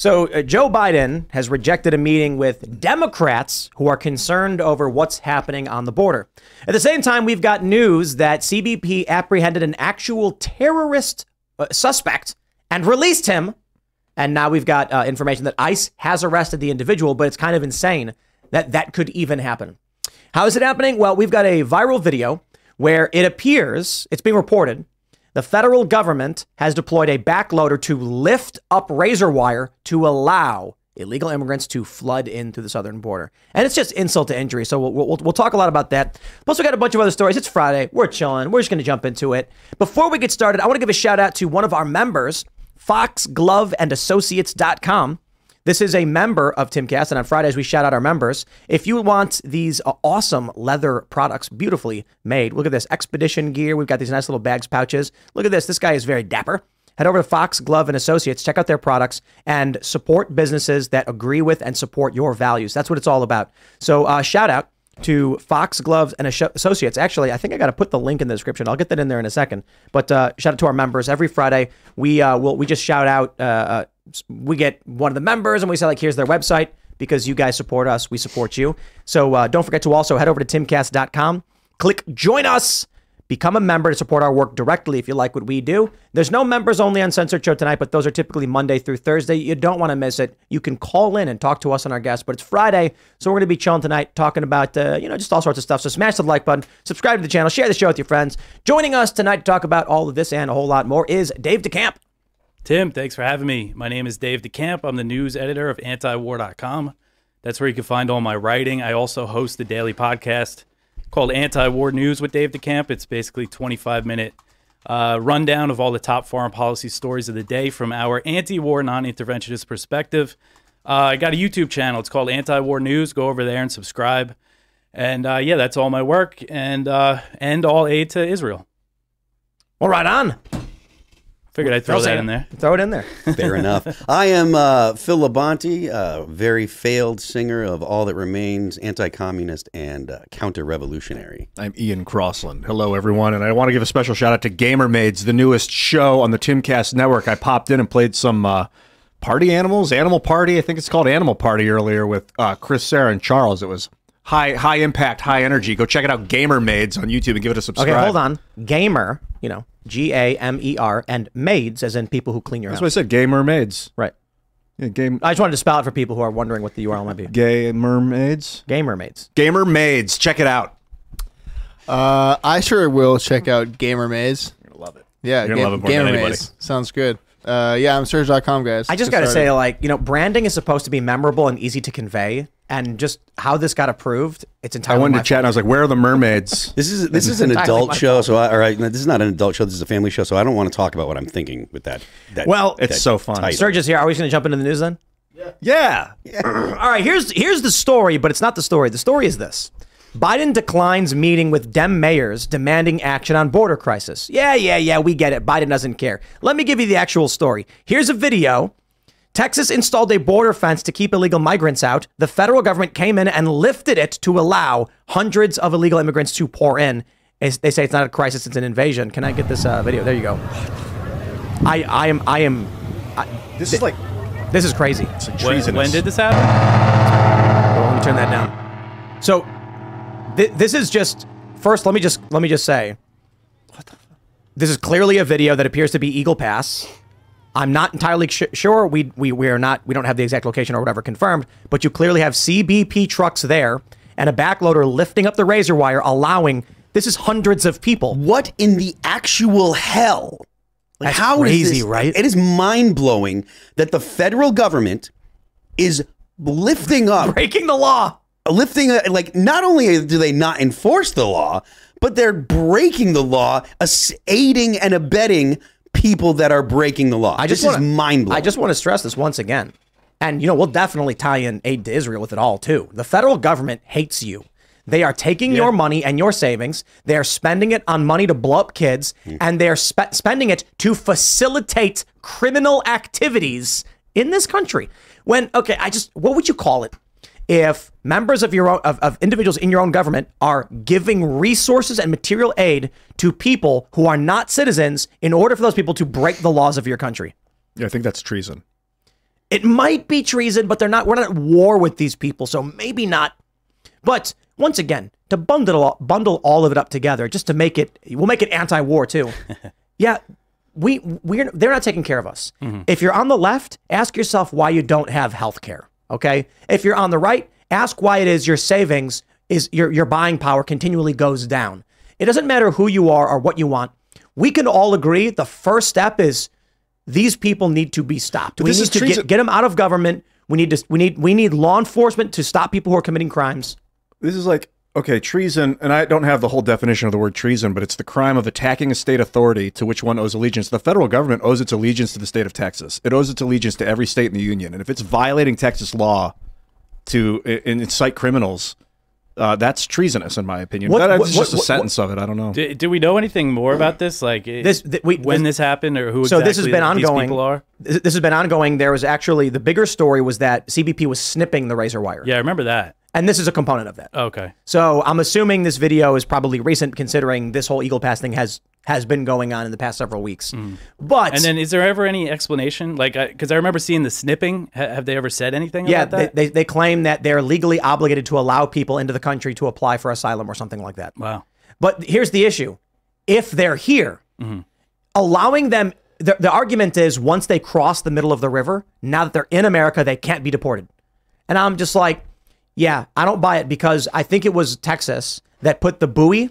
So uh, Joe Biden has rejected a meeting with Democrats who are concerned over what's happening on the border. At the same time, we've got news that CBP apprehended an actual terrorist uh, suspect and released him. And now we've got uh, information that ICE has arrested the individual, but it's kind of insane that that could even happen. How is it happening? Well, we've got a viral video where it appears, it's being reported, the federal government has deployed a backloader to lift up razor wire to allow illegal immigrants to flood in through the southern border. And it's just insult to injury. So we'll, we'll, we'll talk a lot about that. Plus, we got a bunch of other stories. It's Friday. We're chilling. We're just going to jump into it. Before we get started, I want to give a shout out to one of our members, foxgloveandassociates.com. This is a member of Timcast, and on Fridays we shout out our members. If you want these uh, awesome leather products, beautifully made, look at this expedition gear. We've got these nice little bags, pouches. Look at this. This guy is very dapper. Head over to Fox Glove and Associates, check out their products, and support businesses that agree with and support your values. That's what it's all about. So, uh, shout out to Fox Gloves and Associates. Actually, I think I got to put the link in the description. I'll get that in there in a second. But uh, shout out to our members. Every Friday, we uh, will we just shout out. Uh, uh, we get one of the members, and we say like, "Here's their website." Because you guys support us, we support you. So uh, don't forget to also head over to timcast.com, click join us, become a member to support our work directly if you like what we do. There's no members only Uncensored Show tonight, but those are typically Monday through Thursday. You don't want to miss it. You can call in and talk to us and our guests, but it's Friday, so we're going to be chilling tonight, talking about uh, you know just all sorts of stuff. So smash the like button, subscribe to the channel, share the show with your friends. Joining us tonight to talk about all of this and a whole lot more is Dave DeCamp. Tim, thanks for having me. My name is Dave DeCamp. I'm the news editor of antiwar.com. That's where you can find all my writing. I also host the daily podcast called Anti-War News with Dave DeCamp. It's basically 25 minute uh, rundown of all the top foreign policy stories of the day from our anti-war, non-interventionist perspective. Uh, I got a YouTube channel. It's called Anti-War News. Go over there and subscribe. And uh, yeah, that's all my work and uh, all aid to Israel. Well, right on. Figured I'd throw Throw that it in there. Throw it in there. Fair enough. I am uh, Phil Labonte, a very failed singer of All That Remains, anti-communist and uh, counter-revolutionary. I'm Ian Crossland. Hello, everyone, and I want to give a special shout out to Gamer Maids, the newest show on the Timcast Network. I popped in and played some uh, Party Animals, Animal Party. I think it's called Animal Party earlier with uh, Chris, Sarah, and Charles. It was high, high impact, high energy. Go check it out, Gamer Maids on YouTube, and give it a subscribe. Okay, hold on. Gamer, you know, G A M E R, and maids, as in people who clean your That's house. what I said. Gamer Maids. Right. Yeah, game. I just wanted to spell it for people who are wondering what the URL might be. Gamer Maids. Gamer maids. Gamer Maids. Check it out. Uh, I sure will check out Gamer Maze. You're gonna love it. Yeah, You're gonna Ga- love it more than Gamer anybody. Maze sounds good. Uh, yeah, I'm Serge.com, guys. I just got to say, like, you know, branding is supposed to be memorable and easy to convey, and just how this got approved, it's entirely. I entirely. went to chat and I was like, "Where are the mermaids?" This is this is an adult show, so I, all right, no, this is not an adult show. This is a family show, so I don't want to talk about what I'm thinking with that. that Well, it's so fun. title. Serge is here. Are we just going to jump into the news then? Yeah. Yeah. All right, here's here's the story, but it's not the story. The story is this. Biden declines meeting with Dem mayors demanding action on border crisis. Yeah, yeah, yeah, we get it. Biden doesn't care. Let me give you the actual story. Here's a video. Texas installed a border fence to keep illegal migrants out. The federal government came in and lifted it to allow hundreds of illegal immigrants to pour in. They say it's not a crisis, it's an invasion. Can I get this uh, video? There you go. I, I am, I am, This is like this is crazy. it's When, when did this happen? Well, let me turn that down. So, th- this is just first. Let me just let me just say, this is clearly a video that appears to be Eagle Pass. I'm not entirely sure. We we we are not. We don't have the exact location or whatever confirmed. But you clearly have CBP trucks there and a backloader lifting up the razor wire, allowing. This is hundreds of people. What in the actual hell? Like That's how is crazy, this- right? It is mind blowing that the federal government is lifting up Breaking the law. lifting uh, like not only do they not enforce the law but they're breaking the law aiding and abetting people that are breaking the law. I just this wanna, is mind blowing. I just want to stress this once again. And, you know, we'll definitely tie in aid to Israel with it all, too. The federal government hates you. They are taking your money and your savings. They are spending it on money to blow up kids, mm. and they are spe- spending it to facilitate criminal activities in this country. When, okay, I just, what would you call it? If members of your own, of, of individuals in your own government are giving resources and material aid to people who are not citizens in order for those people to break the laws of your country. Yeah, I think that's treason. It might be treason, but they're not. We're not at war with these people, so maybe not. But once again, to bundle all, bundle all of it up together, just to make it, we'll make it anti-war too. yeah, we we're they're not taking care of us. Mm-hmm. If you're on the left, ask yourself why you don't have health care. Okay, if you're on the right, ask why it is your savings is your your buying power continually goes down. It doesn't matter who you are or what you want. We can all agree the first step is these people need to be stopped. we this need is to get, get them out of government. We need to we need we need law enforcement to stop people who are committing crimes. This is like okay, treason, and I don't have the whole definition of the word treason, but it's the crime of attacking a state authority to which one owes allegiance. The federal government owes its allegiance to the state of Texas. It owes its allegiance to every state in the union, and if it's violating Texas law to incite criminals, uh, that's treasonous, in my opinion. What- That- what- that's just what- a sentence of it. I don't know. Do, do we know anything more about this? Like This- th- we- when this- this, happened or who So exactly this has been ongoing. people are? This this has been ongoing. There was actually the bigger story was that CBP was snipping the razor wire, Yeah, I remember that. And this is a component of that. Okay. So I'm assuming this video is probably recent, considering this whole Eagle Pass thing has has been going on in the past several weeks. But And then is there ever any explanation? Like, because I, remember seeing the snipping. Ha- have they ever said anything yeah, they, they, they claim that they're legally obligated to allow people into the country to apply for asylum or something like that. wow. But here's the issue: if they're here, Mm-hmm. allowing them, the, the argument is once they cross the middle of the river, now that they're in America, they can't be deported. And I'm just like, yeah, I don't buy it because I think it was Texas that put the buoy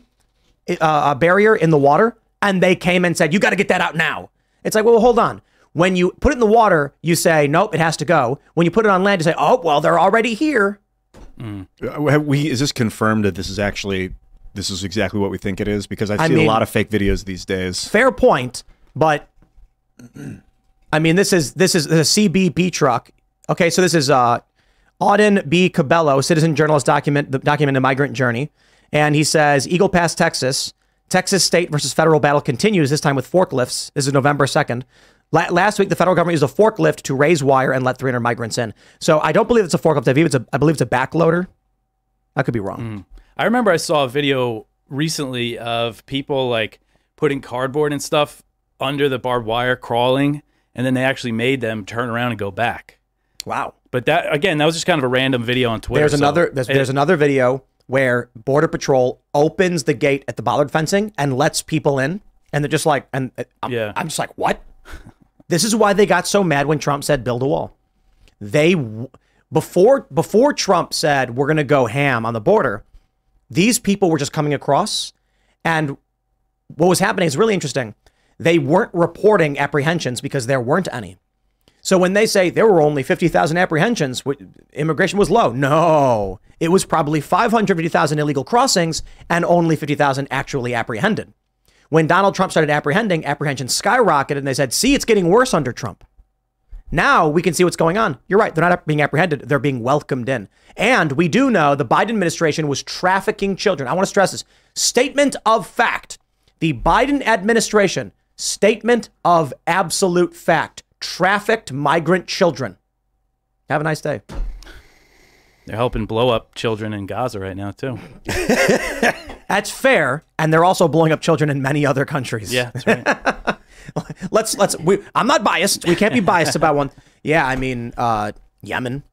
uh, a barrier in the water, and they came and said, "You got to get that out now." It's like, well, hold on. When you put it in the water, you say, "Nope, it has to go." When you put it on land, you say, "Oh, well, they're already here." Uh, Have we is this confirmed that this is actually this is exactly what we think it is? Because I've I mean- a lot of fake videos these days. Fair point, but I mean, this is this is a CBP truck. Okay, so this is uh, Auden B. Cabello, citizen journalist, document the document the migrant journey, and he says Eagle Pass, Texas, Texas state versus federal battle continues. This time with forklifts. This is November second. La- last week, the federal government used a forklift to raise wire and let 300 migrants in. So I don't believe it's a forklift. I believe it's a, I believe it's a backloader. I could be wrong. Mm. I remember I saw a video recently of people like putting cardboard and stuff under the barbed wire, crawling, and then they actually made them turn around and go back. Wow. But that again, that was just kind of a random video on Twitter. There's so another there's, it- there's another video where Border Patrol opens the gate at the bollard fencing and lets people in, and they're just like, and uh, I'm, Yeah. I'm just like, what? this is why they got so mad when Trump said build a wall. They before before Trump said we're gonna go ham on the border, these people were just coming across, and what was happening is really interesting. They weren't reporting apprehensions because there weren't any. So when they say there were only 50,000 apprehensions, immigration was low. No, it was probably 550,000 illegal crossings and only 50,000 actually apprehended. When Donald Trump started apprehending, apprehensions skyrocketed and they said, see, it's getting worse under Trump. Now we can see what's going on. You're right. They're not being apprehended. They're being welcomed in. And we do know the Biden administration was trafficking children. I want to stress this statement of fact. The Biden administration, statement of absolute fact, trafficked migrant children. Have a nice day. they're helping blow up children in Gaza right now too. That's fair. And they're also blowing up children in many other countries. Yeah, that's right. let's let's we, I'm not biased. We can't be biased about one. Yeah, I mean, uh Yemen.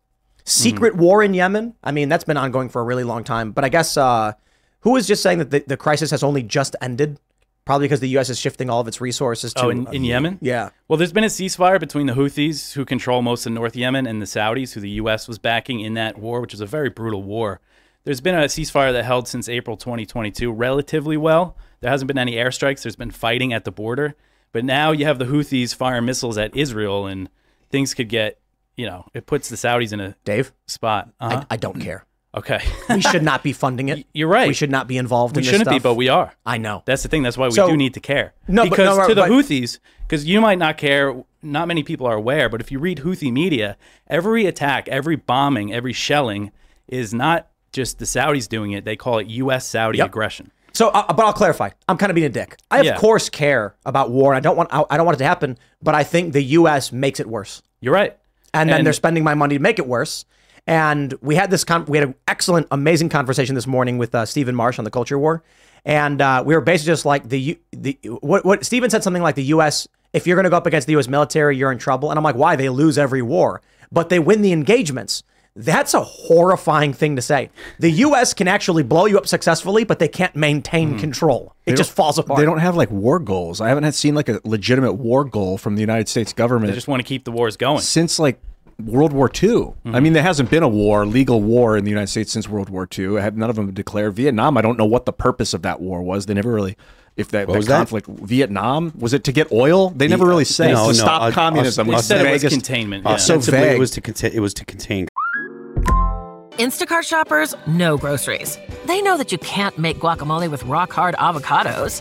Secret war in Yemen. I mean, that's been ongoing for a really long time. But I guess uh who was just saying that the, the crisis has only just ended? Probably because the US is shifting all of its resources to oh, in, in Yemen. Yeah. Well, there's been a ceasefire between the Houthis, who control most of North Yemen, and the Saudis, who the U.S. was backing in that war, which was a very brutal war. There's been a ceasefire that held since April 2022 relatively well. There hasn't been any airstrikes. There's been fighting at the border. But now you have the Houthis fire missiles at Israel, and things could get, you know, it puts the Saudis in a Dave, spot. Uh-huh. I, I don't care. Okay. We should not be funding it. You're right. We should not be involved we in this shouldn't be, but we are. I know. That's the thing. That's why we So- do need to care. No, but- because no, to the but- Houthis, because you might not care. Not many people are aware, but if you read Houthi media, every attack, every bombing, every shelling is not just the Saudis doing it. They call it U.S. Saudi Yep. aggression. So, uh, but I'll clarify. I'm kind of being a dick. I of Yeah. course care about war. I don't want. I, I don't want it to happen. But I think the U.S. makes it worse, You're right. and then they're spending my money to make it worse. And we had this. Con- we had an excellent, amazing conversation this morning with uh, Stephen Marsh on the culture war, and uh, we were basically just like the U- the what what Stephen said something like the U.S. If you're going to go up against the U.S. military, you're in trouble. And I'm like, why? They lose every war, but they win the engagements. That's a horrifying thing to say. The U.S. can actually blow you up successfully, but they can't maintain control. It just falls apart. They don't have like war goals. I haven't had seen like a legitimate war goal from the United States government They just want to keep the wars going. since like World War II. I mean, there hasn't been a war, legal war in the United States since World War II. I have, none of them declared Vietnam. I don't know what the purpose of that war was. They never really, if that, that was that? conflict, Vietnam, was it to get oil? They never really say. no, to no, stop uh, communism. Aus- which They said the it was vaguest- containment. Yeah. so vague. It was to contain. It was to contain. Instacart shoppers know groceries. They know that you can't make guacamole with rock hard avocados.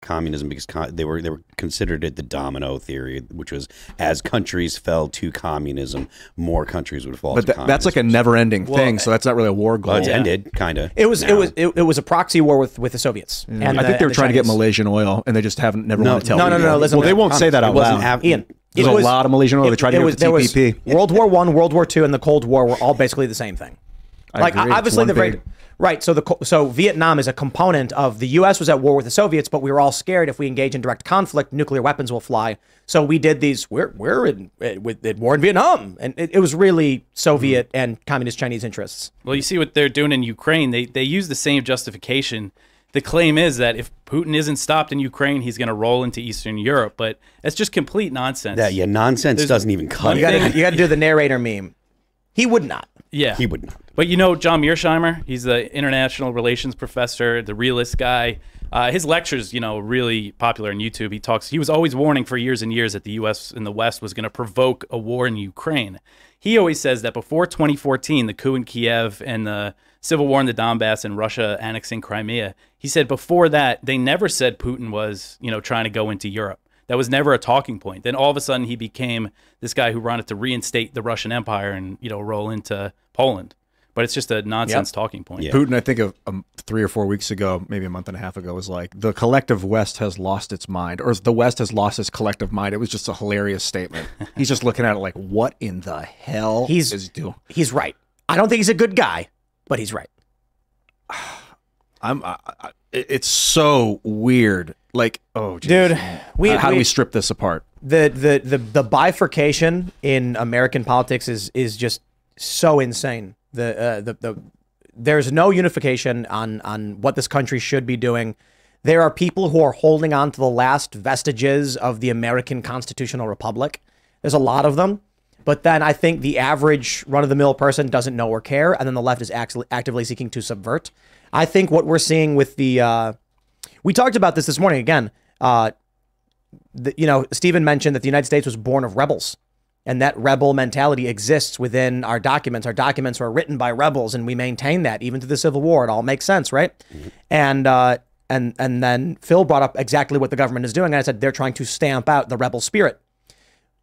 Communism because con- they were they were considered it the domino theory, which was as countries fell to communism, more countries would fall. But to tha- that's like a never-ending thing, so that's not really a war goal. Well, it's ended, kind of. It was it was it, it was a proxy war with with the Soviets. And I the- think they were the trying to get Malaysian oil, and they just haven't never No, want to tell. no, no, people. no, listen, well, they won't say that out It wasn't loud. Ian. There's it a lot of Malaysian oil. They tried to get was, with there was World War One, World War Two, and the Cold War were all basically the same thing. I like agree. Obviously the very big- right. So the so Vietnam is a component of the U.S. was at war with the Soviets, but we were all scared if we engage in direct conflict, nuclear weapons will fly. So we did these. We're we're in eh, with at war in Vietnam, and it, it was really Soviet and communist Chinese interests. Well, you see what they're doing in Ukraine. They they use the same justification. The claim is that if Putin isn't stopped in Ukraine, he's going to roll into Eastern Europe. But that's just complete nonsense. that. Yeah, nonsense There's doesn't even cut it. you got to do the narrator meme. He would not. Yeah, He would not. But you know John Mearsheimer, he's the international relations professor, the realist guy. Uh, his lectures, you know, really popular on YouTube. He talks. He was always warning for years and years that the U.S. and the West was going to provoke a war in Ukraine. He always says that before 2014, the coup in Kiev and the civil war in the Donbass and Russia annexing Crimea, he said before that they never said Putin was, you know, trying to go into Europe. That was never a talking point. Then all of a sudden he became this guy who wanted to reinstate the Russian Empire and you know roll into Poland. But it's just a nonsense talking point. Yeah. Putin, I think of um, three or four weeks ago, maybe a month and a half ago, was like the collective West has lost its mind, or the West has lost its collective mind. It was just a hilarious statement. He's just looking at it like, what in the hell He's is do? he's right. I don't think he's a good guy, but he's right. I'm. I, I, it's so weird. Like, oh, geez. Dude, we- how do we- we strip this apart? the the the the bifurcation in American politics is is just so insane. The uh, the the there's no unification on on what this country should be doing. There are people who are holding on to the last vestiges of the American constitutional republic. There's a lot of them. But then I think the average run of the mill person doesn't know or care, and then the left is actually actively seeking to subvert. I think what we're seeing with the, uh, we talked about this this morning again. Uh, the, you know, Stephen mentioned that the United States was born of rebels, and that rebel mentality exists within our documents. Our documents were written by rebels, and we maintain that even through the Civil War. It all makes sense, right? And uh, and and then Phil brought up exactly what the government is doing, and I said they're trying to stamp out the rebel spirit,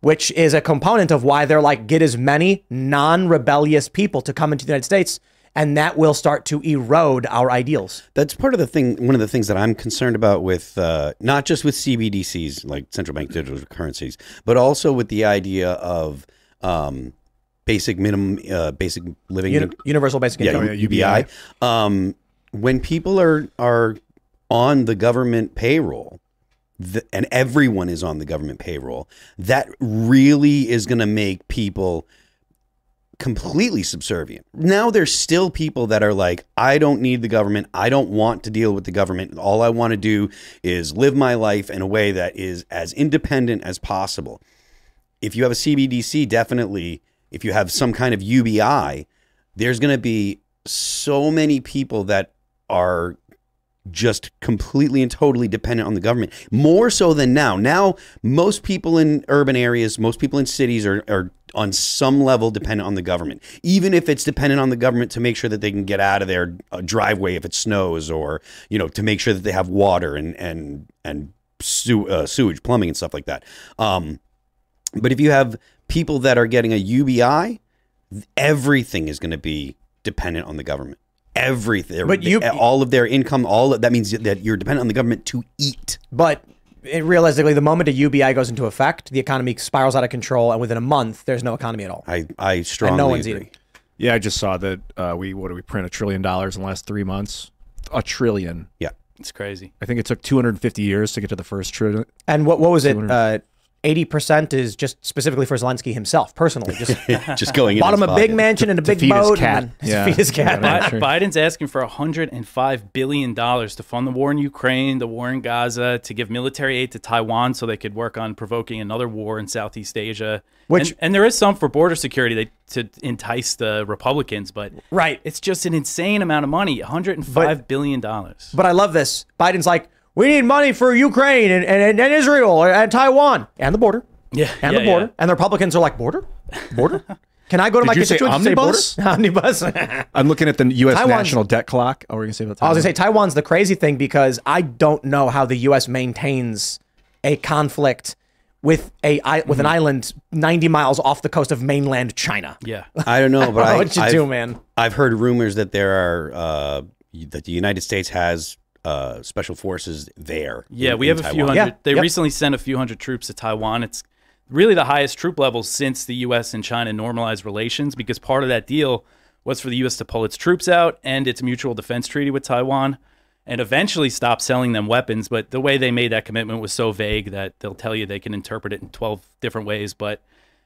which is a component of why they're like get as many non-rebellious people to come into the United States, and that will start to erode our ideals. That's part of the thing. One of the things that I'm concerned about with uh, not just with CBDCs, like central bank digital currencies, but also with the idea of um, basic minimum, uh, basic living, Uni- universal basic yeah, income. UBI. Um, when people are are on the government payroll, th- and everyone is on the government payroll, that really is going to make people completely subservient. Now there's still people that are like, I don't need the government. I don't want to deal with the government. All I want to do is live my life in a way that is as independent as possible. If you have a CBDC, definitely, if you have some kind of UBI, there's going to be so many people that are just completely and totally dependent on the government. More so than now. Now most people in urban areas most people in cities are, are on some level dependent on the government. Even if it's dependent on the government to make sure that they can get out of their uh, driveway if it snows or you know to make sure that they have water and and and uh, sewage plumbing and stuff like that. Um, but if you have people that are getting a ubi everything is going to be dependent on the government everything But you- all of their income all of, that means that you're dependent on the government to eat But realistically, the moment a UBI goes into effect, the economy spirals out of control, and within a month, there's no economy at all. i i strongly and no one's agree eating. Yeah, I just saw that uh, we what do we print a trillion dollars in the last three months? A trillion. yeah It's crazy. I think it took 250 years to get to the first trillion. And what what was it? Uh, Eighty percent is just specifically for Zelensky himself, personally. Just just going in bought him a big pocket. mansion and a big feed his boat, cat. Yeah. to feed his cat. Bi- Biden's asking for 105 billion dollars to fund the war in Ukraine, the war in Gaza, to give military aid to Taiwan so they could work on provoking another war in Southeast Asia. Which- and, and there is some for border security they, to entice the Republicans, but Right. it's just an insane amount of money, 105 billion dollars. But I love this. Biden's like, we need money for Ukraine and, and, and Israel and Taiwan and the border. Yeah, And yeah, the border. yeah. And the Republicans are like, border? Border? Can I go to Did my you say constituents and say border? omnibus? Omnibus. I'm looking at the U.S. Taiwan's- national debt clock. Oh, we're gonna say about I was gonna say Taiwan's the crazy thing because I don't know how the U.S. maintains a conflict with a i- with Mm-hmm. an island 90 miles off the coast of mainland China. Yeah. i don't know but I, What you I've, do, man? I've heard rumors that there are uh, that the united states has uh, special forces there Yeah, in- we have a few hundred. Yeah, They yep. recently sent a few hundred troops to Taiwan. It's really the highest troop levels since the U.S. and China normalized relations because part of that deal was for the U.S. to pull its troops out and its mutual defense treaty with Taiwan and eventually stop selling them weapons. But the way they made that commitment was so vague that they'll tell you they can interpret it in 12 different ways. But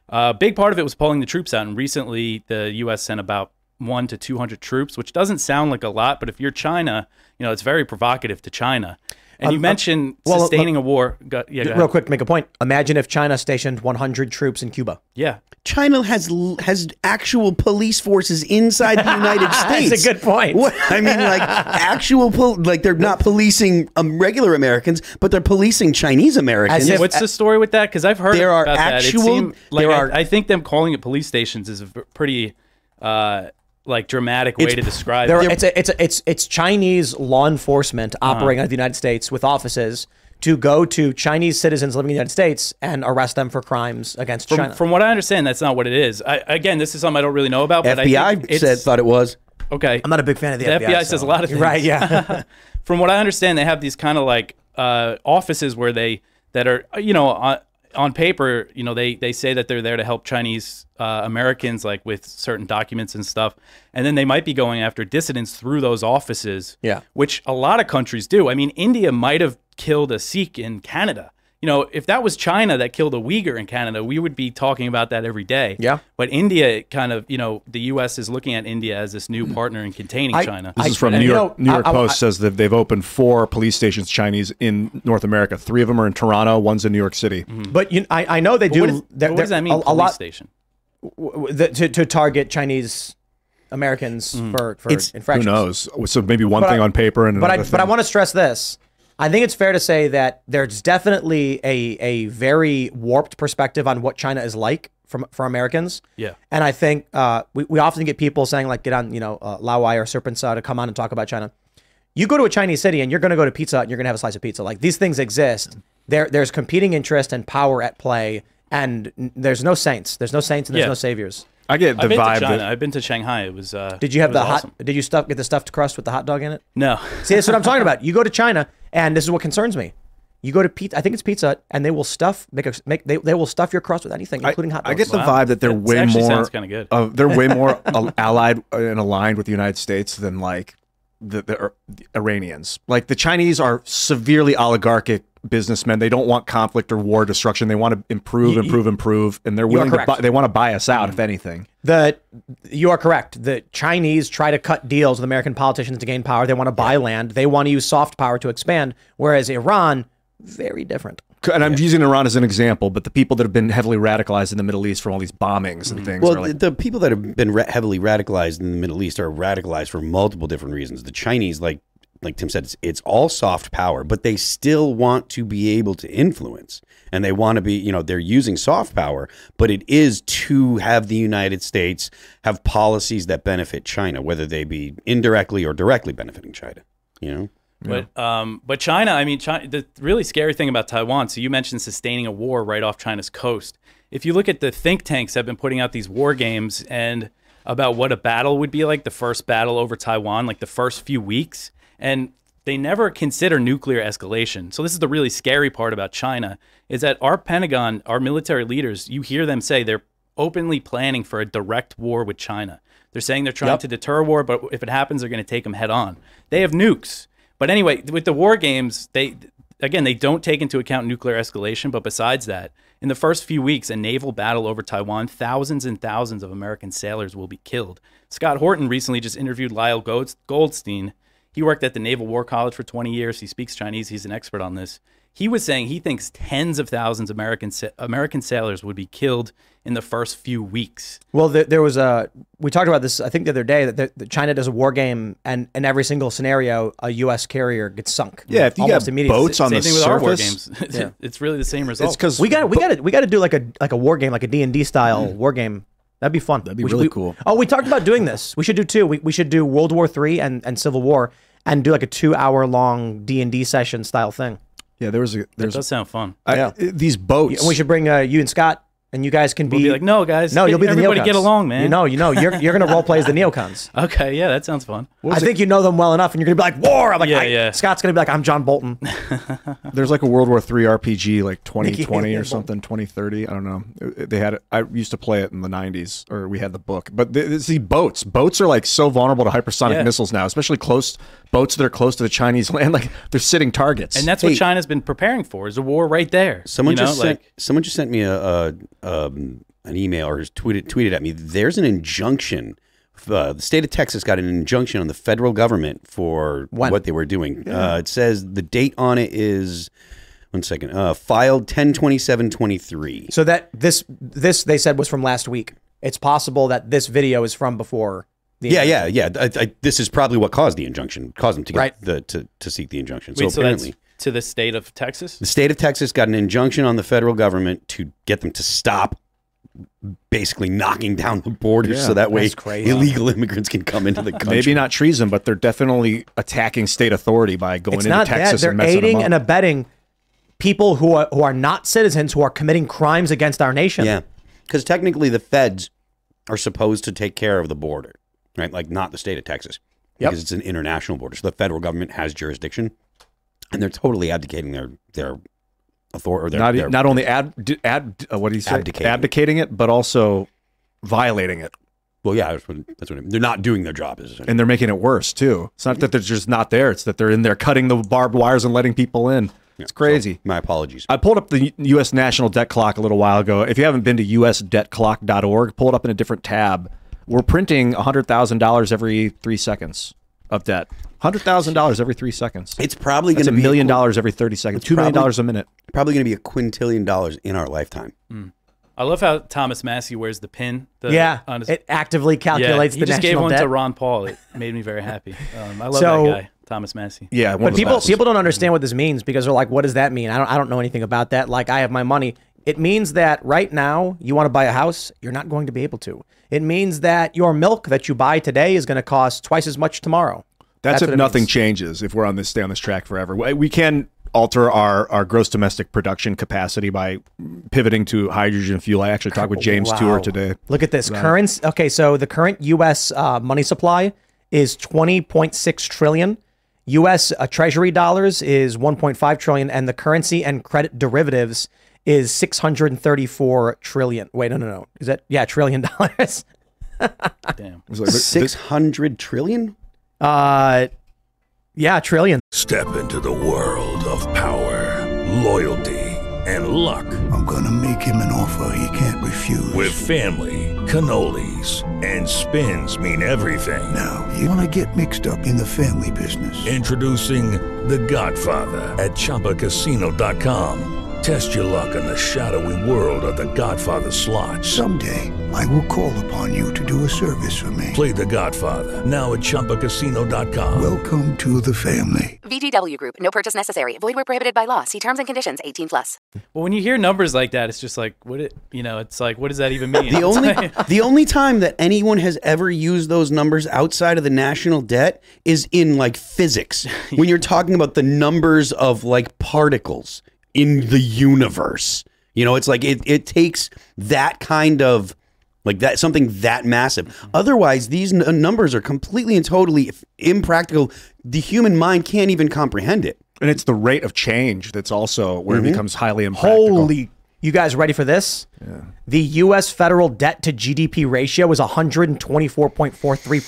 a big part of it was pulling the troops out. And recently, the U.S. sent about one to 200 troops, which doesn't sound like a lot, but if you're China, you know, it's very provocative to China. And you Um, uh, mentioned well, sustaining a war. Go, yeah, go Real ahead. quick, to make a point. Imagine if China stationed 100 troops in Cuba. Yeah. China has has actual police forces inside the United States. That's a good point. What I mean, like actual, pol- like they're not policing um, regular Americans, but they're policing Chinese Americans. As if- What's the story with that? Because I've heard There are about that. It actual- seemed like there I- are- I, think them calling it police stations is a v- pretty uh, like dramatic way It's- to describe There, it. it's a, it's a, it's it's Chinese law enforcement Uh-huh. operating out of the United States with offices to go to Chinese citizens living in the United States and arrest them for crimes against From, China. from what I understand, that's not what it is. I, again, this is something I don't really know about. But I FBI said thought it was. okay. I'm not a big fan of the, the FBI. FBI, so- says a lot of things. Right? Yeah. From what I understand, they have these kind of like uh, offices where they that are you know on, on paper you know they they say that they're there to help Chinese uh, Americans like with certain documents and stuff, and then they might be going after dissidents through those offices. Yeah. which a lot of countries do. I mean, India might have killed a Sikh in Canada. You know, if that was China that killed a Uyghur in Canada, we would be talking about that every day. Yeah. But India kind of, you know, the U.S. is looking at India as this new partner in containing I- China. This I- is from and New you York. know, New York I- I- Post I- says that they've opened four police stations Chinese in North America. Three of them are in Toronto. One's in New York City. Mm-hmm. but you, I, I know they do. what, is, they're- what does they're- that mean? A, a police lot station. w- w- the, to to target Chinese Americans mm. for for It's- Who infractions. knows? So maybe one But thing I- on paper and but I another but I want to stress this. I think it's fair to say that there's definitely a a very warped perspective on what China is like from for Americans. Yeah. And I think uh, we, we often get people saying like get on you know uh, Lawai or SerpentZA to come on and talk about China. You go to a Chinese city and you're going to go to Pizza Hut and you're going to have a slice of pizza. Like these things exist. There there's competing interest and power at play, and there's no saints. There's no saints and there's Yeah. no saviors. I get the I've been vibe to China. that I've been to Shanghai. It was. Uh, Did you have it the hot? awesome. Did you stuff get the stuffed crust with the hot dog in it? No. See, that's what I'm talking about. You go to China, and this is what concerns me. You go to pizza. I think it's Pizza, Hut, and they will stuff make a make they, they will stuff your crust with anything, including hot dogs. I get the Wow. vibe that they're That way actually more. sounds kinda good. Uh, they're way more al- allied and aligned with the United States than like the, the, the Iranians. Like the Chinese are severely oligarchic businessmen. They don't want conflict or war destruction. They want to improve, improve, improve, and they're willing to. Buy, they want to buy us out, if mm-hmm. anything. The you are correct. The Chinese try to cut deals with American politicians to gain power. They want to buy land. They want to use soft power to expand. Whereas Iran, very different. And I'm using Iran as an example, but the people that have been heavily radicalized in the Middle East from all these bombings and mm-hmm. things. Well, like, the, the people that have been ra- heavily radicalized in the Middle East are radicalized for multiple different reasons. The Chinese, like like Tim said, it's, it's all soft power, but they still want to be able to influence, and they want to be, you know, they're using soft power, but it is to have the United States have policies that benefit China, whether they be indirectly or directly benefiting China. You know. But um, but China, I mean, China, the really scary thing about Taiwan. So you mentioned sustaining a war right off China's coast. If you look at the think tanks that have been putting out these war games and about what a battle would be like, the first battle over Taiwan, like the first few weeks, and they never consider nuclear escalation. So this is the really scary part about China is that our Pentagon, our military leaders, you hear them say they're openly planning for a direct war with China. They're saying they're trying to deter war, but if it happens, they're going to take them head on. They have nukes. But anyway, with the war games, they again they don't take into account nuclear escalation. But besides that, in the first few weeks, a naval battle over Taiwan, thousands and thousands of American sailors will be killed. Scott Horton recently just interviewed Lyle Goldstein. He worked at the Naval War College for 20 years. He speaks Chinese. He's an expert on this. He was saying he thinks tens of thousands of American American sailors would be killed in the first few weeks. Well, there, there was a. We talked about this, I think, the other day that, the, that China does a war game, and in every single scenario, a U.S. carrier gets sunk. yeah, if you almost got immediately. boats on Same the thing with our war surface, games. Yeah. it's really the same result. it's because We got we got to we got to do like a like a war game, like a D and D style mm. war game. That'd be fun. That'd be we should- really we- cool. Oh, we talked about doing this. We should do two. We, we should do World War Three and, and Civil War, and do like a two hour long D and D session style thing. Yeah, there was a that there's does sound fun. I- Yeah. Uh, these boats. And we should bring uh, you and Scott, and you guys can be, We'll be like, no, guys. no, you'll be the everybody neocons. get along, man. You know, you know, you're you're gonna role play as the neocons. Okay, yeah, that sounds fun. I think you know them well enough, and you're gonna be like war. I'm like, Yeah, I- yeah. Scott's gonna be like, I'm John Bolton. There's like a World War Three RPG, like 2020 or something, 2030. I don't know. Uh, uh, they had it. I used to play it in the 90s, or we had the book. But th- th- see, boats. Boats are like so vulnerable to hypersonic Yeah. missiles now, especially close boats that are close to the Chinese land. Like they're sitting targets. And that's what China's been preparing for is a war right there. Someone you know, just like, sent someone just sent me a, a um, an email or tweeted tweeted at me. There's an injunction. Uh, the state of Texas got an injunction on the federal government for When? what they were doing. Uh, it says the date on it is one second. Uh, filed ten twenty seven twenty three. So that this this they said was from last week. It's possible that this video is from before. The Yeah, yeah, yeah. I, I, this is probably what caused the injunction, caused them to get Right. the to, to seek the injunction. wait, so so that's apparently, to the state of Texas? the state of Texas got an injunction on the federal government to get them to stop basically knocking down the borders Yeah, so that way crazy. illegal immigrants can come into the country. Maybe not treason, but they're definitely attacking state authority by going It's into not Texas that they're and messing aiding them and abetting people who are who are not citizens who are committing crimes against our nation. Yeah, because technically the feds are supposed to take care of the border, right? Like not the state of Texas, Yep. because it's an international border. So the federal government has jurisdiction, and they're totally abdicating their their authority. Their, not, their, not only ad, ad uh, what do you say? Abdicating. Abdicating it, but also violating it. well, yeah, that's what, that's what I mean. they're not doing their job. Is and they're making it worse too. It's not that they're just not there; it's that they're in there cutting the barbed wires and letting people in. It's crazy. my apologies. I pulled up the U.S. National Debt Clock a little while ago. If you haven't been to usdebtclock.org, pull it up in a different tab. We're printing hundred thousand dollars every three seconds of debt. Hundred thousand dollars every three seconds. It's probably That's going a to be million dollars every thirty seconds. Two million probably- dollars a minute. Probably going to be a quintillion dollars in our lifetime. I love how Thomas Massie wears the pin. The, Yeah, on his, it actively yeah, calculates he the just gave one debt. to Ron Paul. It made me very happy. Um, I love So- that guy, Thomas Massie. Yeah, But people best. people don't understand what this means because they're like, what does that mean? I don't I don't know anything about that. Like I have my money. It means that right now you want to buy a house, you're not going to be able to. It means that your milk that you buy today is going to cost twice as much tomorrow. That's, what if nothing means. changes. If we're on this stay on this track forever, we can alter our, our gross domestic production capacity by pivoting to hydrogen fuel. I actually talked with James Wow. Tour today. Look at this current. Okay, so the current U.S. Uh, money supply is 20.6 trillion. U.S. Uh, Treasury dollars is 1.5 trillion, and the currency and credit derivatives is 634 trillion. Wait, no, no, no. Is that yeah, trillion dollars? Damn. Like, Six hundred trillion. Uh, Yeah, trillion. Step into the world of power, loyalty, and luck. I'm gonna make him an offer he can't refuse. With family, cannolis, and spins mean everything. Now, you wanna get mixed up in the family business. Introducing The Godfather at ChumbaCasino.com. Test your luck in the shadowy world of The Godfather slot. Someday, I will call upon you to do a service for me. Play The Godfather now at ChumbaCasino.com. Welcome to the family. VGW Group. No purchase necessary. Void where prohibited by law. See terms and conditions. 18 plus. Well, when you hear numbers like that, it's just like, what it, you know, it's like, what does that even mean? The only the only time that anyone has ever used those numbers outside of the national debt is in like physics. When you're talking about the numbers of like particles in the universe. You know, it's like it it takes that kind of like that something that massive. Otherwise, these n- numbers are completely and totally impractical. The human mind can't even comprehend it. And it's the rate of change that's also where Mhm. it becomes highly impractical. Holy, you guys ready for this? The U.S. federal debt to GDP ratio was 124.43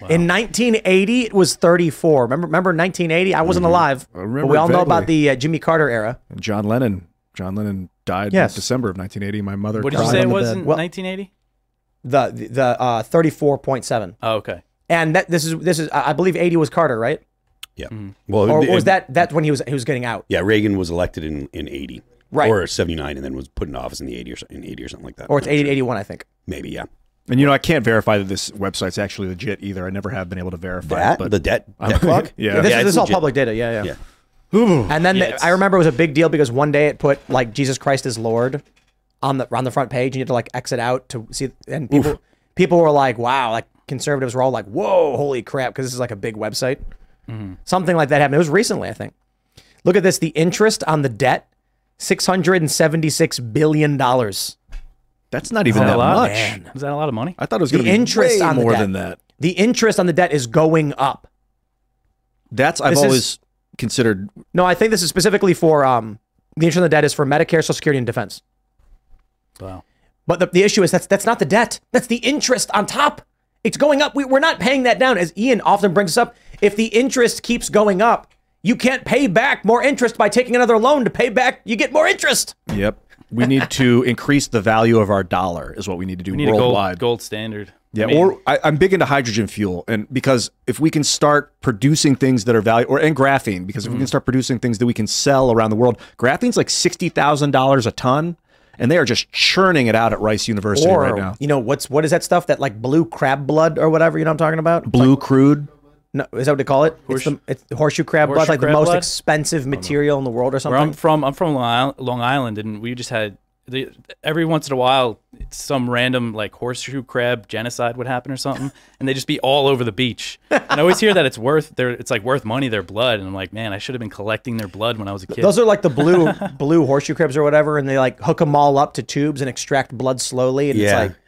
percent. In 1980, it was 34. Remember, remember 1980? I wasn't alive, I remember but we all know about the uh, Jimmy Carter era. And John Lennon. John Lennon died Yes. in December of 1980. My mother. what did you say it was bed. in Well- 1980? The the, the uh, 34.7. Oh, okay. And that this is this is I I believe 80 was Carter, right? Yeah. Well, Or it- was that that when he was he was getting out? Yeah, Reagan was elected in, in 80. Right. Or 79 and then was put in office in the 80 or in 80 or something like that. Or it's 80 to 81, I think. Maybe, yeah. And you know, I can't verify that this website's actually legit either. I never have been able to verify That? it. But The debt- debt clock? yeah. this Yeah, is, this is all legit. public data. Yeah, yeah. Yeah. And then Yeah, the- I remember it was a big deal because one day it put like Jesus Christ is Lord on the on the front page, and you had to like exit out to see. And people people were like, "Wow!" Like conservatives were all like, "Whoa, holy crap!" Because this is like a big website. Mm-hmm. Something like that happened. It was recently, I think. Look at this: the interest on the debt, six hundred and seventy six billion dollars. That's not even that that much. Man. Is that a lot of money? I thought it was going to be interest way on more than that. The interest on the debt is going up. That's I've This is- always considered. No, I think this is specifically for um the interest on the debt is for Medicare, Social Security, and defense. Wow. But the, the issue is that's that's not the debt. That's the interest on top. It's going up. We, we're not paying that down. As Ian often brings up, if the interest keeps going up, you can't pay back more interest by taking another loan to pay back. You get more interest. Yep. We need to increase the value of our dollar. Is what we need to do We need a gold, worldwide. gold standard. Yeah, I mean, or I, I'm big into hydrogen fuel, and because if we can start producing things that are value, or and graphene, because if Mm-hmm. we can start producing things that we can sell around the world, graphene's like sixty thousand dollars a ton, and they are just churning it out at Rice University or right now. you know what's what is that stuff that like blue crab blood or whatever? You know what I'm talking about? Blue crude. No, is that what they call it? it's, the, it's the horseshoe crab blood, Horseshoe like the crab most blood? expensive material in the world or Where something. I'm from, I'm from Long Island, Long Island, and we just had the, every once in a while some random like horseshoe crab genocide would happen or something, and they just be all over the beach. And I always hear that it's worth their, it's like worth money their blood, and I'm like, man, I should have been collecting their blood when I was a kid. Those are like the blue blue horseshoe crabs or whatever, and they like hook them all up to tubes and extract blood slowly. And Yeah. it's like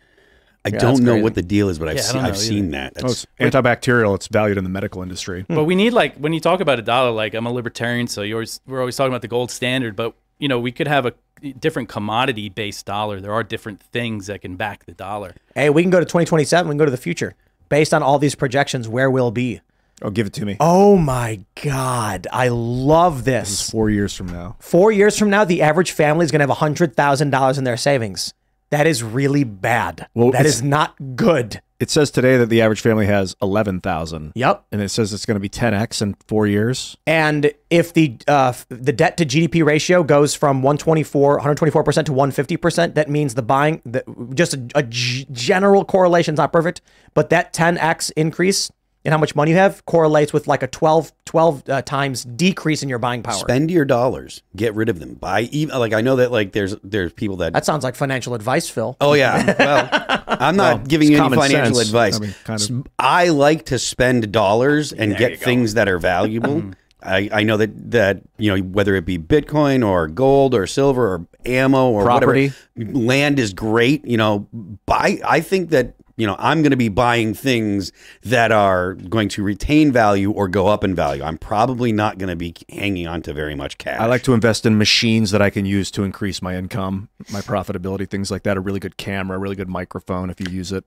I Yeah, don't know crazy. what the deal is, but I've, Yeah, seen, I've either. seen that. Oh, it's antibacterial. It's valued in the medical industry. But we need like when you talk about a dollar, like I'm a libertarian, so you always we're always talking about the gold standard. But you know, we could have a different commodity based dollar. There are different things that can back the dollar. Hey, we can go to 2027. We can go to the future. Based on all these projections, where we'll be. Oh, give it to me. Oh my God. I love This is this. four years from now. Four years from now, the average family is going to have $100,000 in their savings. That is really bad. Well, that is not good. It says today that the average family has eleven thousand. Yep. And it says it's going to be ten x in four years. And if the uh, the debt to GDP ratio goes from 124 124% to 150%, that means the buying the, just a, general correlation is not perfect, but that 10x increase in how much money you have correlates with like a 12 12 uh, times decrease in your buying power. spend your dollars, get rid of them. Buy even like I know that like there's there's people that. That sounds like financial advice, Phil. oh yeah, well, I'm not Well, giving you any financial sense. advice. I mean, kind of. S- I like to spend dollars and get things that are valuable. I, I know that that you know whether it be Bitcoin or gold or silver or ammo or Property. whatever, land is great. You know, buy. I think that you know I'm going to be buying things that are going to retain value or go up in value. I'm probably not going to be hanging on to very much cash. I like to invest in machines that I can use to increase my income, my profitability, things like that. A really good camera, a really good microphone if you use it.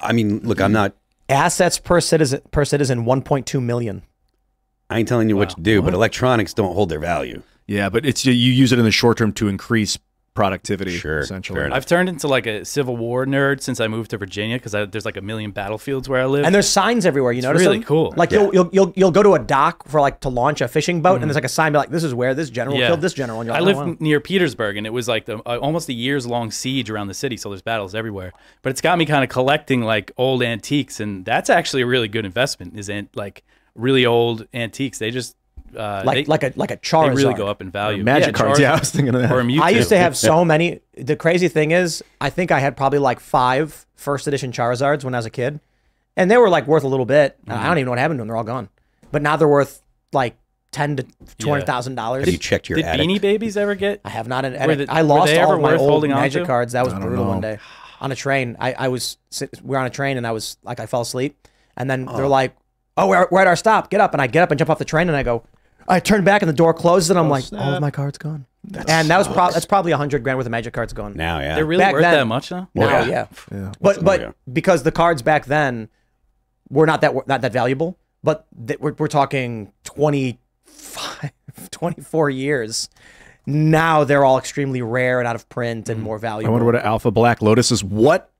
I mean, look, I'm not. Assets per citizen per citizen 1.2 million. I ain't telling you what to do, but electronics don't hold their value. Yeah, but it's you use it in the short term to increase productivity. Sure, essentially. fair. I've turned into like a Civil War nerd since I moved to Virginia because there's like a million battlefields where I live. And there's signs everywhere. You It's notice really them? cool. Like Yeah. you'll, you'll you'll you'll go to a dock for like to launch a fishing boat, and there's like a sign be like, "This is where this general killed this general." And you're I like, live oh, wow. near Petersburg, and it was like the, uh, almost a years long siege around the city. So there's battles everywhere. But it's got me kind of collecting like old antiques, and that's actually a really good investment. Is in like really old antiques. They just uh, like they- like a like a Charizard. They really go up in value. magic cards. Yeah, I was thinking of that. Or a Mewtwo. I used to have so many. The crazy thing is, I think I had probably like five first edition Charizards when I was a kid, and they were like worth a little bit. Mm-hmm. I don't even know what happened to them; they're all gone. But now they're worth like ten to two hundred thousand dollars. Have you checked your Did attic? Beanie Babies ever get? I have not. An, Were the- I lost they all of my old on Magic to? cards. That was I don't brutal one day on a train. I, I was sit, we were on a train and I was like I fell asleep, and then Oh. they're like, "Oh, we're, we're at our stop. Get up!" And I get up and jump off the train and I go. I turn back and the door closes and I'm oh, like, all of my cards gone. and that was pro- that's probably a hundred grand worth of Magic cards gone. now, yeah. They're really Back worth then- that much now. Now, yeah. yeah. Yeah. But but yeah. because the cards back then were not that not that valuable, but th- we're, we're talking 25, 24 years. Now they're all extremely rare and out of print and mm. more valuable. I wonder what an Alpha Black Lotus is. What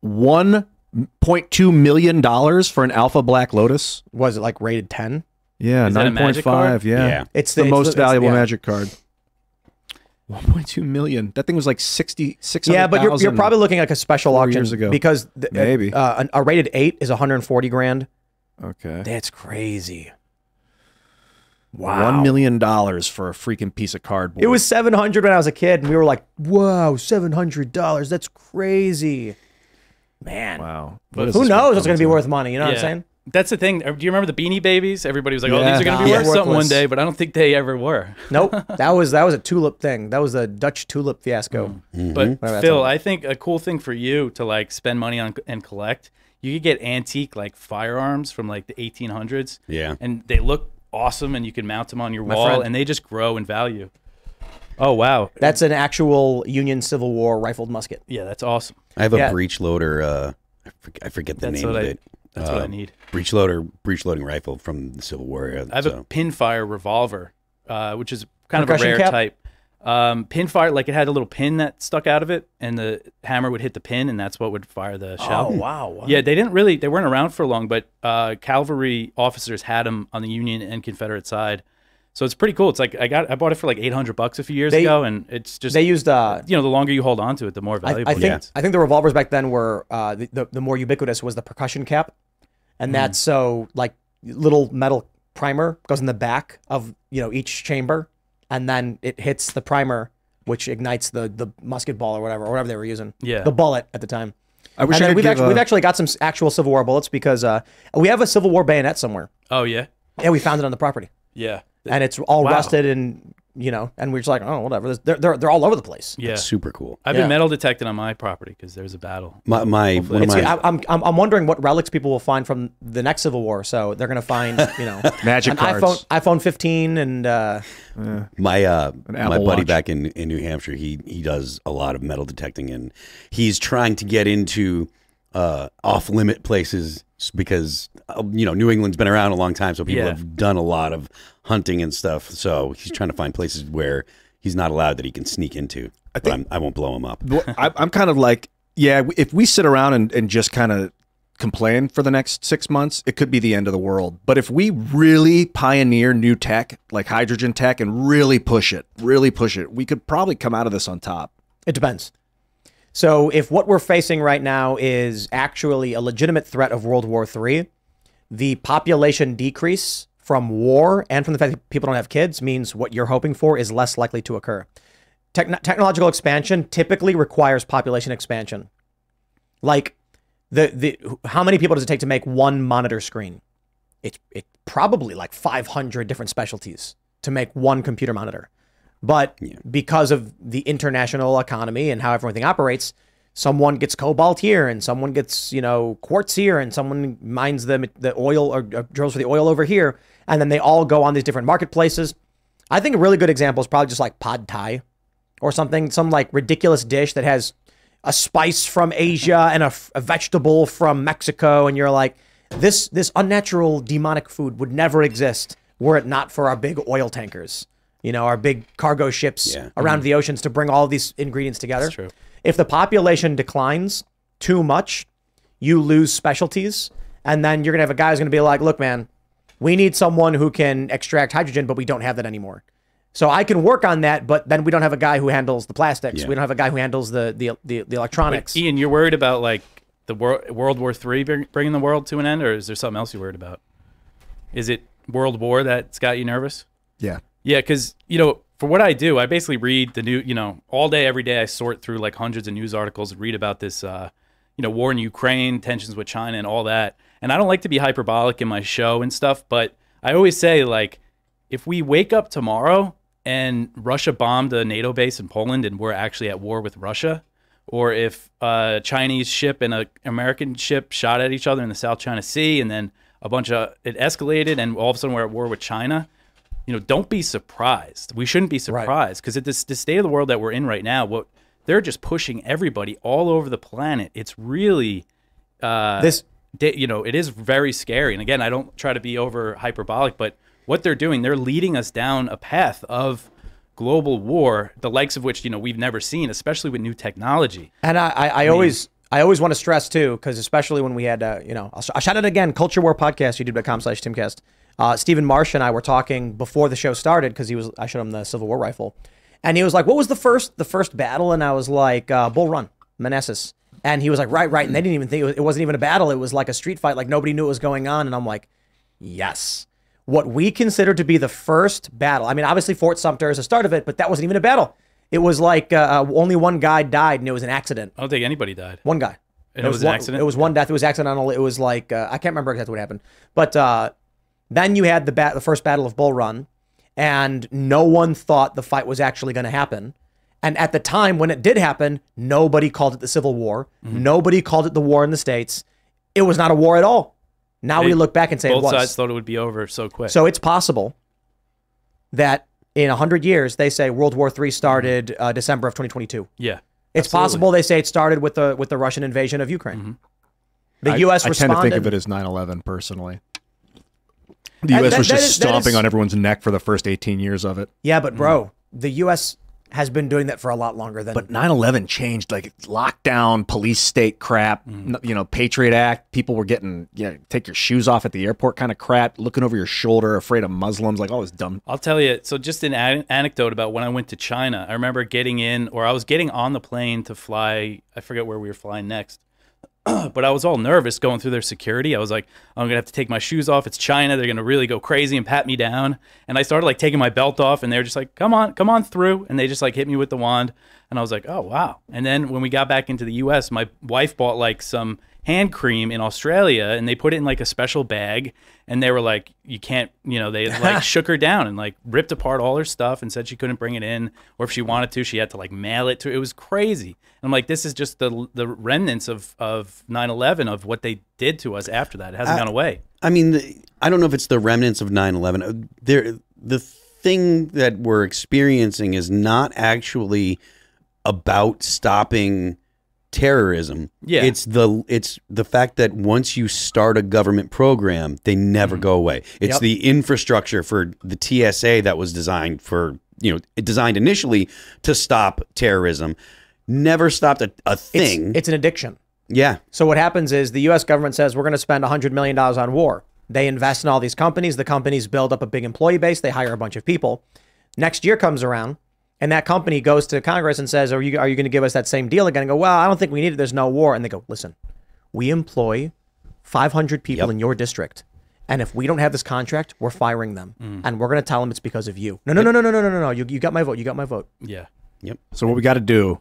one point two million dollars for an Alpha Black Lotus? was it like rated 10? Yeah, Is that a nine point magic five. card? Yeah. Yeah. It's the, it's most it's- valuable yeah. Magic card. One point two million. That thing was like sixty six. Yeah, but you're, you're probably looking at like a special four auction years ago. because the, Maybe. uh, an- a rated 8 is 140 grand. okay. That's crazy. Wow. One million dollars for a freaking piece of cardboard. It was 700 when I was a kid and we were like, "Wow, $700. That's crazy." Man. wow. But What Who is this knows gonna what's going to be worth money, you know what I'm Yeah. saying? That's the thing. Do you remember the Beanie Babies? Everybody was like, "Oh, Yeah. these are going to be Yeah. worth something one day," but I don't think they ever were. Nope. that was that was a tulip thing. That was a Dutch tulip fiasco. Mm-hmm. But Whatever Phil. I think a cool thing for you to like spend money on and collect, you could get antique like firearms from like the 1800s. Yeah. and they look awesome, and you can mount them on your My wall, friend. and they just grow in value. Oh wow, That's an actual Union Civil War rifled musket. yeah, that's awesome. I have a Yeah. breech loader. Uh, I, forget, the That's name of I- it. That's what I Uh, need. Breech loader, breech loading rifle from the Civil War. era, I have so. a pinfire revolver, uh, which is kind of a rare cap? type. Um, pinfire, like it had a little pin that stuck out of it, and the hammer would hit the pin, and that's what would fire the shell. Oh, wow. Yeah, they didn't really, they weren't around for long, but uh, cavalry officers had them on the Union and Confederate side. So it's pretty cool. It's like I got, I bought it for like eight hundred bucks a few years They- ago, and it's just, They used uh you know, the longer you hold on to it, the more valuable. I it think is. I think the revolvers back then were uh the, the, the more ubiquitous was the percussion cap. And that's so like little metal primer goes in the back of you know each chamber and then it hits the primer which ignites the the musket ball or whatever or whatever they were using. Yeah. The bullet at the time. I wish I could we've, give actually, a- we've actually got some actual Civil War bullets because uh, we have a Civil War bayonet somewhere. Oh yeah, Yeah, we found it on the property, yeah, and it's all Wow. rusted and you know, and we're just like, oh, whatever. They're they're, they're all over the place. yeah. super cool. I've Yeah. been metal detecting on my property because there's a battle. My, my one of my I, I'm, I'm I'm wondering what relics people will find from the next Civil War. So they're gonna find you know Magic an cards. iPhone iPhone 15 and uh, my uh my buddy Watch. back in, in New Hampshire, he he does a lot of metal detecting and he's trying to get into uh off limit places because uh, you know New England's been around a long time, so people Yeah. have done a lot of hunting and stuff. So he's trying to find places where he's not allowed that he can sneak into. but I'm, I won't blow him up. Well, I, I'm kind of like, yeah, if we sit around and, and just kind of complain for the next six months, it could be the end of the world. But if we really pioneer new tech, like hydrogen tech, and really push it, really push it, we could probably come out of this on top. it depends. So if what we're facing right now is actually a legitimate threat of World War III, the population decrease from war and from the fact that people don't have kids means what you're hoping for is less likely to occur. Techn technological expansion typically requires population expansion. Like the the how many people does it take to make one monitor screen? It's it probably like 500 different specialties to make one computer monitor. But because of the international economy and how everything operates, someone gets cobalt here and someone gets, you know, quartz here and someone mines the, the oil or, or drills for the oil over here. And then they all go on these different marketplaces. I think a really good example is probably just like pad thai or something, some like ridiculous dish that has a spice from Asia and a vegetable from Mexico. And you're like, this, this unnatural demonic food would never exist were it not for our big oil tankers, you know, our big cargo ships Yeah. around mm-hmm. the oceans to bring all these ingredients together. That's true. If the population declines too much, you lose specialties, and then you're gonna have a guy who's gonna be like, "Look, man, we need someone who can extract hydrogen, but we don't have that anymore." So I can work on that, but then we don't have a guy who handles the plastics. Yeah. We don't have a guy who handles the the the, the electronics. Ian, you're worried about like the wor- World War Three bring, bringing the world to an end, or is there something else you're worried about? Is it World War that's got you nervous? Yeah. Yeah, because you know, for what I do, I basically read the new, you know, all day, every day. I sort through like hundreds of news articles and read about this, uh, you know, war in Ukraine, tensions with China, and all that. And I don't like to be hyperbolic in my show and stuff, but I always say like, if we wake up tomorrow and Russia bombed a NATO base in Poland and we're actually at war with Russia, or if a Chinese ship and a American ship shot at each other in the South China Sea, and then a bunch of it escalated, and all of a sudden we're at war with China. You know, don't be surprised. We shouldn't be surprised because at this the state of the world that we're in right now, what they're just pushing everybody all over the planet. It's really uh, This- you know, it is very scary. And again, I don't try to be over hyperbolic, but what they're doing, they're leading us down a path of global war, the likes of which you know we've never seen, especially with new technology. And I, I, I always, I always want to stress too, because especially when we had, uh, you know, I'll, I'll shout it again, Culture War Podcast, youtube.com slash Timcast. Uh, Stephen Marsh and I were talking before the show started because he was, I showed him the Civil War rifle, and he was like, "What was the first, the first battle?" And I was like, uh, "Bull Run, Manassas." And he was like, "Right, right." And they didn't even think it, was, it wasn't even a battle; it was like a street fight. Like nobody knew what was going on. And I'm like, "Yes." What we consider to be the first battle. I mean, obviously Fort Sumter is the start of it, but that wasn't even a battle. It was like uh, uh, only one guy died, and it was an accident. I don't think anybody died. One guy. And it was an one, accident? It was one death. It was accidental. It was like uh, I can't remember exactly what happened. But uh, then you had the bat, the first battle of Bull Run, and no one thought the fight was actually going to happen. And at the time when it did happen, nobody called it the Civil War. Mm-hmm. Nobody called it the war in the states. It was not a war at all. Now we They- look back and say it both was. sides thought it would be over so quick. So it's possible that in 100 years, they say World War III started uh, December of 2022. yeah, It's absolutely. possible they say it started with the with the Russian invasion of Ukraine. The I- U.S. I, responded. tend to think of it as 9/11 personally. The That- U.S. that- was that just is- that stomping is- on everyone's neck for the first 18 years of it. yeah, but bro, mm. the U.S. has been doing that for a lot longer than. But 9/11 changed like lockdown, police state crap. Mm. n- You know, Patriot Act. People were getting you know take your shoes off at the airport kind of crap. Looking over your shoulder, afraid of Muslims. Like all this dumb. I'll tell you. So, just an an- anecdote about when I went to China. I remember getting in, or I was getting on the plane to fly. I forget where we were flying next, but I was all nervous going through their security. I was like, I'm gonna have to take my shoes off. It's China. They're gonna really go crazy and pat me down. And I started like taking my belt off, and they're just like, "Come on, come on through." And they just like hit me with the wand, and I was like, "Oh wow." And then when we got back into the U.S., my wife bought like some hand cream in Australia and they put it in like a special bag and they were like you can't you know they like shook her down and like ripped apart all her stuff and said she couldn't bring it in or if she wanted to she had to like mail it to it was crazy. And I'm like this is just the the remnants of of 9/11 of what they did to us after that. It hasn't I- gone away. I mean, the, I don't know if it's the remnants of 9/11. Uh, There, the thing that we're experiencing is not actually about stopping terrorism. Yeah. it's the it's the fact that once you start a government program, they never mm-hmm. go away. It's Yep. the infrastructure for the TSA that was designed for you know it designed initially to stop terrorism. Never stopped a, a it's, thing. it's an addiction. yeah, So what happens is the U.S. government says we're going to spend 100 million dollars on war. They invest in all these companies. The companies build up a big employee base. They hire a bunch of people. Next year comes around, and that company goes to Congress and says, "Are you are you going to give us that same deal again?" And go, "Well, I don't think we need it. There's no war." And they go, "Listen, we employ 500 people yep. in your district, and if we don't have this contract, we're firing them, mm. and we're going to tell them it's because of you." No, no, no, no, no, no, no, no. You you got my vote. You got my vote. Yeah. Yep. So what we got to do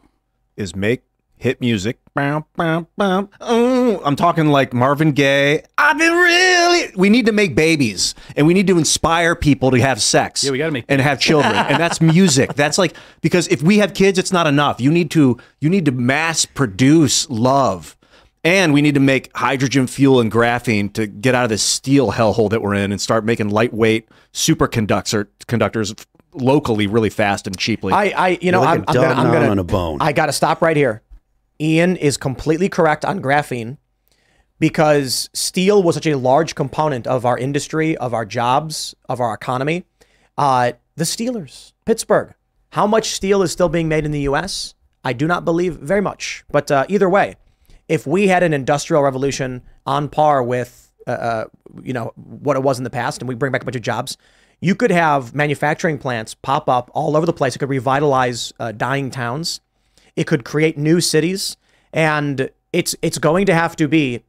is make hit music. Bow, bow, bow. Oh, I'm talking like Marvin Gaye. I've been really. We need to make babies, and we need to inspire people to have sex. Yeah, we gotta make and have children, and that's music. That's like because if we have kids, it's not enough. You need to you need to mass produce love. And we need to make hydrogen fuel and graphene to get out of this steel hellhole that we're in and start making lightweight superconductor conductors locally really fast and cheaply. I, I, you know, like I'm, a I'm gonna, I'm gonna, on a bone. I got to stop right here. Ian is completely correct on graphene. because steel was such a large component of our industry, of our jobs, of our economy. Uh, the Steelers, Pittsburgh. How much steel is still being made in the U.S.? I do not believe very much. But uh, either way, if we had an industrial revolution on par with, uh, uh, you know, what it was in the past, and we bring back a bunch of jobs, you could have manufacturing plants pop up all over the place. It could revitalize uh, dying towns. It could create new cities, and it's it's going to have to be,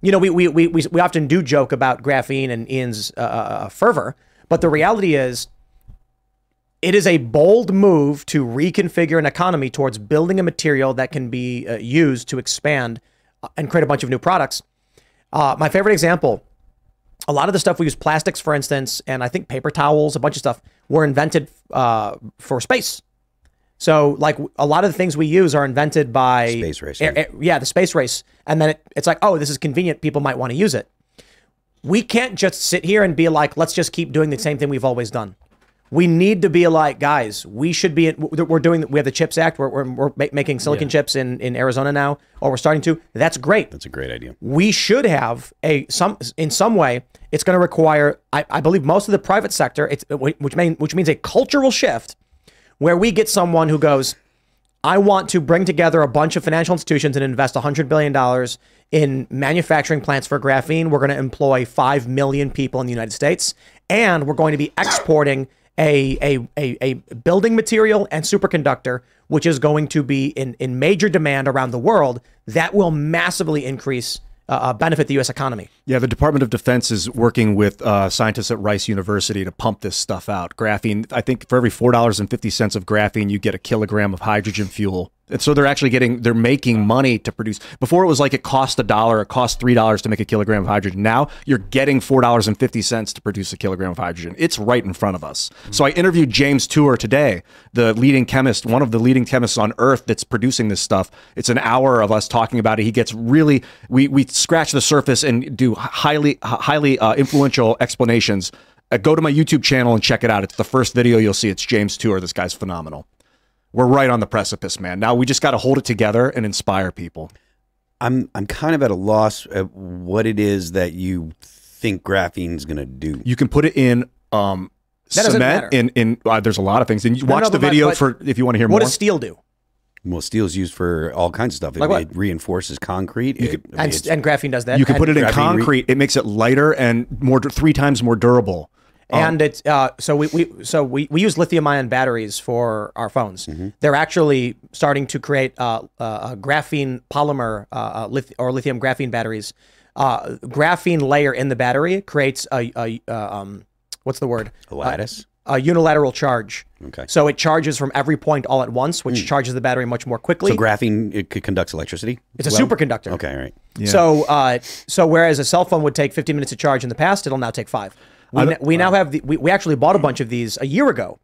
you know, we we we we, often do joke about graphene and Ian's uh, uh, fervor, but the reality is it is a bold move to reconfigure an economy towards building a material that can be uh, used to expand uh, and create a bunch of new products. Uh, my favorite example a lot of the stuff we use, plastics, for instance, and I think paper towels, a bunch of stuff, were invented uh, for space. So, like a lot of the things we use are invented by Space race, air- yeah. air- yeah, the space race, and then it, it's like, oh, this is convenient. People might want to use it. We can't just sit here and be like, let's just keep doing the same thing we've always done. We need to be like, guys, we should be. We're doing. We have the Chips Act. We're, we're, we're making silicon chips in, in Arizona now, or we're starting to. That's great. That's a great idea. We should have a some in some way. It's going to require. I, I believe most of the private sector. It's which mean which means a cultural shift, where we get someone who goes, I want to bring together a bunch of financial institutions and invest $100 billion in manufacturing plants for graphene. We're going to employ 5 million people in the United States, and we're going to be exporting a, a, a, a building material and superconductor, which is going to be in, in major demand around the world. That will massively increase, uh, uh, benefit the U.S. economy. Yeah, the Department of Defense is working with uh, scientists at Rice University to pump this stuff out. Graphene, I think for every $4.50 of graphene, you get a kilogram of hydrogen fuel. And so they're actually getting, they're making money to produce. Before it was like it cost a dollar, it cost $3 to make a kilogram of hydrogen. Now you're getting $4.50 to produce a kilogram of hydrogen. It's right in front of us. So I interviewed James Tour today, the leading chemist, one of the leading chemists on earth that's producing this stuff. It's an hour of us talking about it. He gets really, we, we scratch the surface and do highly, highly uh, influential explanations. Uh, go to my YouTube channel and check it out. It's the first video you'll see. It's James Tour. This guy's phenomenal. We're right on the precipice, man. Now we just got to hold it together and inspire people. I'm I'm kind of at a loss at what it is that you think graphene's going to do. You can put it in um, That cement. In in uh, there's a lot of things. And you No, watch no, the video but for if you want to hear What more. What does steel do? Well, steel's used for all kinds of stuff. It, Like what? it reinforces concrete. It- I mean, And, and graphene does that. you can And- put it in graphene re- concrete. it makes it lighter and more three times more durable. And it's uh, so we, we so we, we use lithium ion batteries for our phones. They're actually starting to create uh, uh, graphene polymer uh, uh, lith- or lithium graphene batteries. Uh, graphene layer in the battery creates a, a uh, um, what's the word? a lattice. A unilateral charge. Okay. So it charges from every point all at once, which charges the battery much more quickly. so graphene it conducts electricity. it's a superconductor. Okay, all right. So, uh, so whereas a cell phone would take 15 minutes to charge in the past, it'll now take five. We, n- we now have the, we, we actually bought a bunch of these a year ago.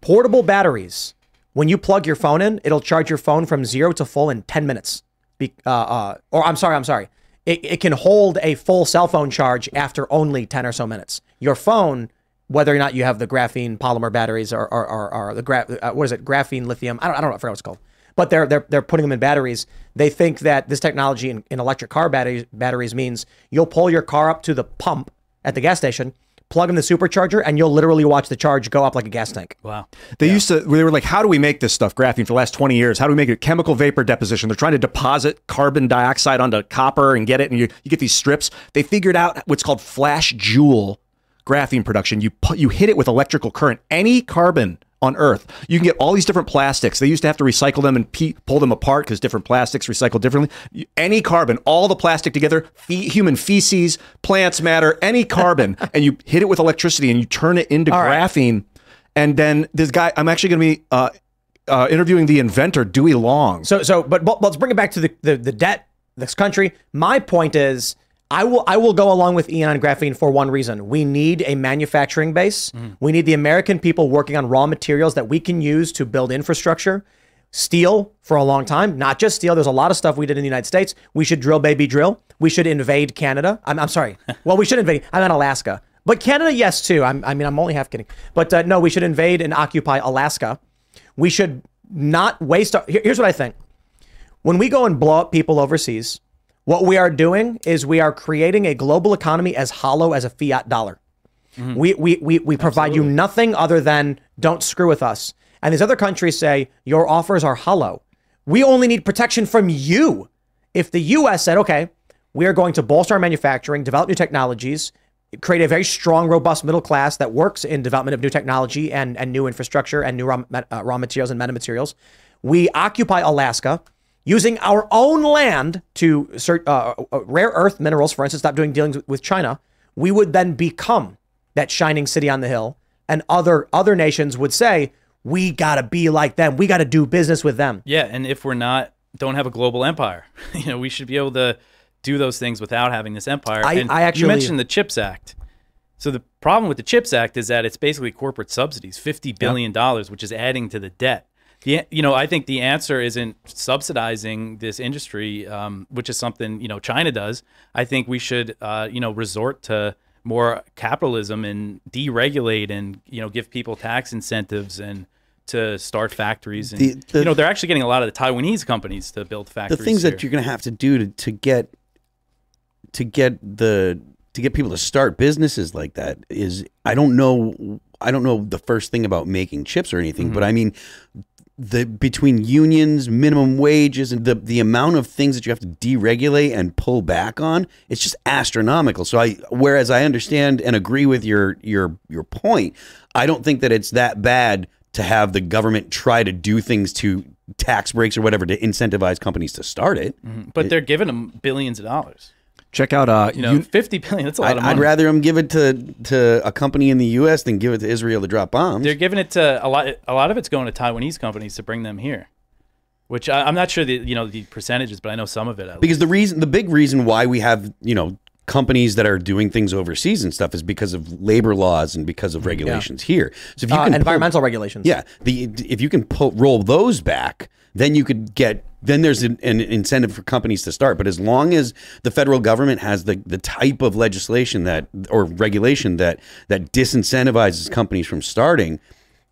Portable batteries. When you plug your phone in, it'll charge your phone from zero to full in 10 minutes. Be, uh, uh, or I'm sorry, I'm sorry. It, it can hold a full cell phone charge after only 10 or so minutes. Your phone, whether or not you have the graphene polymer batteries or, or, or, or the gra- uh, what is it, graphene lithium? I don't, I don't know, I forgot what it's called. But they're, they're, they're putting them in batteries. They think that this technology in, in electric car batteries, batteries means you'll pull your car up to the pump at the gas station, plug in the supercharger, and you'll literally watch the charge go up like a gas tank. Wow. They used to, they were like, how do we make this stuff, graphene, for the last 20 years? How do we make it chemical vapor deposition? They're trying to deposit carbon dioxide onto copper and get it, and you, you get these strips. They figured out what's called flash joule graphene production. You put, you hit it with electrical current. Any carbon on Earth, you can get all these different plastics. They used to have to recycle them and pe- pull them apart because different plastics recycle differently. Any carbon, all the plastic together, fe- human feces, plants matter, any carbon, and you hit it with electricity and you turn it into graphene. And then this guy, I'm actually going to be uh, uh, interviewing the inventor, Duy Luong. So, so, but, but let's bring it back to the, the, the debt, this country. My point is, I will, I will go along with Ian on graphene for one reason. We need a manufacturing base. We need the American people working on raw materials that we can use to build infrastructure. Steel for a long time, not just steel. There's a lot of stuff we did in the United States. We should drill, baby, drill. We should invade Canada. I'm, I'm sorry. Well, we should invade. I'm in Alaska, but Canada, yes, too. I'm, I mean, I'm only half kidding. But uh, no, we should invade and occupy Alaska. We should not waste. Our, here- here's what I think when we go and blow up people overseas, What we are doing is we are creating a global economy as hollow as a fiat dollar. We, we, we, we provide you nothing other than don't screw with us. And these other countries say your offers are hollow. We only need protection from you. If the US said, okay, we are going to bolster our manufacturing, develop new technologies, create a very strong, robust middle class that works in development of new technology and, and new infrastructure and new raw, uh, raw materials and metamaterials. We occupy Alaska using our own land to search uh, uh, rare earth minerals, for instance, stop doing dealings with China. We would then become that shining city on the hill, and other other nations would say, "We gotta be like them. We gotta do business with them." Yeah, and if we're not, don't have a global empire. you know, we should be able to do those things without having this empire. I- and I you actually- mentioned the Chips Act. So the problem with the Chips Act is that it's basically corporate subsidies, fifty billion dollars, which is adding to the debt. The, you know, I think the answer isn't subsidizing this industry, um, which is something you know China does. I think we should, uh, you know, resort to more capitalism and deregulate and you know give people tax incentives and to start factories and The- the- you know they're actually getting a lot of the Taiwanese companies to build factories. the things here. that you're going to have to do to, to get to get the to get people to start businesses like that is I don't know I don't know the first thing about making chips or anything, Mm-hmm. but I mean the between unions, minimum wages, and the the amount of things that you have to deregulate and pull back on, it's just astronomical. So I whereas I understand and agree with your your your point, I don't think that it's that bad to have the government try to do things to tax breaks or whatever to incentivize companies to start it. Mm-hmm. but they're giving them billions of dollars. Check out uh, You know, Un- fifty billion. That's a lot I'd, of money. I'd rather them give it to to a company in the U.S. than give it to Israel to drop bombs. They're giving it to a lot. A lot of it's going to Taiwanese companies to bring them here, which I, I'm not sure the you know the percentages, but I know some of it. At because the reason, the big reason why we have you know companies that are doing things overseas and stuff is because of labor laws and because of regulations here. So if you Uh, can pull- environmental regulations. yeah, the if you can pull, roll those back, then you could get. Then there's an, an incentive for companies to start. But as long as the federal government has the, the type of legislation that or regulation that that disincentivizes companies from starting,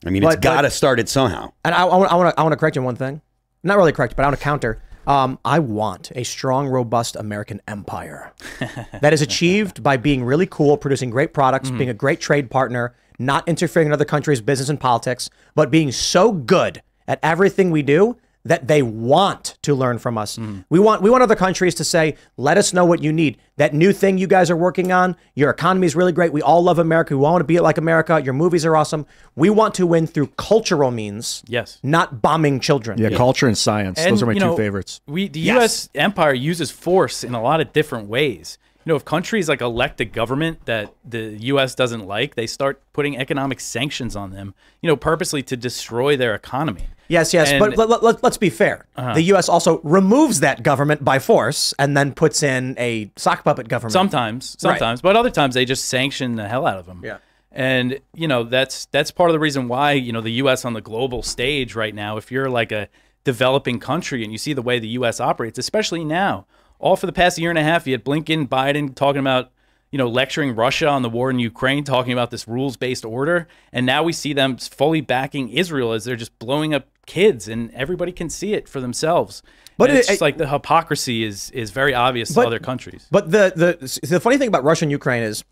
I mean, it's But- but- got to start it somehow. And I, I want, I want to, I want to correct you on one thing. Not really correct, but I want to counter. Um, I want a strong, robust American empire that is achieved by being really cool, producing great products, being a great trade partner, not interfering in other countries' business and politics, but being so good at everything we do that they want to learn from us. Mm-hmm. We want we want other countries to say, "Let us know what you need." That new thing you guys are working on, your economy is really great. We all love America. We all want to be like America. Your movies are awesome. We want to win through cultural means, yes, not bombing children. yeah, culture and science. And, Those are my you two know, favorites. We the Yes. U.S. empire uses force in a lot of different ways. You know, if countries like elect a government that the U.S. doesn't like, they start putting economic sanctions on them. You know, purposely to destroy their economy. Yes, yes, And- but let, let, let, us be fair. Uh-huh. The U.S. also removes that government by force and then puts in a sock puppet government. Sometimes, Right. sometimes, but other times they just sanction the hell out of them. Yeah. And you know that's that's part of the reason why you know the U.S. on the global stage right now. If you're like a developing country and you see the way the U.S. operates, especially now, all for the past year and a half, you had Blinken, Biden talking about you know lecturing Russia on the war in Ukraine, talking about this rules-based order, and now we see them fully backing Israel as they're just blowing up kids, and everybody can see it for themselves. But And it's it- just like the hypocrisy is is very obvious to other countries. But the, the the funny thing about Russia and Ukraine is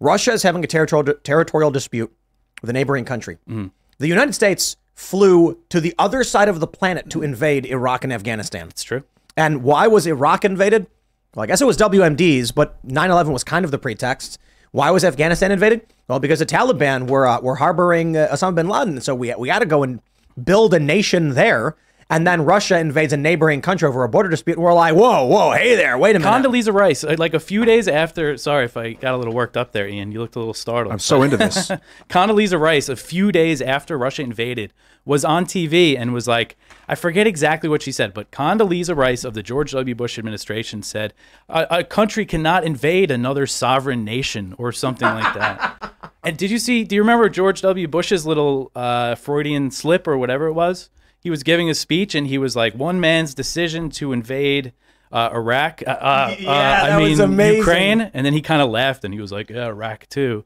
Russia is having a territorial territorial dispute with a neighboring country. Mm-hmm. The United States flew to the other side of the planet to invade Iraq and Afghanistan. It's true. And why was Iraq invaded? Well, I guess it was WMDs, but 9/11 was kind of the pretext. Why was Afghanistan invaded? Well, because the Taliban were uh, were harboring uh, Osama bin Laden, so we we had to go and build a nation there. And then Russia invades a neighboring country over a border dispute. And we're like, whoa, whoa, hey there, wait a minute. Condoleezza Rice, uh, like a few days after. Sorry if I got a little worked up there, Ian. You looked a little startled. I'm so into this. Condoleezza Rice, a few days after Russia invaded, was on TV and was like, I forget exactly what she said, but Condoleezza Rice of the George W. Bush administration said, a, a country cannot invade another sovereign nation or something like that. And did you see, do you remember George W. Bush's little uh, Freudian slip or whatever it was? He was giving a speech and he was like, one man's decision to invade. Uh, Iraq, uh, uh, Yeah, uh, I mean. Ukraine, and then he kind of laughed and he was like, "Yeah, Iraq too."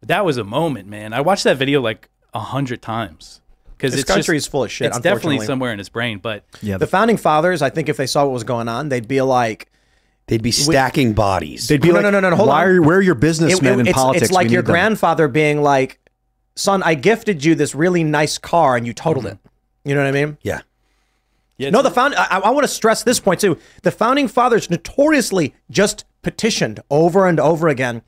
That was a moment, man. I watched that video like a hundred times because This it's country just- is full of shit, It's definitely somewhere in his brain, but Yeah, the founding fathers, I think if they saw what was going on, they'd be like, They'd be stacking bodies. They'd be No, like, no, no, no, no, hold why on. Are, where are your businessmen it- in it's, politics? It's like We your need them. grandfather being like, "Son, I gifted you this really nice car, and you totaled mm-hmm. it." You know what I mean? yeah. Yeah, No, the found. I, I want to stress this point too. The founding fathers notoriously just petitioned over and over again,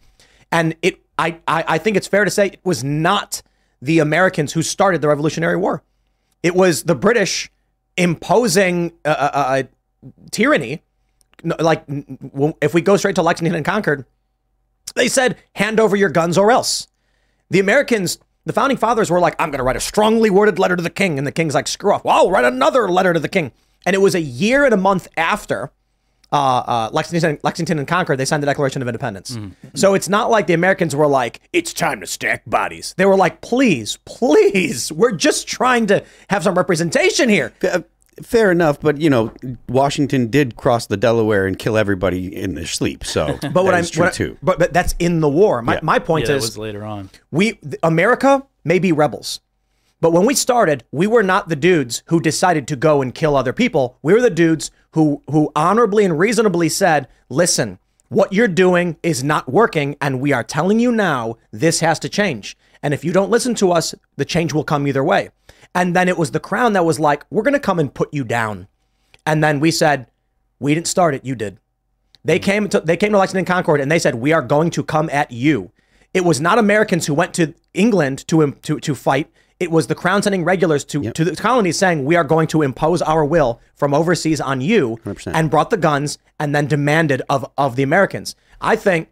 and it. I, I I think it's fair to say it was not the Americans who started the Revolutionary War. It was the British imposing uh, uh, tyranny. Like if we go straight to Lexington and Concord, they said, "Hand over your guns or else." The Americans, the founding fathers were like, I'm going to write a strongly worded letter to the king. And the king's like, screw off. Well, I'll write another letter to the king. And it was a year and a month after uh, uh, Lexington, Lexington and Concord, they signed the Declaration of Independence. So it's not like the Americans were like, it's time to stack bodies. They were like, please, please, we're just trying to have some representation here. Fair enough, but you know, Washington did cross the Delaware and kill everybody in their sleep. So, But what I'm is true what I- too. but, but that's in the war. My, Yeah. my point yeah, that is was later on. we America may be rebels. But when we started, we were not the dudes who decided to go and kill other people. We were the dudes who who honorably and reasonably said, "Listen, what you're doing is not working and we are telling you now this has to change. And if you don't listen to us, the change will come either way." And then it was the crown that was like, "We're going to come and put you down." And then we said, "We didn't start it, you did." They mm-hmm. came to they came to Lexington Concord and they said, "We are going to come at you." It was not Americans who went to England to to to fight. It was the crown sending regulars to to the colonies saying, "We are going to impose our will from overseas on you," 100%. and brought the guns and then demanded of of the Americans. I think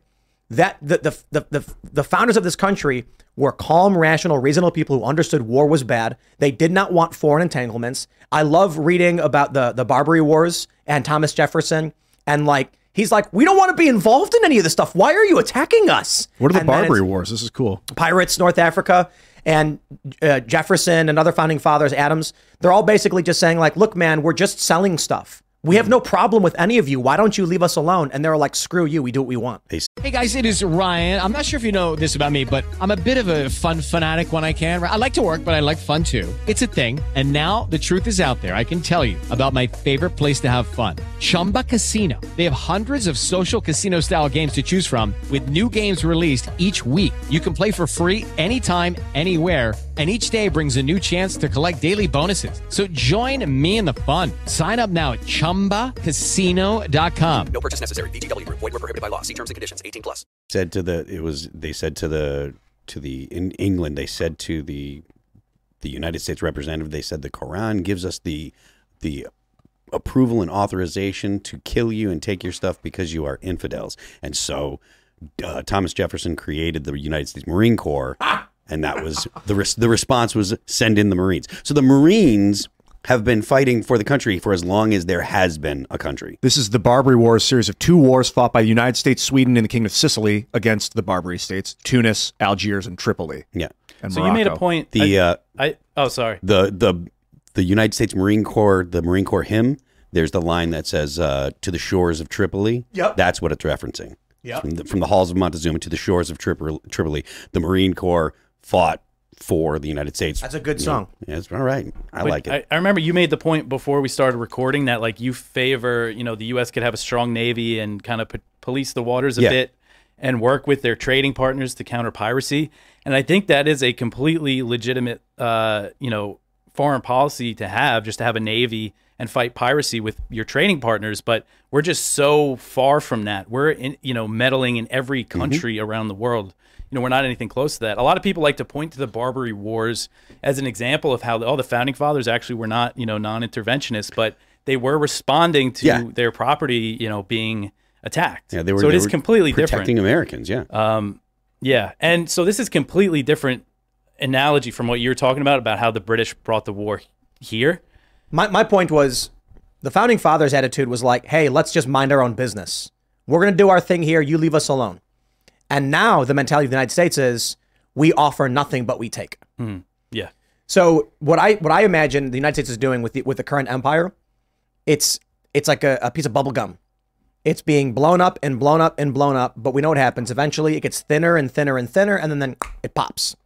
that the the the the, the founders of this country were calm, rational, reasonable people who understood war was bad. They did not want foreign entanglements. I love reading about the the Barbary Wars and Thomas Jefferson and like he's like, we don't want to be involved in any of this stuff. Why are you attacking us? What are the And Barbary Wars? This is cool. Pirates, North Africa, and uh, Jefferson and other founding fathers, Adams. They're all basically just saying like, look, man, we're just selling stuff. We have no problem with any of you. Why don't you leave us alone? And they're like, screw you. We do what we want. Hey guys, it is Ryan. I'm not sure if you know this about me, but I'm a bit of a fun fanatic when I can. I like to work, but I like fun too. It's a thing. And now the truth is out there. I can tell you about my favorite place to have fun Chumba Casino. They have hundreds of social casino style games to choose from, with new games released each week. You can play for free anytime, anywhere. And each day brings a new chance to collect daily bonuses. So join me in the fun. Sign up now at chumbacasino.com. No purchase necessary. VGW Group. Void were prohibited by law. See terms and conditions. 18 plus. said to the it was they said to the to the in England they said to the the United States representative they said the Quran gives us the the approval and authorization to kill you and take your stuff because you are infidels and so uh, Thomas Jefferson created the United States Marine Corps and that was the res- the response was send in the Marines so the Marines have been fighting for the country for as long as there has been a country This is the Barbary Wars series of two wars fought by the United States, Sweden, and the Kingdom of Sicily against the Barbary states, Tunis, Algiers, and Tripoli. yeah And So you made a point. The, I, uh, I oh sorry. the the the United States Marine Corps, the Marine Corps hymn. There's the line that says uh, "to the shores of Tripoli." Yep. that's what it's referencing. Yep. from the, from the halls of Montezuma to the shores of Tripoli. Tripoli. The Marine Corps fought for the United States. That's a good song. yeah, it's all right. I But like it. I, I remember you made the point before we started recording that like you favor, you know, the U.S. could have a strong navy and kind of p- police the waters a Yeah. bit and work with their trading partners to counter piracy. And I think that is a completely legitimate, uh, you know, foreign policy to have, just to have a navy and fight piracy with your trading partners. But we're just so far from that. We're in, you know, meddling in every country around the world. You know, we're not anything close to that. A lot of people like to point to the Barbary Wars as an example of how oh, the founding fathers actually were not, you know, non-interventionists, but they were responding to Yeah. their property, you know, being attacked. yeah, they were. so it they is were completely protecting different. Americans. Yeah, Um, yeah, and so this is completely different analogy from what you were talking about about how the British brought the war here. My, my point was the founding fathers' attitude was like, hey, let's just mind our own business. We're going to do our thing here. You leave us alone. And now the mentality of the United States is we offer nothing but we take. Hmm. Yeah, So what I what I imagine the United States is doing with the, with the current empire, it's it's like a, a piece of bubble gum. It's being blown up and blown up and blown up, but we know what happens. Eventually, it gets thinner and thinner and thinner, and then, then it pops.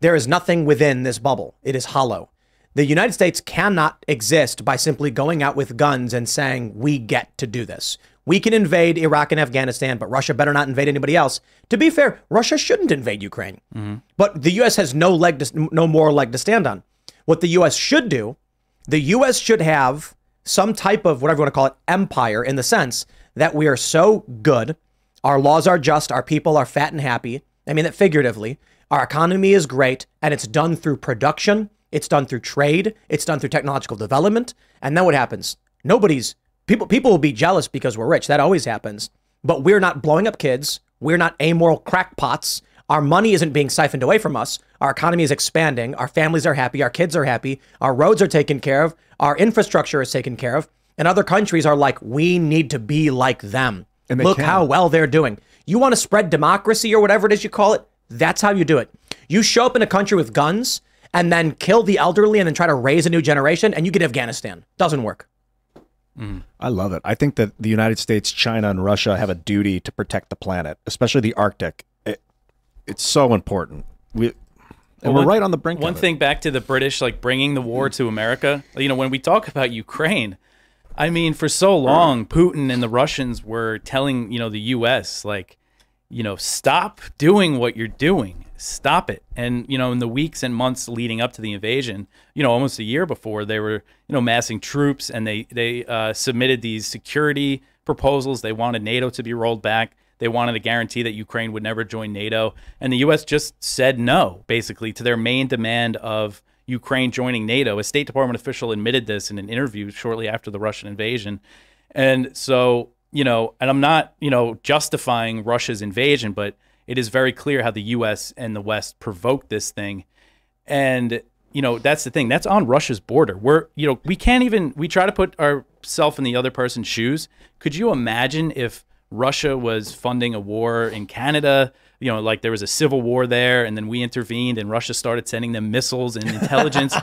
There is nothing within this bubble. It is hollow. The United States cannot exist by simply going out with guns and saying, we get to do this. We can invade Iraq and Afghanistan, but Russia better not invade anybody else. To be fair, Russia shouldn't invade Ukraine. Mm-hmm. But the U.S. has no leg, to, no moral leg to stand on. What the U.S. should do, the U.S. should have some type of whatever you want to call it empire in the sense that we are so good, our laws are just, our people are fat and happy. I mean that figuratively. Our economy is great, and it's done through production. It's done through trade. It's done through technological development. And then what happens? Nobody's people. People will be jealous because we're rich. That always happens. But we're not blowing up kids. We're not amoral crackpots. Our money isn't being siphoned away from us. Our economy is expanding. Our families are happy. Our kids are happy. Our roads are taken care of. Our infrastructure is taken care of. And other countries are like, we need to be like them. Look can. how well they're doing. You want to spread democracy or whatever it is you call it? That's how you do it. You show up in a country with guns and then kill the elderly and then try to raise a new generation and you get Afghanistan. Doesn't work. I love it. I think that the United States, China, and Russia have a duty to protect the planet, especially the Arctic. It, it's so important. We and Well, we're one- right on the brink. One of it. thing back to the British, like bringing the war to America. You know, when we talk about Ukraine, I mean, for so long, Putin and the Russians were telling you know the U.S. like, you know, stop doing what you're doing, stop it. And you know, in the weeks and months leading up to the invasion, you know, almost a year before, they were you know massing troops and they they uh, submitted these security proposals. They wanted NATO to be rolled back. They wanted a guarantee that Ukraine would never join NATO. And the U.S. just said no, basically, to their main demand of Ukraine joining NATO. A State Department official admitted this in an interview shortly after the Russian invasion. And so, you know, and I'm not, you know, justifying Russia's invasion, but it is very clear how the U.S. and the West provoked this thing. And you know that's the thing that's on russia's border we're you know we can't even we try to put ourselves in the other person's shoes could you imagine if russia was funding a war in canada you know like there was a civil war there and then we intervened and russia started sending them missiles and intelligence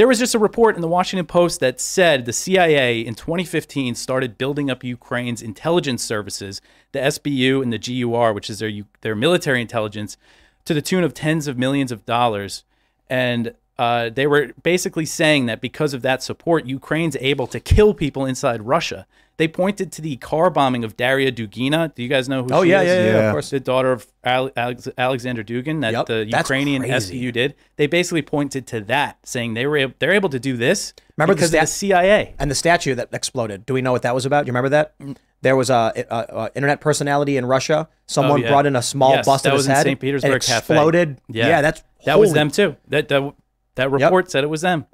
there was just a report in the washington post that said the cia in 2015 started building up ukraine's intelligence services the sbu and the gur which is their their military intelligence to the tune of tens of millions of dollars and uh, they were basically saying that because of that support, Ukraine's able to kill people inside Russia. They pointed to the car bombing of Daria Dugina. Do you guys know who Oh, she yeah, is? yeah, yeah, of course. The daughter of Alex- Alexander Dugin that Yep, the Ukrainian. SBU did. They basically pointed to that, saying they were they're able to do this Remember the because of the CIA. And the statue that exploded. Do we know what that was about? Do you remember that? Mm. There was a, a, a internet personality in Russia. Someone Oh, yeah. brought in a small Yes, bust that of was his in head. St. Petersburg it Cafe. exploded. Yeah, that's that was them too. That that that report said it was them,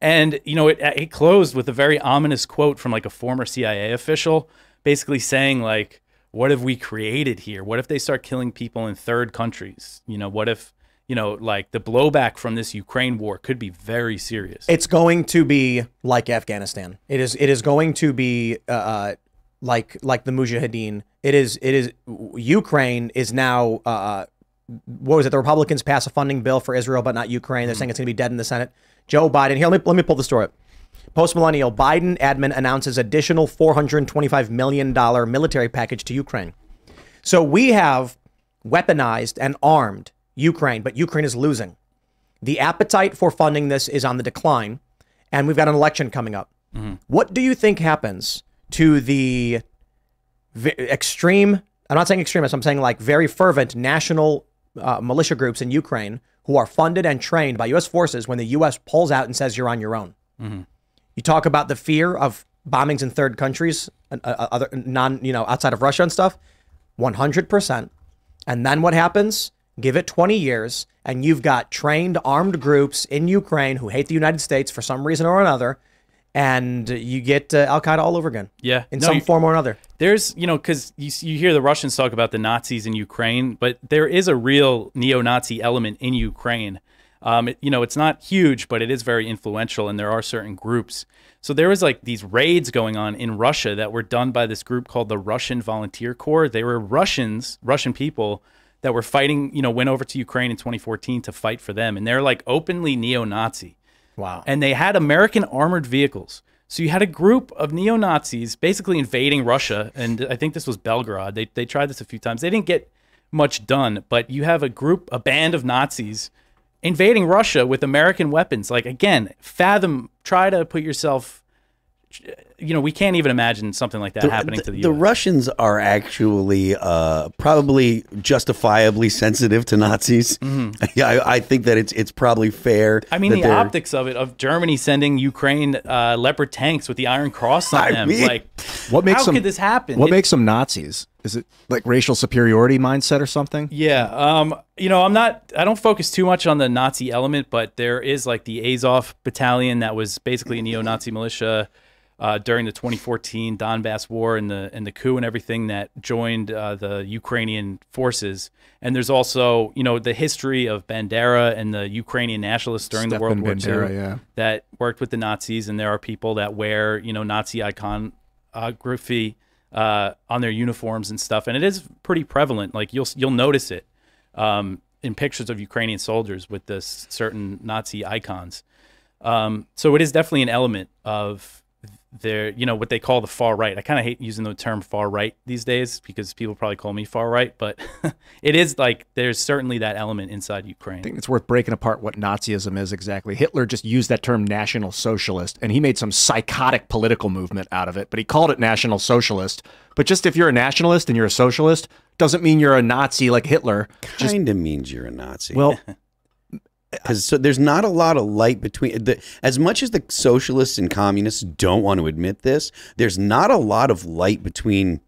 and you know it it closed with a very ominous quote from like a former CIA official, basically saying like, "What have we created here? What if they start killing people in third countries? You know, what if you know like the blowback from this Ukraine war could be very serious." It's going to be like Afghanistan. It is. It is going to be uh, uh, like like the Mujahideen. It is. It is. Ukraine is now. Uh, what was it? The Republicans pass a funding bill for Israel, but not Ukraine. They're saying it's going to be dead in the Senate. Joe Biden. Here, let me let me pull the story up. Post millennial Biden admin announces additional 425 million dollar military package to Ukraine. So we have weaponized and armed Ukraine, but Ukraine is losing. The appetite for funding this is on the decline, and we've got an election coming up. What do you think happens to the v- extreme? I'm not saying extremists. I'm saying like very fervent national uh, militia groups in Ukraine who are funded and trained by U.S. forces when the U.S. pulls out and says you're on your own. You talk about the fear of bombings in third countries, uh, uh, other non, you know, outside of Russia and stuff. 100%. And then what happens? Give it 20 years, and you've got trained armed groups in Ukraine who hate the United States for some reason or another, and you get uh, Al Qaeda all over again. Yeah, in No, some you- form or another. There's, you know, because you, you hear the Russians talk about the Nazis in Ukraine, but there is a real neo Nazi element in Ukraine. Um, it, you know, it's not huge, but it is very influential, and there are certain groups. So there was like these raids going on in Russia that were done by this group called the Russian Volunteer Corps. They were Russians, Russian people that were fighting, you know, went over to Ukraine in 2014 to fight for them. And they're like openly neo Nazi. Wow. And they had American armored vehicles. So you had a group of neo Nazis basically invading Russia. And I think this was Belgorod. They, they tried this a few times. They didn't get much done, but you have a group, a band of Nazis invading Russia with American weapons. Like, again, fathom, try to put yourself you know, we can't even imagine something like that happening to the, US. the Russians are actually uh, probably justifiably sensitive to Nazis. Yeah, I, I think that it's it's probably fair. I mean, the they're- optics of it, of Germany sending Ukraine uh, Leopard tanks with the Iron Cross on I them. mean- like, What makes how them, could this happen? What It- makes them Nazis? Is it like racial superiority mindset or something? Yeah, um, you know, I'm not. I don't focus too much on the Nazi element, but there is like the Azov battalion that was basically a neo-Nazi militia uh, during the 2014 Donbass war and the and the coup and everything that joined uh, the Ukrainian forces. And there's also, you know, the history of Bandera and the Ukrainian nationalists during the World War Bandera, II yeah. that worked with the Nazis, and there are people that wear, you know, Nazi iconography uh, on their uniforms and stuff, and it is pretty prevalent. Like you'll you'll notice it um, in pictures of Ukrainian soldiers with this certain Nazi icons. Um, so it is definitely an element of their, you know, what they call the far right. I kind of hate using the term far right these days because people probably call me far right, but it is like there's certainly that element inside Ukraine. I think it's worth breaking apart what Nazism is exactly. Hitler just used that term National Socialist, and he made some psychotic political movement out of it, but he called it National Socialist. But just if you're a nationalist and you're a socialist, doesn't mean you're a Nazi like Hitler. Just kind of means you're a Nazi. well, because so there's not a lot of light between the, as much as the socialists and communists don't want to admit this there's not a lot of light between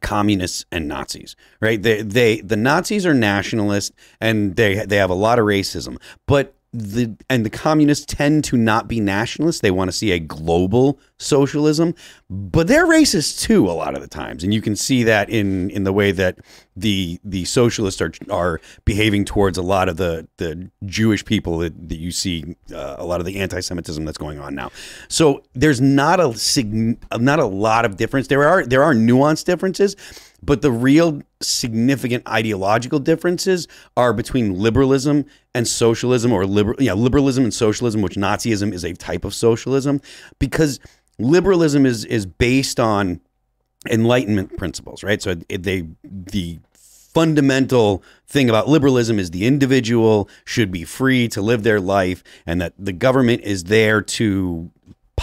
communists and nazis right? They they the nazis are nationalist and they they have a lot of racism. But the and the communists tend to not be nationalists they want to see a global socialism but they're racist too a lot of the times and you can see that in in the way that the the socialists are are behaving towards a lot of the the Jewish people that, that you see uh, a lot of the anti-Semitism that's going on now. So there's not a sig- not a lot of difference. There are there are nuanced differences, but the real significant ideological differences are between liberalism and socialism, or liberal yeah liberalism and socialism, which Nazism is a type of socialism, because liberalism is is based on enlightenment principles right? So they the fundamental thing about liberalism is the individual should be free to live their life and that the government is there to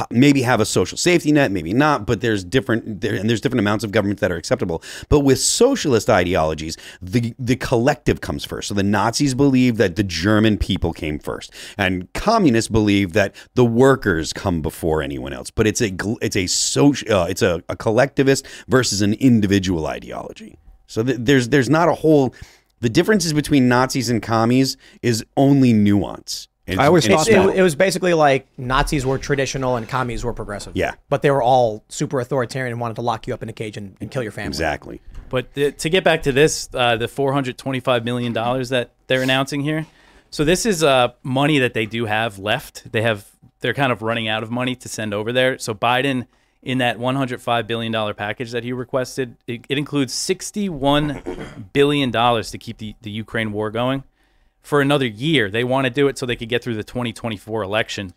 maybe have a social safety net maybe not but there's different there and there's different amounts of government that are acceptable. But with socialist ideologies the the collective comes first. So the nazis believe that the german people came first and communists believe that the workers come before anyone else. But it's a it's a social uh, it's a, a collectivist versus an individual ideology. So th- there's there's not a whole the differences between nazis and commies is only nuance It's- I always thought It, it was basically like Nazis were traditional and commies were progressive. Yeah. But they were all super authoritarian and wanted to lock you up in a cage and, and kill your family. exactly But the, to get back to this, uh, the 425 million dollars that they're announcing here. So this is uh, money that they do have left. They have they're kind of running out of money to send over there. So Biden, in that 105 billion dollar package that he requested, it, it includes 61 billion dollars to keep the, the Ukraine war going for another year. They want to do it so they could get through the 2024 election.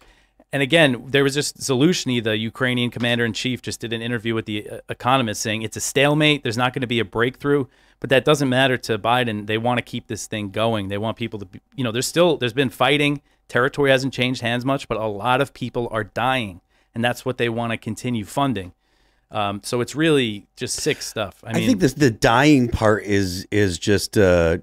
And again, there was just Zelensky, the Ukrainian commander in chief, just did an interview with the uh, Economist saying it's a stalemate. There's not going to be a breakthrough, but that doesn't matter to Biden. They want to keep this thing going. They want people to, be, you know, there's still there's been fighting. Territory hasn't changed hands much, but a lot of people are dying, and that's what they want to continue funding. Um, so it's really just sick stuff. I I, think this the dying part is is just uh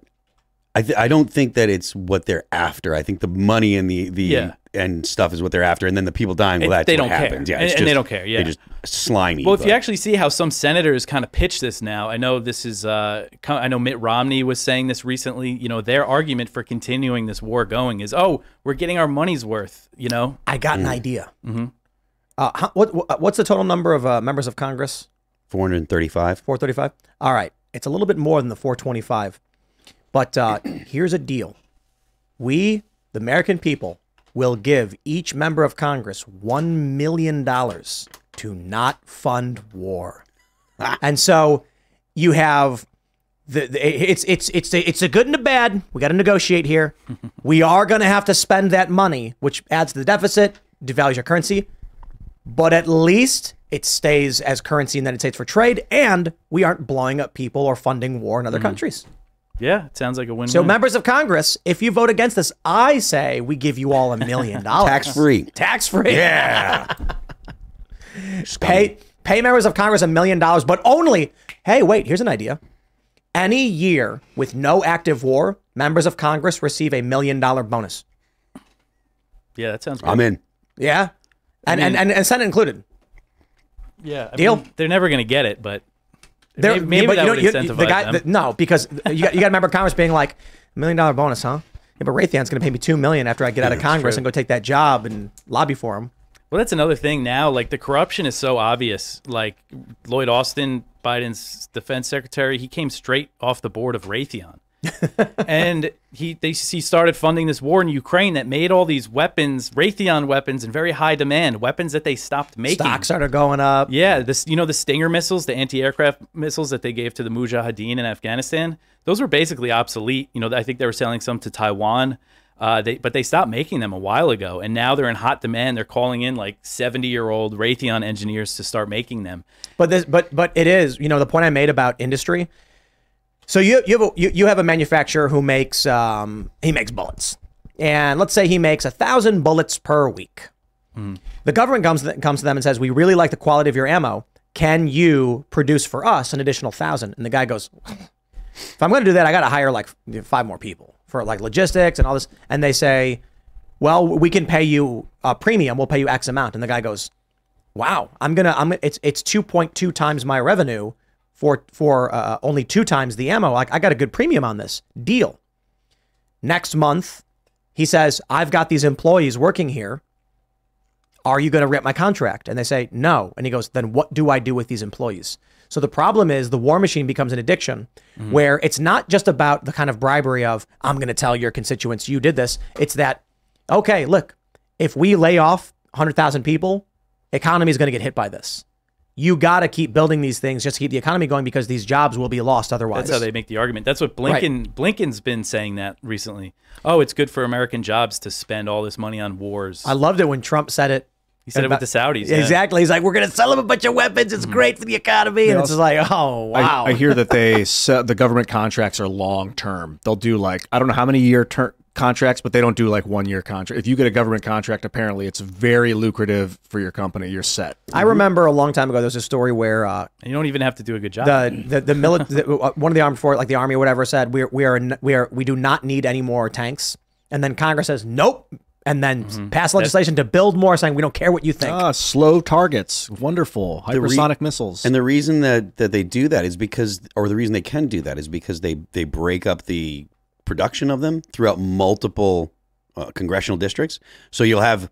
I th- I don't think that it's what they're after. I think the money and the the Yeah. and stuff is what they're after, and then the people dying. Well, that's they what don't care. happens. Yeah, And- it's and they don't care, yeah. they just slimy. Well, if but- you actually see how some senators kind of pitch this now, I know this is. Uh, I know Mitt Romney was saying this recently. You know, their argument for continuing this war going is, "Oh, we're getting our money's worth." You know, I got Mm. an idea. Mhm. Uh, how, what, what what's the total number of uh, members of Congress? 435. 435. All right, it's a little bit more than the 425, but uh, here's a deal: we, the American people, will give each member of Congress one million dollars to not fund war, and so you have. The, the, it's it's it's a, it's a good and a bad. We got to negotiate here. we are going to have to spend that money, which adds to the deficit, devalues your currency but at least it stays as currency in the United States for trade, and we aren't blowing up people or funding war in other countries. Yeah, it sounds like a win-win. So, members of Congress, if you vote against this, I say we give you all a million dollars. Tax free. Tax free. Yeah. pay pay members of Congress a million dollars, but only. Hey, wait. Here's an idea. Any year with no active war, members of Congress receive a million dollar bonus. Yeah, that sounds. Good. I'm in. Yeah, and I mean- and, and and Senate included. Yeah, I Deal. mean, they're never going to get it, but There- maybe, maybe but that you know, would you- incentivize the guy, the- no, because you got, you got to remember Congress being like million dollar bonus, huh? Yeah, but Raytheon's going to pay me two million after I get out of Congress and go take that job and lobby for him. Well, that's another thing now. Like the corruption is so obvious. Like Lloyd Austin, Biden's defense secretary, he came straight off the board of Raytheon. And he they, he started funding this war in Ukraine that made all these weapons, Raytheon weapons, in very high demand, weapons that they stopped making. Stocks started going up. Yeah, this you know the Stinger missiles, the anti-aircraft missiles that they gave to the Mujahideen in Afghanistan. Those were basically obsolete. You know, I think they were selling some to Taiwan. Uh, they, but they stopped making them a while ago, and now they're in hot demand. They're calling in like seventy-year-old Raytheon engineers to start making them. But this, but but it is, you know, the point I made about industry. So you you have a, you, you have a manufacturer who makes um he makes bullets, and let's say he makes a thousand bullets per week. The government comes to, comes to them and says, "We really like the quality of your ammo. Can you produce for us an additional thousand? And the guy goes, "If I'm going to do that, I got to hire like five more people for like logistics and all this." And they say, "Well, we can pay you a premium. We'll pay you X amount." And the guy goes, wow i'm gonna i'm it's it's 2.2 times my revenue for for uh, only two times the ammo like i got a good premium on this. Deal. Next month he says i've got these employees working here. Are you going to rip my contract? And they say no. And he goes then what do i do with these employees? So the problem is the war machine becomes an addiction where it's not just about the kind of bribery of i'm going to tell your constituents you did this. It's that okay look if we lay off 100000 people economy is going to get hit by this. You got to keep building these things just to keep the economy going because these jobs will be lost otherwise. That's how they make the argument. That's what Blinken Blinken's been saying that recently. Oh, it's good for American jobs to spend all this money on wars. I loved it when Trump said it. He said it with the Saudis. yeah. Exactly. He's like, we're going to sell them a bunch of weapons. It's mm-hmm. great for the economy. And it's just like, oh, wow. I, I hear that they set, the government contracts are long term. They'll do like I don't know how many year ter- contracts, but they don't do like one year contract. If you get a government contract, apparently it's very lucrative for your company. You're set. I remember a long time ago, there was a story where uh, And you don't even have to do a good job. the the the, mili- the uh, one of the armed forces, like the army or whatever, said we we are we are we do not need any more tanks, and then Congress says nope, and then Mm-hmm. pass legislation to build more, saying we don't care what you think. Ah, slow targets, wonderful The re- hypersonic missiles. And the reason that, that they do that is because, or the reason they can do that is because they, they break up the production of them throughout multiple uh, congressional districts. So you'll have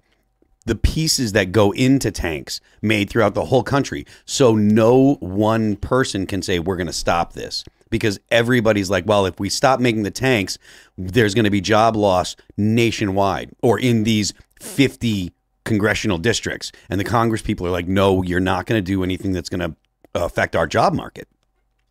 the pieces that go into tanks made throughout the whole country. So no one person can say, we're going to stop this. Because everybody's like, well, if we stop making the tanks, there's going to be job loss nationwide or in these 50 congressional districts. And the Congress people are like, no, you're not going to do anything that's going to affect our job market.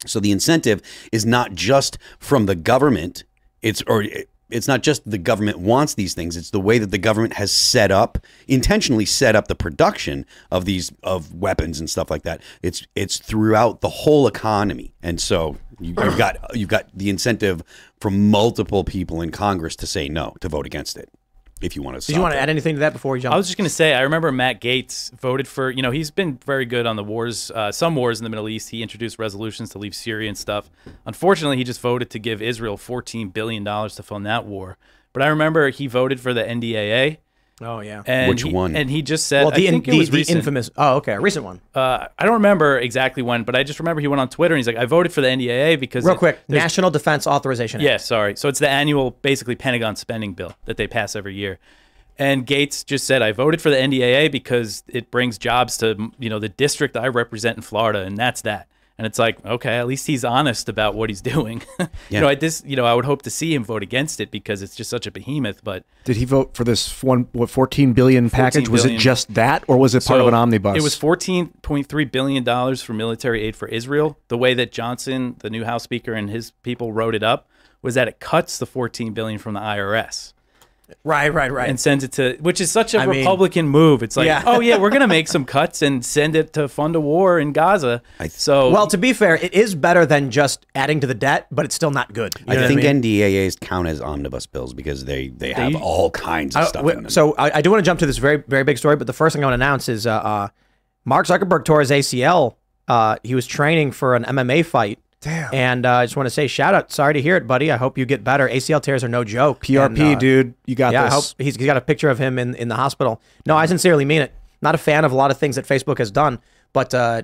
So the incentive is not just from the government. It's or it's not just the government wants these things. It's the way that the government has set up, intentionally set up the production of these of weapons and stuff like that. It's it's throughout the whole economy, and so you, you've got you've got the incentive from multiple people in Congress to say no, to vote against it, if you want to. Did you want to add anything to that before we jump? I was just going to say, I remember Matt Gaetz voted for, you know, he's been very good on the wars, uh, some wars in the Middle East. He introduced resolutions to leave Syria and stuff. Unfortunately, he just voted to give Israel $14 billion to fund that war. But I remember he voted for the NDAA. Oh, yeah. And Which he- one? And he just said, well, the, I think the, it was the recent. infamous. Oh, okay, a recent one. Uh, I don't remember exactly when, but I just remember he went on Twitter and he's like, I voted for the NDAA because. Real it- quick, National Defense Authorization Act. yeah, sorry. So it's the annual, basically, Pentagon spending bill that they pass every year. And Gaetz just said, I voted for the NDAA because it brings jobs to, you know, the district I represent in Florida, and that's that. And it's like, okay, at least he's honest about what he's doing. Yeah. You know, I this, you know, I would hope to see him vote against it because it's just such a behemoth. But Did he vote for this one what 14 billion package? Was it just that or was it part of an omnibus? It was fourteen point three billion dollars for military aid for Israel. The way that Johnson, the new House Speaker, and his people wrote it up was that it cuts the fourteen billion from the IRS. Right, right, right. and sends it to which is such a I mean- Republican move. It's like, Yeah. oh yeah, we're gonna make some cuts and send it to fund a war in Gaza. so well, to be fair, it is better than just adding to the debt, but it's still not good. You know I what think mean? NDAAs count as omnibus bills because they, they have all kinds of I- stuff wait, in them. So I, I do want to jump to this very very big story, but the first thing I want to announce is uh, uh, Mark Zuckerberg tore his ACL. Uh, he was training for an MMA fight. Damn. And uh, I just want to say, shout out. Sorry to hear it, buddy. I hope you get better. ACL tears are no joke. PRP, And, uh, dude. You got yeah, this. I hope he's, he's got a picture of him in, in the hospital. No, I sincerely mean it. Not a fan of a lot of things that Facebook has done, but uh,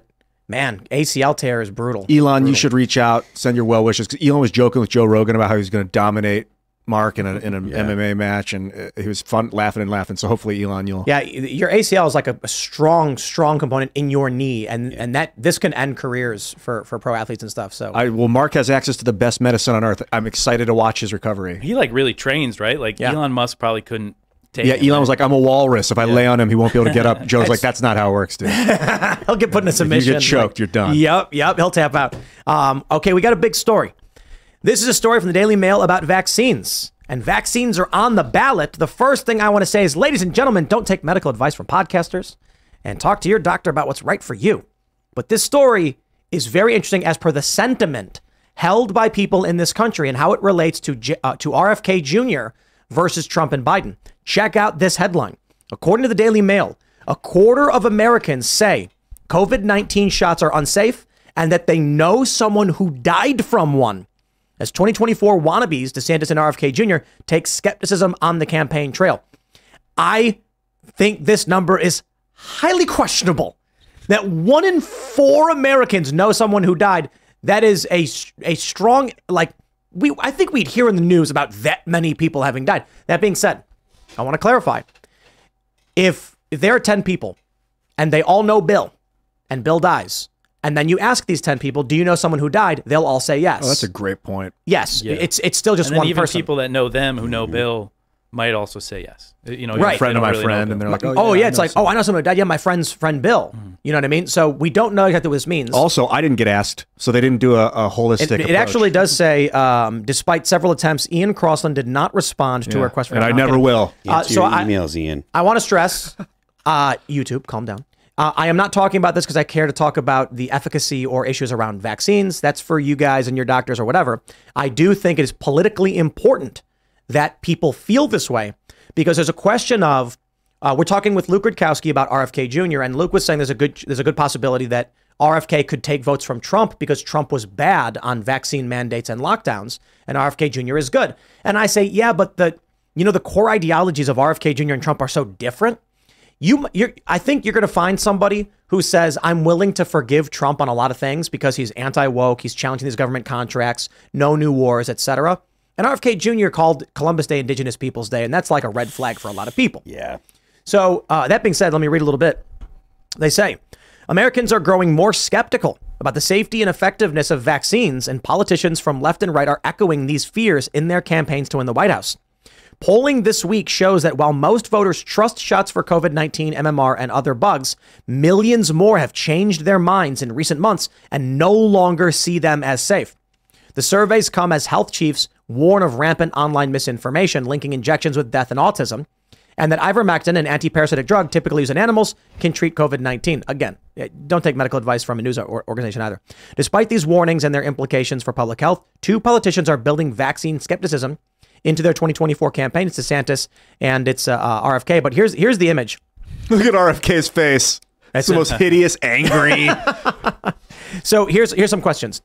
man, ACL tear is brutal. Elon, you should reach out, send your well wishes. Elon was joking with Joe Rogan about how he was going to dominate Mark in, a, in an MMA match, and uh, he was fun, laughing and laughing. So hopefully, Elon, you'll. Yeah, your ACL is like a, a strong, strong component in your knee, and and that this can end careers for for pro athletes and stuff. So I well, Mark has access to the best medicine on earth. I'm excited to watch his recovery. He like really trains, right? Like Yeah. Elon Musk probably couldn't take. Yeah, him, Elon was like, "I'm a walrus. If I lay on him, he won't be able to get up." Joe's like, "That's not how it works, dude." he'll get put in a submission. you submission. get choked, you're done. Yep, yep. He'll tap out. Um, okay, we got a big story. This is a story from the Daily Mail about vaccines. And vaccines are on the ballot. The first thing I want to say is, ladies and gentlemen, don't take medical advice from podcasters and talk to your doctor about what's right for you. But this story is very interesting as per the sentiment held by people in this country and how it relates to, uh, to RFK Jr. versus Trump and Biden. Check out this headline. According to the Daily Mail, a quarter of Americans say COVID 19 shots are unsafe and that they know someone who died from one. As 2024 wannabes, DeSantis and RFK Jr. take skepticism on the campaign trail. I think this number is highly questionable. That one in four Americans know someone who died. That is a a strong like we. I think we'd hear in the news about that many people having died. That being said, I want to clarify. If if there are ten people, and they all know Bill, and Bill dies, and then you ask these ten people, "Do you know someone who died?" They'll all say yes. Oh, that's a great point. yes. It's it's still just and then one even person. people that know them who know Bill might also say yes. You know, Right. if they Friend of my really friend, and they're like, "Oh, Oh yeah, yeah, it's like, someone." oh, I know someone who died. Yeah, my friend's friend Bill. You know what I mean? So we don't know exactly what this means. Also, I didn't get asked, so they didn't do a, a holistic. it, it approach. actually does say, um, despite several attempts, Ian Crossland did not respond to Yeah. a request for and I never will. Uh, so your I, emails, Ian. I want to stress, uh, YouTube, calm down. Uh, I am not talking about this because I care to talk about the efficacy or issues around vaccines. That's for you guys and your doctors or whatever. I do think it is politically important that people feel this way because there's a question of uh, we're talking with Luke Rudkowski about RFK Jr. and Luke was saying there's a good there's a good possibility that RFK could take votes from Trump because Trump was bad on vaccine mandates and lockdowns, and RFK Jr. is good. And I say, yeah, but the you know the core ideologies of RFK Jr. and Trump are so different. You, you're, I think you're going to find somebody who says, I'm willing to forgive Trump on a lot of things because he's anti woke, he's challenging these government contracts, no new wars, etc. And RFK Jr. called Columbus Day Indigenous Peoples Day, and that's like a red flag for a lot of people. Yeah. So, uh, that being said, let me read a little bit. They say Americans are growing more skeptical about the safety and effectiveness of vaccines, and politicians from left and right are echoing these fears in their campaigns to win the White House. Polling this week shows that while most voters trust shots for COVID 19, MMR, and other bugs, millions more have changed their minds in recent months and no longer see them as safe. The surveys come as health chiefs warn of rampant online misinformation linking injections with death and autism, and that ivermectin, an anti-parasitic drug typically used in animals, can treat COVID-19. Again, eh, don't take medical advice from a news organization either. Despite these warnings and their implications for public health, two politicians are building vaccine skepticism into their 2024 campaign. It's DeSantis and it's uh, uh, RFK. But here's here's the image. Look at RFK's face. That's the most hideous, angry. So here's here's some questions.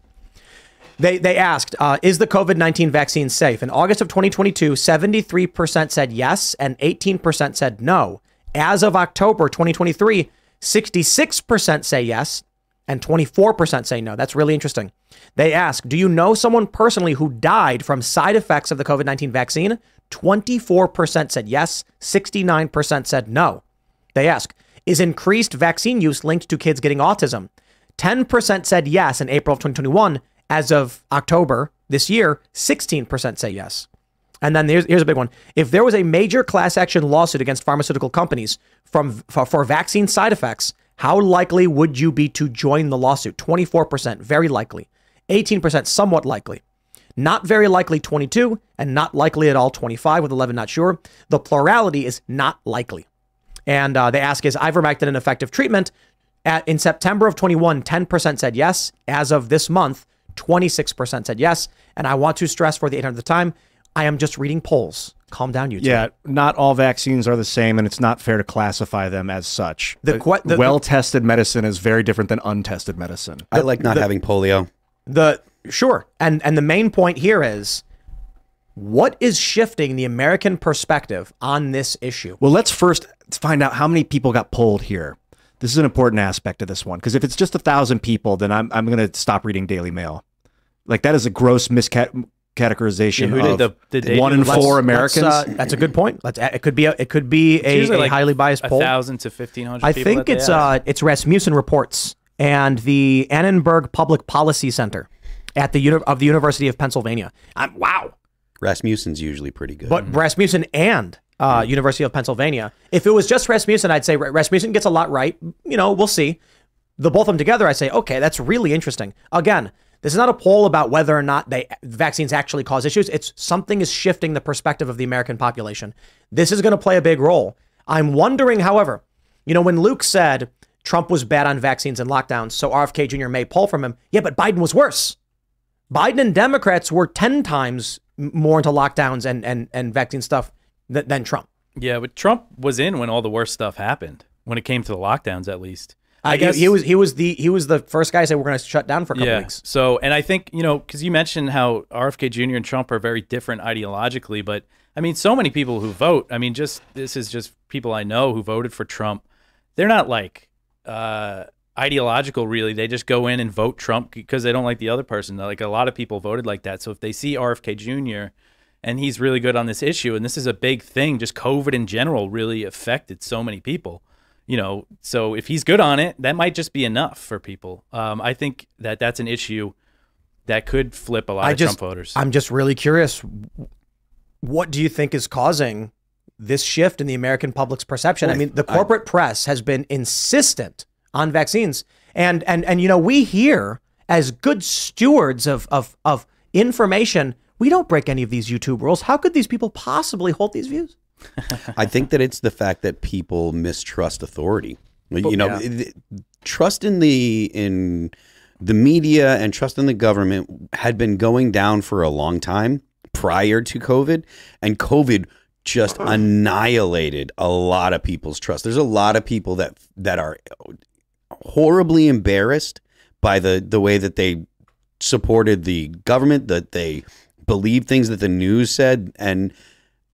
They they asked, uh, is the COVID nineteen vaccine safe? In August of 2022, 73 percent said yes, and 18 percent said no. As of October 2023, 66 percent say yes, and 24 percent say no. That's really interesting. They ask, do you know someone personally who died from side effects of the COVID 19 vaccine? 24 percent said yes, 69 percent said no. They ask, is increased vaccine use linked to kids getting autism? 10% said yes in April of 2021. As of October this year, 16% say yes. And then here's, here's a big one. If there was a major class action lawsuit against pharmaceutical companies from for, for vaccine side effects, how likely would you be to join the lawsuit? 24%, very likely. 18%, somewhat likely. Not very likely 22, and not likely at all 25, with 11 not sure. The plurality is not likely. And uh, they ask, is ivermectin an effective treatment? At, in September of 21, 10% said yes. As of this month, 26% said yes. And I want to stress for the 800th time, I am just reading polls. Calm down, you two. Yeah, not all vaccines are the same, and it's not fair to classify them as such. The que- the- the- well-tested medicine is very different than untested medicine. I like not having polio. The sure, and and the main point here is, what is shifting the American perspective on this issue? Well, let's first find out how many people got polled here. This is an important aspect of this one because if it's just a thousand people, then I'm I'm going to stop reading Daily Mail. Like that is a gross miscategorization Yeah, who did of the- did they one in four Let's, Americans. uh, that's a good point. Let's. It could be. A, it could be It's a, a like highly biased a poll. thousand to fifteen hundred. I think it's uh it's Rasmussen reports and the Annenberg Public Policy Center at the uni- of the University of Pennsylvania. I'm, wow, Rasmussen's usually pretty good. but Rasmussen and uh, University of Pennsylvania. If it was just Rasmussen, I'd say Rasmussen gets a lot right. You know, we'll see. The both of them together, I say, okay, that's really interesting. Again, this is not a poll about whether or not they vaccines actually cause issues. It's something is shifting the perspective of the American population. This is going to play a big role. I'm wondering, however, you know, when Luke said Trump was bad on vaccines and lockdowns, so RFK Jr. may pull from him. Yeah, but Biden was worse. Biden and Democrats were 10 times more into lockdowns and, and, and vaccine stuff th- than Trump. yeah, but Trump was in when all the worst stuff happened. When it came to the lockdowns, at least. I guess he, was he was the he was the first guy to say we're going to shut down for a couple yeah. weeks. So, and I think you know, because you mentioned how RFK Jr. and Trump are very different ideologically, but I mean, so many people who vote. I mean, just this is just people I know who voted for Trump. They're not like uh, ideological, really. They just go in and vote Trump because they don't like the other person. Like a lot of people voted like that. So if they see RFK Jr. and he's really good on this issue, and this is a big thing, just COVID in general really affected so many people you know, so if he's good on it, that might just be enough for people. Um, I think that that's an issue that could flip a lot I of just Trump voters. I'm just really curious. What do you think is causing this shift in the American public's perception? I mean, the I- corporate press has been insistent on vaccines, and and and you know, we here as good stewards of of of information, we don't break any of these YouTube rules. How could these people possibly hold these views? I think that it's the fact that people mistrust authority. You know, th- trust in the in the media and trust in the government had been going down for a long time prior to COVID, and COVID just annihilated a lot of people's trust. There's a lot of people that that are horribly embarrassed by the the way that they supported the government, that they believed things that the news said, and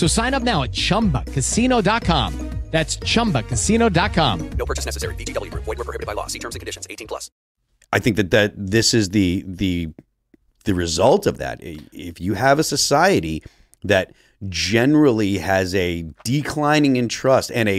So sign up now at chumbacasino.com. That's chumbacasino.com. No purchase necessary. VGW Group. Void were prohibited by law. See terms and conditions. 18 plus. I think that that this is the the the result of that. If you have a society that generally has a declining in trust and a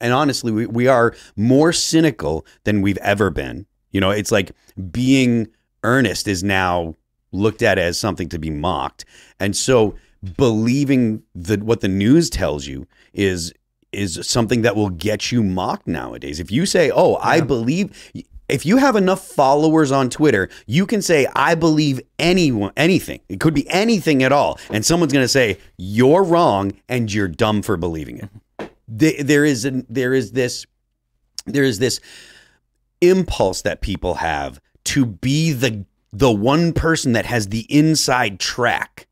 and honestly we, we are more cynical than we've ever been. You know, it's like being earnest is now looked at as something to be mocked. And so believing that what the news tells you is is something that will get you mocked nowadays. If you say, "Oh, I believe," if you have enough followers on Twitter, you can say, "I believe anyone, anything." It could be anything at all, and someone's going to say, "You're wrong," and you're dumb for believing it. There- There is an, there is this there is this impulse that people have to be the the one person that has the inside track.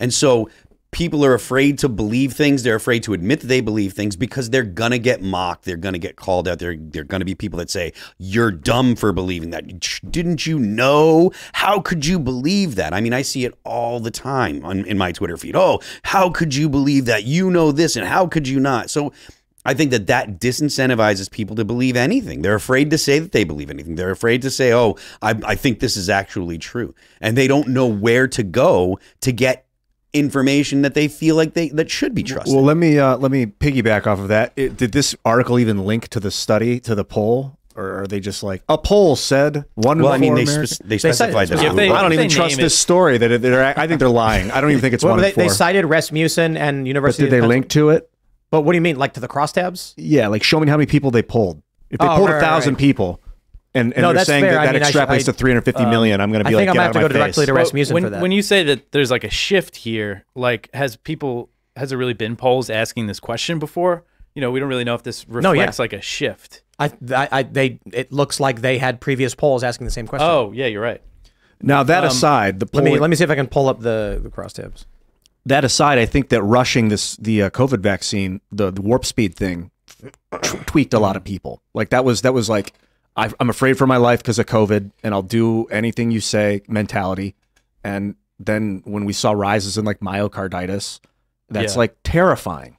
And so people are afraid to believe things. They're afraid to admit that they believe things because they're gonna get mocked. They're gonna get called out. They're they're gonna be people that say, You're dumb for believing that. Didn't you know? How could you believe that? I mean, I see it all the time on in my Twitter feed. Oh, how could you believe that? You know this and how could you not? So I think that that disincentivizes people to believe anything. They're afraid to say that they believe anything. They're afraid to say, "Oh, I, I think this is actually true," and they don't know where to go to get information that they feel like they that should be trusted. Well, let me uh, let me piggyback off of that. It, did this article even link to the study to the poll, or are they just like a poll said one? Well, I mean, they Americans- spec- they specified this. Yeah, they- I don't even trust this it- story. That they're, I think they're lying. I don't even think it's Well, one they, four. they cited Rasmussen and but University. did they link to it? But what do you mean, like to the crosstabs? Yeah, like show me how many people they pulled. If they Oh, pulled right, a thousand right. people, and, and No, they're saying fair. that, I that mean, I should- extrapolates I- to 350 million. I'm going to I be think like, I'm get gonna out have to go my directly face. to Well, Rasmussen when, for that. when you say that there's like a shift here, like has people has there really been polls asking this question before? You know, we don't really know if this reflects No, yeah. like a shift. I, I, I, they, it looks like they had previous polls asking the same question. Oh, yeah, you're right. Now that Um, aside, the let me let me see if I can pull up the the crosstabs. that aside, I think that rushing this the uh, COVID vaccine, the, the warp speed thing, t- tweaked a lot of people. Like that was that was like I, I'm afraid for my life because of COVID, and I'll do anything you say mentality. And then when we saw rises in like myocarditis, that's Yeah. like terrifying.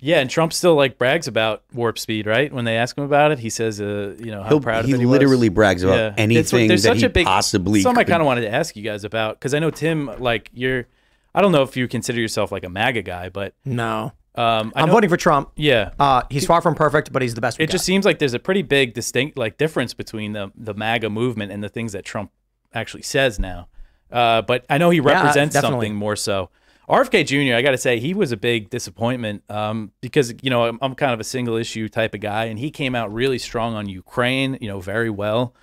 Yeah, and Trump still like brags about warp speed, right? When they ask him about it, he says, uh, you know, how He'll- proud he of it he literally was. brags about It's- anything there's that such he a big, possibly Something I kind of wanted to ask you guys about because I know Tim, like you're, I don't know if you consider yourself like a MAGA guy, but No, um, I I'm know- voting for Trump. Yeah, Uh, he's far from perfect, but he's the best. we it just seems like there's a pretty big distinct like difference between the the MAGA movement and the things that Trump actually says now. Uh, but I know he represents definitely. something more so. RFK Jr. I got to say he was a big disappointment um, because you know I'm, I'm kind of a single issue type of guy, and he came out really strong on Ukraine, you know, very well.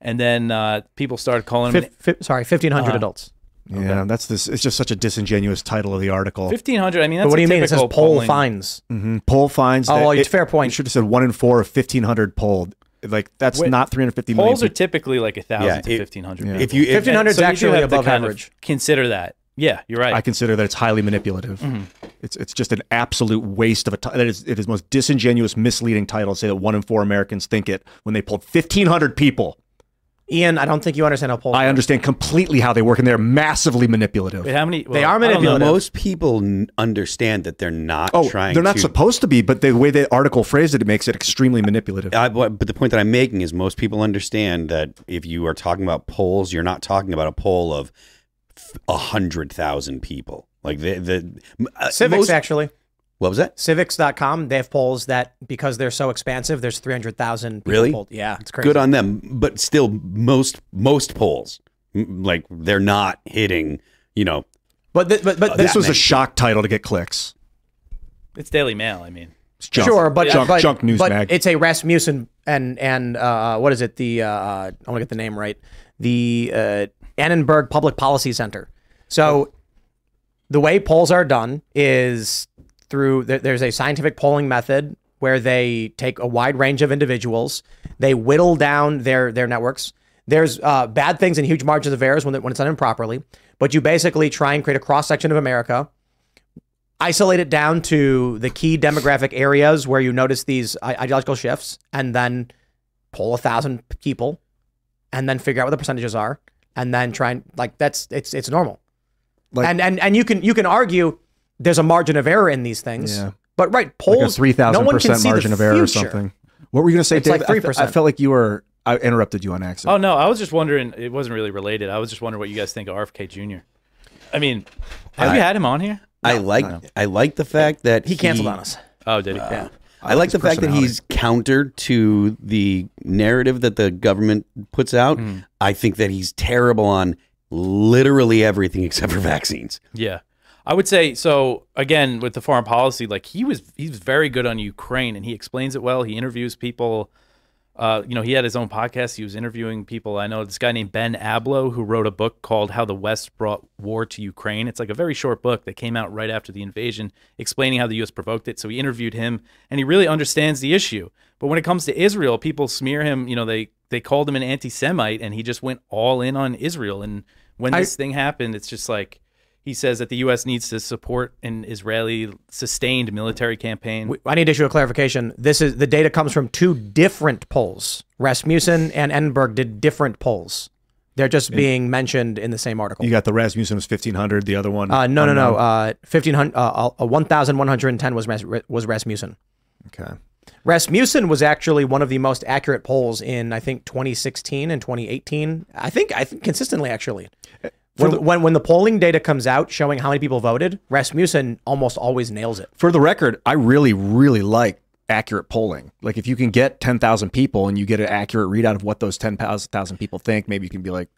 And then uh, people started calling him Fif- fif- sorry, 1,500 Uh, adults. Yeah, that's this. It's just such a disingenuous title of the article. 1500. I mean, that's But what do you mean? It says typical poll polling- finds. hmm Poll finds. Oh, that well, it- it's fair point. You should have said one in four of 1,500 polled. Like that's Wait, not 350 million. Polls are typically like a thousand Yeah, to fifteen hundred. yeah. If you- 1,500 is So you actually above average. Consider that. Yeah, you're right. I consider that it's highly manipulative. Mm-hmm. It's it's just an absolute waste of a title. It is it is most disingenuous, misleading title to say that one in four Americans think it when they polled fifteen hundred people. Ian, I don't think you understand how polls. I work. understand completely how they work, and they're massively manipulative. Wait, how many? They are I don't know. manipulative. Most people n- understand that they're not Oh, trying. they're not to, supposed to be, but the way the article phrased it, it makes it extremely manipulative. I, but but the point that I'm making is most people understand that if you are talking about polls, you're not talking about a poll of f- a hundred thousand people. Like the the uh, Civiqs most- actually. What was that? Civiqs.com, they have polls that because they're so expansive, there's 300,000 people Really? polled. Yeah, it's crazy. Good on them, but still, most most polls m- like they're not hitting. You know, But th- but but this that- was a shock title to get clicks. It's Daily Mail. I mean, It's junk. sure, but junk, but, junk news but mag. it's a Rasmussen and and uh, what is it? The uh, I want to get the name right. The uh, Annenberg Public Policy Center. So the way polls are done is through there's a scientific polling method where they take a wide range of individuals, they whittle down their their networks. There's uh, bad things and huge margins of errors when, when it's done improperly, but you basically try and create a cross section of America isolate it down to the key demographic areas where you notice these ideological shifts and then poll a thousand people and then figure out what the percentages are and then try and like that's it's it's normal Like- and and and you can you can argue there's a margin of error in these things Yeah. but right polls like a three no thousand one can percent see the margin of error or future. something. What were you going to say, It's Dave? like I fe- I, 3%. felt like you were. I interrupted you on accident. oh no, I was just wondering. It wasn't really related. I was just wondering what you guys think of RFK Jr. I mean, have I- you had him on here? I like I like the fact that he canceled on us Oh, did he? yeah. I like the fact that he's counter to the narrative that the government puts out. Hmm. I think that he's terrible on literally everything except for vaccines. Yeah. I would say so again with the foreign policy like he was he was very good on Ukraine and he explains it well. He interviews people uh, you know he had his own podcast. He was interviewing people. I know this guy named Ben Abelow who wrote a book called How the West Brought War to Ukraine. It's like a very short book that came out right after the invasion explaining how the US provoked it. So he interviewed him and he really understands the issue. But when it comes to Israel people smear him you know they they called him an anti-semite and he just went all in on Israel. And when I- this thing happened it's just like he says that the U.S. needs to support an Israeli sustained military campaign. I need to issue a clarification. This is the data comes from two different polls. Rasmussen and Annenberg did different polls. They're just being mentioned in the same article. You got the Rasmussen was fifteen hundred. The other one. Uh, no, no, no. unknown. Uh, fifteen hundred. Uh, uh, one thousand one hundred and ten was Ras- was Rasmussen. okay. Rasmussen was actually one of the most accurate polls in I think 2016 and 2018. I think I think consistently actually. When, the, when when the polling data comes out showing how many people voted, Rasmussen almost always nails it. For the record, I really, really like accurate polling. Like if you can get ten thousand people and you get an accurate readout of what those ten thousand people think, maybe you can be like,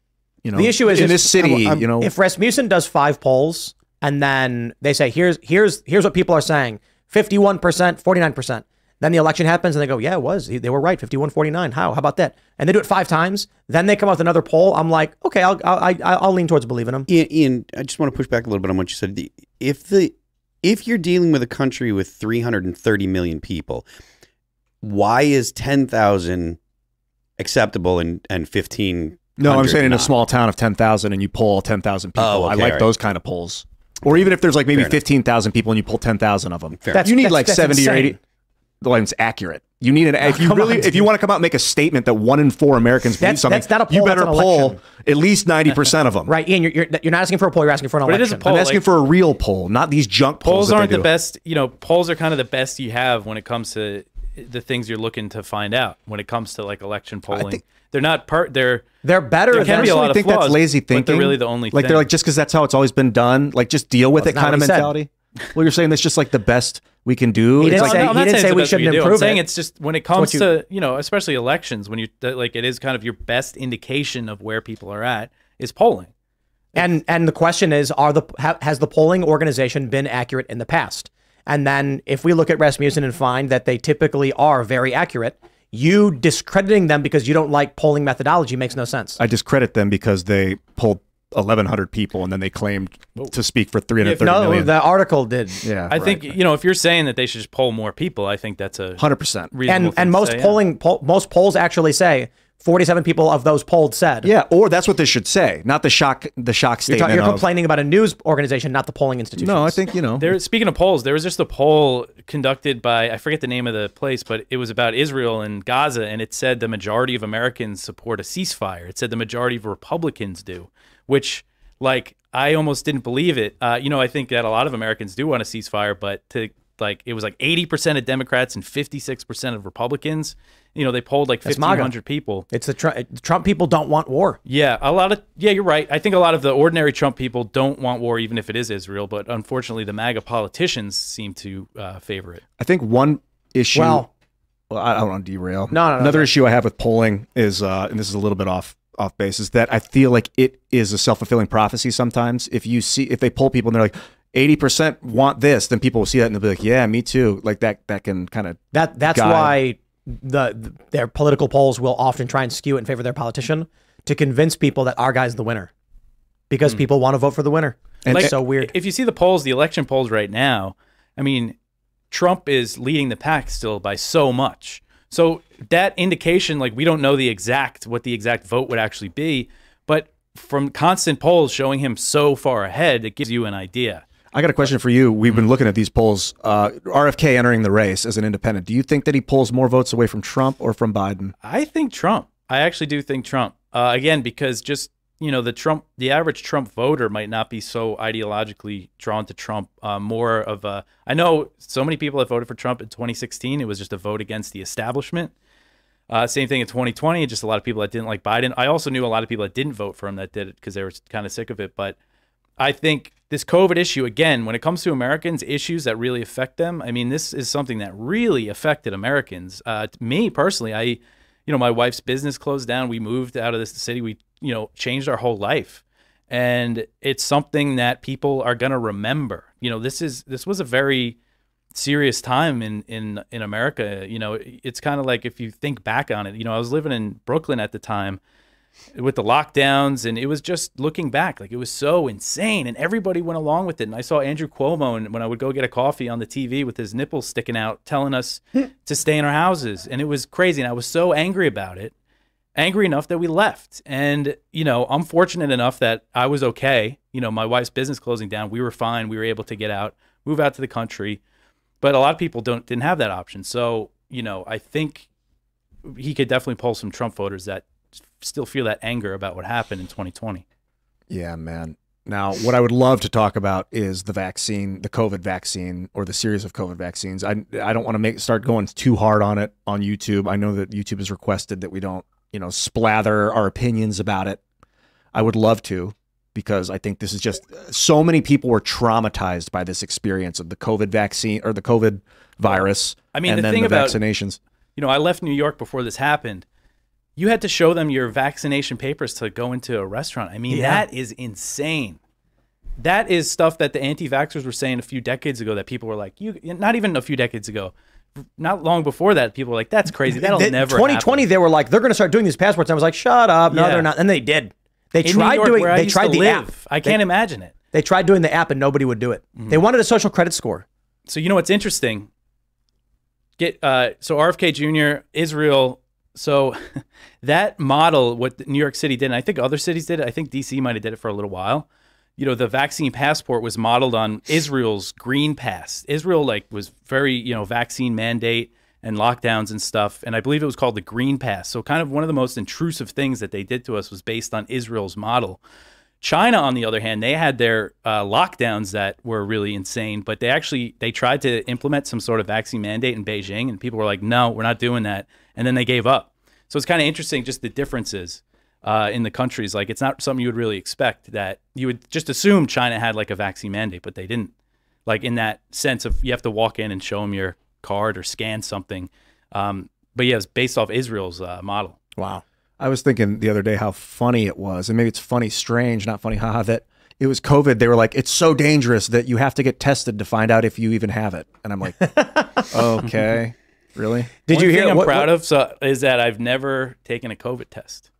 you know, the issue is in if- this city, you know, if Rasmussen does five polls and then they say here's here's here's what people are saying 51% 49% Then the election happens and they go, yeah, it was. They were right, 51-49. How? How about that? And they do it five times. Then they come out with another poll. I'm like, okay, I'll I'll, I- I'll lean towards believing them. Ian, Ian, I just want to push back a little bit on what you said. If the if you're dealing with a country with 330 million people, why is 10,000 acceptable and and 15? No, I'm saying in a small town of 10,000 and you poll 10,000 people. Oh, I like right. those kind of polls. Or even if there's like maybe 15,000 people and you pull 10,000 of them. Fair That's- you need that's- like that's 70 or 80. Insane. Well, it's accurate. You need an if you really on, if you want to come out and make a statement that one in four Americans believe That's- something, that's not a you better that's poll at least 90% of them. Right, Ian, you're, you're, you're not asking for a poll, you're asking for an But it election. a poll. I'm asking like- for a real poll, not these junk polls. polls that aren't the do. best you know polls are kind of the best you have when it comes to the things you're looking to find out when it comes to like election polling think- they're not part they're They're better There can than be a lot I of think flaws, that's lazy but thinking. they're really the only like thing. they're like just because that's how it's always been done. Like just deal with Well, it kind of mentality. said. Mentality. well, you're saying that's just like the best we can do. He It's didn't like say- no, I'm he not didn't saying say we shouldn't can do. I'm saying it. it's just when it comes you- to you know, especially elections, when you like it is kind of your best indication of where people are at is polling. And and the question is, are the ha, has the polling organization been accurate in the past? And then if we look at Rasmussen and find that they typically are very accurate, you discrediting them because you don't like polling methodology makes no sense. I discredit them because they pulled 1,100 people and then they claimed to speak for 330 no, million. the article did. yeah, I think you know if you're saying that they should just poll more people, I think that's a 100%. reasonable And thing and to most say, yeah. polling most polls actually say 47 people of those polled said. Yeah, or that's what they should say, not the shock the shock You're, statement. ta- you're of- complaining about a news organization, not the polling institution. No, I think, you know. There, speaking of polls, there was just a poll conducted by I forget the name of the place, but it was about Israel and Gaza, and it said the majority of Americans support a ceasefire. It said the majority of Republicans do, which like I almost didn't believe it. Uh, you know, I think that a lot of Americans do want a ceasefire, but to like it was like eighty percent of Democrats and fifty six percent of Republicans. You know, they polled like That's fifteen MAGA. hundred people. It's the Trump, Trump people don't want war. Yeah, a lot of yeah, you're right. I think a lot of the ordinary Trump people don't want war, even if it is Israel. But unfortunately, the MAGA politicians seem to uh, favor it. I think one issue. Well- well, I don't want to derail. No, no, no, Another no. issue I have with polling is, uh, and this is a little bit off off base, is that I feel like it is a self fulfilling prophecy. Sometimes, if you see if they pull people and they're like eighty percent want this, then people will see that and they'll be like, yeah, me too. Like that that can kind of That that's guide. why the, the their political polls will often try and skew it in favor of their politician to convince people that our guy's the winner, because hmm. people want to vote for the winner. And- it's so weird. If you see the polls, the election polls right now, I mean, Trump is leading the pack still by so much. So that indication, like we don't know the exact what the exact vote would actually be, but from constant polls showing him so far ahead, it gives you an idea. I got a question for you. We've been looking at these polls. Uh, RFK entering the race as an independent. Do you think that he pulls more votes away from Trump or from Biden? I think Trump. I actually do think Trump. Uh, again, because just you know the Trump, the average Trump voter might not be so ideologically drawn to Trump. Uh, more of a. I know so many people that voted for Trump in 2016. It was just a vote against the establishment. Uh, same thing in 2020. Just a lot of people that didn't like Biden. I also knew a lot of people that didn't vote for him that did it because they were kind of sick of it. But I think this COVID issue, again, when it comes to Americans, issues that really affect them, I mean, this is something that really affected Americans. Uh, me personally, I, you know, my wife's business closed down. We moved out of this city. We, you know, changed our whole life. And it's something that people are going to remember. You know, this is, this was a very serious time in, in, in America. You know, it's kind of like if you think back on it, you know, I was living in Brooklyn at the time with the lockdowns and it was just looking back like it was so insane and everybody went along with it and i saw andrew cuomo and when i would go get a coffee on the tv with his nipples sticking out telling us to stay in our houses and it was crazy and i was so angry about it angry enough that we left and you know i'm fortunate enough that i was okay you know my wife's business closing down we were fine we were able to get out move out to the country but a lot of people don't didn't have that option so you know i think he could definitely pull some trump voters that still feel that anger about what happened in 2020. Yeah, man. Now, what I would love to talk about is the vaccine, the COVID vaccine, or the series of COVID vaccines. I I don't want to make start going too hard on it on YouTube. I know that YouTube has requested that we don't, you know, splather our opinions about it. I would love to because I think this is just so many people were traumatized by this experience of the COVID vaccine or the COVID virus. I mean, and the then thing the about vaccinations. You know, I left New York before this happened. You had to show them your vaccination papers to go into a restaurant. I mean, Yeah. that is insane. That is stuff that the anti-vaxxers were saying a few decades ago that people were like, you not even a few decades ago, not long before that, people were like, "That's crazy. That'll They- never." 2020, happen." they were like, they're going to start doing these passports. And I was like, shut up. No, Yeah. they're not. And they did. They In tried York, doing. They tried to the live, app. I can't imagine it. They tried doing the app, and nobody would do it. Mm-hmm. They wanted a social credit score. So you know what's interesting? Get uh, so RFK Jr. Israel. So that model, what New York City did, and I think other cities did it. I think DC might have did it for a little while. You know, the vaccine passport was modeled on Israel's green pass. Israel like was very you know vaccine mandate and lockdowns and stuff, and I believe it was called the green pass. So kind of one of the most intrusive things that they did to us was based on Israel's model. China, on the other hand, they had their uh, lockdowns that were really insane, but they actually they tried to implement some sort of vaccine mandate in Beijing, and people were like, "No, we're not doing that," and then they gave up. So it's kind of interesting, just the differences uh, in the countries. Like, it's not something you would really expect that you would just assume China had like a vaccine mandate, but they didn't. Like in that sense of you have to walk in and show them your card or scan something. Um, but yeah, it's based off Israel's uh, model. Wow. I was thinking the other day how funny it was, and maybe it's funny, strange, not funny, haha, that it was COVID. They were like, it's so dangerous that you have to get tested to find out if you even have it. And I'm like, okay, really? Did One you hear thing I'm what- proud what- of so, is that I've never taken a COVID test,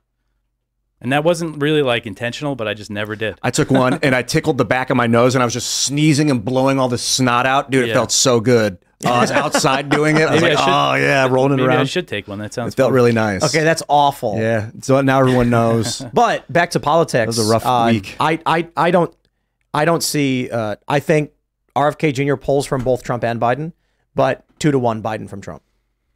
and that wasn't really like intentional, but I just never did. I took one and I tickled the back of my nose and I was just sneezing and blowing all the snot out. Dude, it Yeah. felt so good. Oh, I was outside doing it. I was Maybe like, I should- oh, yeah, rolling it Maybe I should take one. That sounds. It felt fun. really nice. Okay, that's awful. Yeah. So now everyone knows. But back to politics. That was a rough uh, week. I, I, I don't, I don't see. Uh, I think RFK Jr. polls from both Trump and Biden, but two to one Biden from Trump.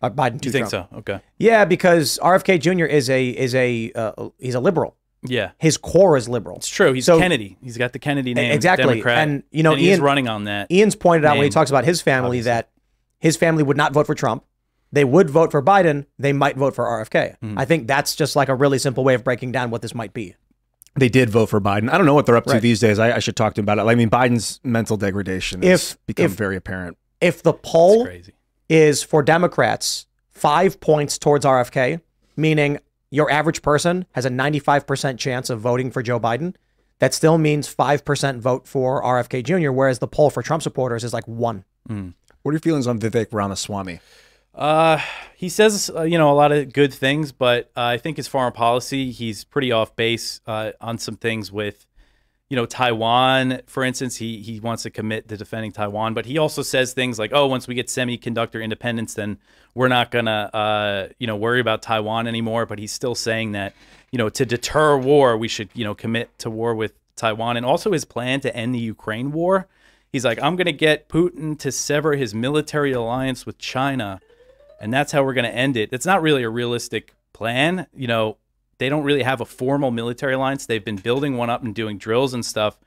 Uh, Biden to You think Trump. so? Okay. Yeah, because RFK Jr. is a is a uh, he's a liberal. Yeah, His core is liberal. it's true. He's So- Kennedy. He's got the Kennedy name. Exactly. Democrat, And, you know, he's Ian- running on that. Ian's pointed out when he talks about his family obviously. that his family would not vote for Trump. They would vote for Biden. They might vote for RFK. Mm-hmm. I think that's just like a really simple way of breaking down what this might be. They did vote for Biden. I don't know what they're up to Right. these days. I, I should talk to him about it. I mean, Biden's mental degradation has If- become if- very apparent. If the poll crazy. Is for Democrats five points towards RFK, meaning your average person has a 95% chance of voting for Joe Biden. That still means 5% vote for RFK Jr., whereas the poll for Trump supporters is like one. What are your feelings on Vivek Ramaswamy? Uh, he says uh, you know a lot of good things, but uh, I think his foreign policy he's pretty off base uh, on some things with you know Taiwan, for instance. He he wants to commit to defending Taiwan, but he also says things like, "Oh, once we get semiconductor independence, then we're not gonna uh, you know worry about Taiwan anymore." But he's still saying that you know to deter war, we should you know commit to war with Taiwan, and also his plan to end the Ukraine war. He's like, I'm to get Putin to sever his military alliance with China and that's how we're going to end it. It's not really a realistic plan. You know, they don't really have a formal military alliance. They've been building one up and doing drills and stuff.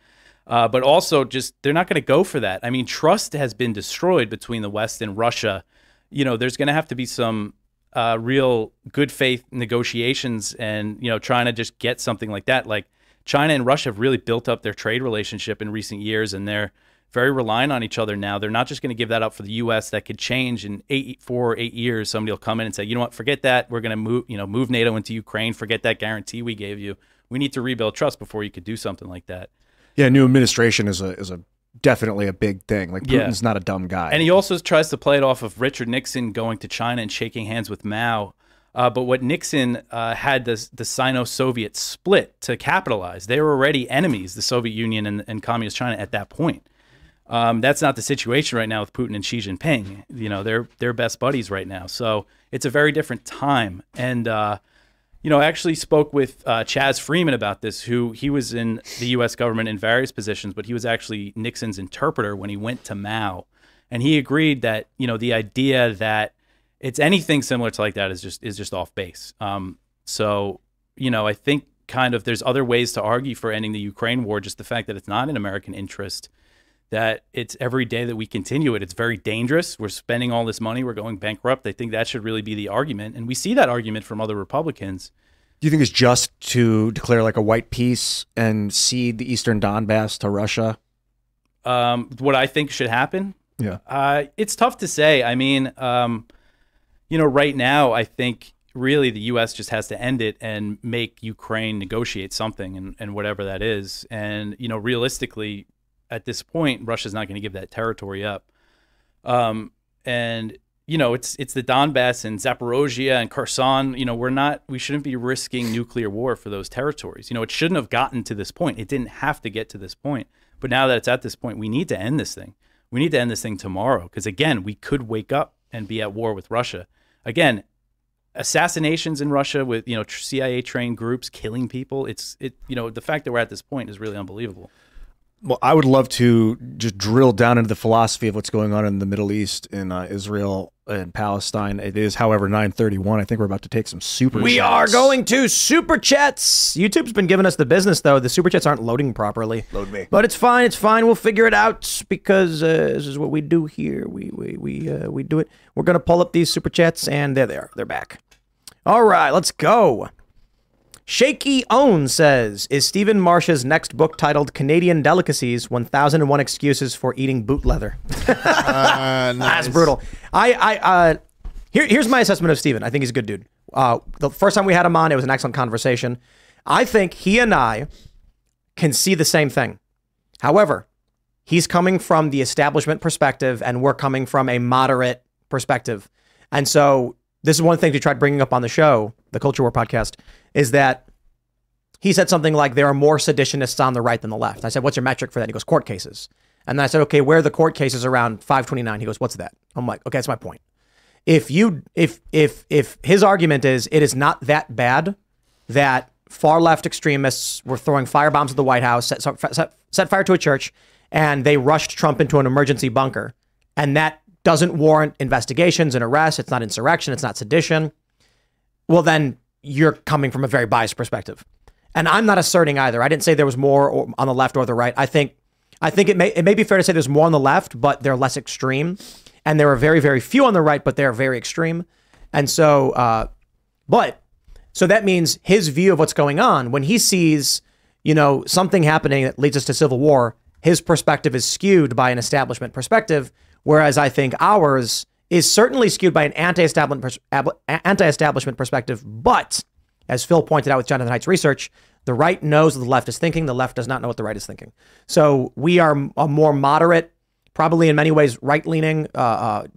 Uh, but also, just they're not going to go for that. I mean, trust has been destroyed between the West and Russia. You know, there's going to have to be some uh, real good faith negotiations and, you know, trying to just get something like that. Like China and Russia have really built up their trade relationship in recent years and they're very reliant on each other now. They're not just going to give that up for the U.S. That could change in eight, four or eight years. Somebody will come in and say, you know what, forget that. We're going to move, you know, move NATO into Ukraine. Forget that guarantee we gave you. We need to rebuild trust before you could do something like that. Yeah, new administration is a is a definitely a big thing. Like Yeah. Putin's not a dumb guy. And he also tries to play it off of Richard Nixon going to China and shaking hands with Mao. Uh, but what Nixon uh, had the, the Sino-Soviet split to capitalize. They were already enemies, the Soviet Union and, and Communist China at that point. Um, that's not the situation right now with Putin and Xi Jinping. You know, they're they're best buddies right now. So it's a very different time. And uh, you know, I actually spoke with uh, Chas Freeman about this, who he was in the U.S. government in various positions, but he was actually Nixon's interpreter when he went to Mao, and he agreed that you know the idea that it's anything similar to like that is just is just off base. Um, so you know, I think kind of there's other ways to argue for ending the Ukraine war. Just the fact that it's not in American interest, that it's every day that we continue it, it's very dangerous. We're spending all this money, we're going bankrupt. I think that should really be the argument, and we see that argument from other Republicans. Do you think it's just to declare like a white peace and cede the eastern Donbass to Russia? Um, what I think should happen, Yeah. Uh, it's tough to say. I mean, um, you know, right now, I think really the U.S. just has to end it and make Ukraine negotiate something, and, and whatever that is. And you know, realistically, at this point, Russia's not going to give that territory up. Um, and you know, it's it's the Donbass and Zaporozhia and Kherson. You know, we're not we shouldn't be risking nuclear war for those territories. You know, it shouldn't have gotten to this point. It didn't have to get to this point. But now that it's at this point, we need to end this thing. We need to end this thing tomorrow because again, we could wake up and be at war with Russia. Again, assassinations in Russia with you know CIA trained groups killing people. It's it you know the fact that we're at this point is really unbelievable. Well, I would love to just drill down into the philosophy of what's going on in the Middle East, in uh, Israel and Palestine. It is, however, 9:31. I think we're about to take some super. We chats. are going to super chats. YouTube's been giving us the business though. The super chats aren't loading properly. Load me. But it's fine. It's fine. We'll figure it out because uh, this is what we do here. We we we uh, we do it. We're gonna pull up these super chats, and there they are. They're back. All right, let's go. Shaky Own says, "Is Stephen Marche's next book titled Canadian Delicacies: 1001 Excuses for Eating Boot Leather?" Uh, That's brutal. I, I, uh, here, here's my assessment of Stephen. I think he's a good dude. Uh, the first time we had him on, it was an excellent conversation. I think he and I can see the same thing. However, he's coming from the establishment perspective, and we're coming from a moderate perspective. And so, this is one thing we tried bringing up on the show, the Culture War podcast, is that he said something like there are more seditionists on the right than the left. I said, what's your metric for that? He goes, court cases. And then I said, okay, where are the court cases around 529? He goes, what's that? I'm like, okay, that's my point. If you, if, if, if his argument is it is not that bad that far left extremists were throwing firebombs at the White House, set, set, set fire to a church, and they rushed Trump into an emergency bunker, and that doesn't warrant investigations and arrests. It's not insurrection. It's not sedition. Well, then you're coming from a very biased perspective. And I'm not asserting either. I didn't say there was more on the left or the right. I think I think it may it may be fair to say there's more on the left, but they're less extreme, and there are very very few on the right, but they're very extreme. And so, uh, but so that means his view of what's going on when he sees, you know, something happening that leads us to civil war. His perspective is skewed by an establishment perspective, whereas I think ours is certainly skewed by an anti-establishment anti-establishment perspective. But as Phil pointed out with Jonathan Haidt's research, the right knows what the left is thinking. The left does not know what the right is thinking. So we are a more moderate, probably in many ways right-leaning, uh, uh,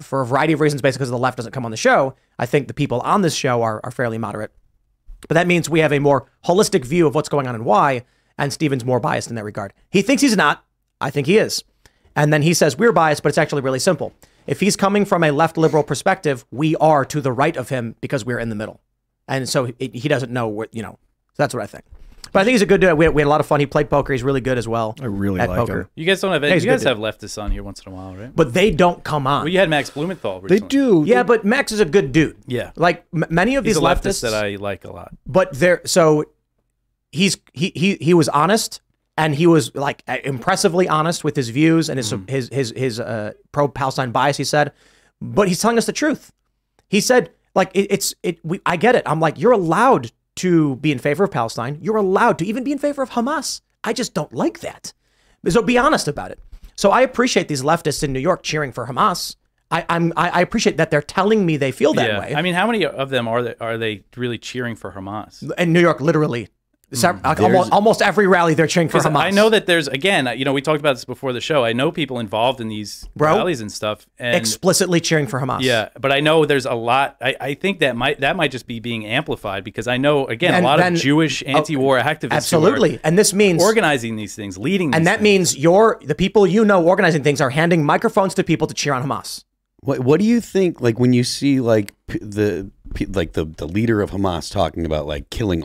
for a variety of reasons, basically because the left doesn't come on the show. I think the people on this show are, are fairly moderate. But that means we have a more holistic view of what's going on and why, and Steven's more biased in that regard. He thinks he's not. I think he is. And then he says we're biased, but it's actually really simple. If he's coming from a left liberal perspective, we are to the right of him because we're in the middle. And so it, he doesn't know what, you know, so that's what I think. But I think he's a good dude. We had, we had a lot of fun. He played poker. He's really good as well. I really at like poker. him. You guys don't have Yeah, any, he's you guys have leftists on here once in a while, right? But they don't come on. Well, you had Max Blumenthal. They do. yeah, but Max is a good dude. Yeah. Like m- many of He's these a leftist leftists that I like a lot. but there so he's he he he was honest and he was like impressively honest with his views and his his his his uh, pro Palestine bias. He said, but he's telling us the truth. He said like it, it's it. We I get it. I'm like you're allowed to be in favor of Palestine. You're allowed to even be in favor of Hamas. I just don't like that. So be honest about it. So I appreciate these leftists in New York cheering for Hamas. I, I'm I, I appreciate that they're telling me they feel that yeah. way. I mean, how many of them are they, are they really cheering for Hamas? in New York, literally, sev- mm. like, almost, almost every rally they're cheering for Hamas. I know that there's again, you know, we talked about this before the show. I know people involved in these Bro, rallies and stuff, and explicitly cheering for Hamas. yeah, but I know there's a lot. I, I think that might that might just be being amplified because I know again And a lot then- of Jewish oh, anti-war activists absolutely. And this means organizing these things, leading, and that things. means you're the people you know organizing things are handing microphones to people to cheer on Hamas. What What do you think? Like when you see like p- the p- like the the leader of Hamas talking about like killing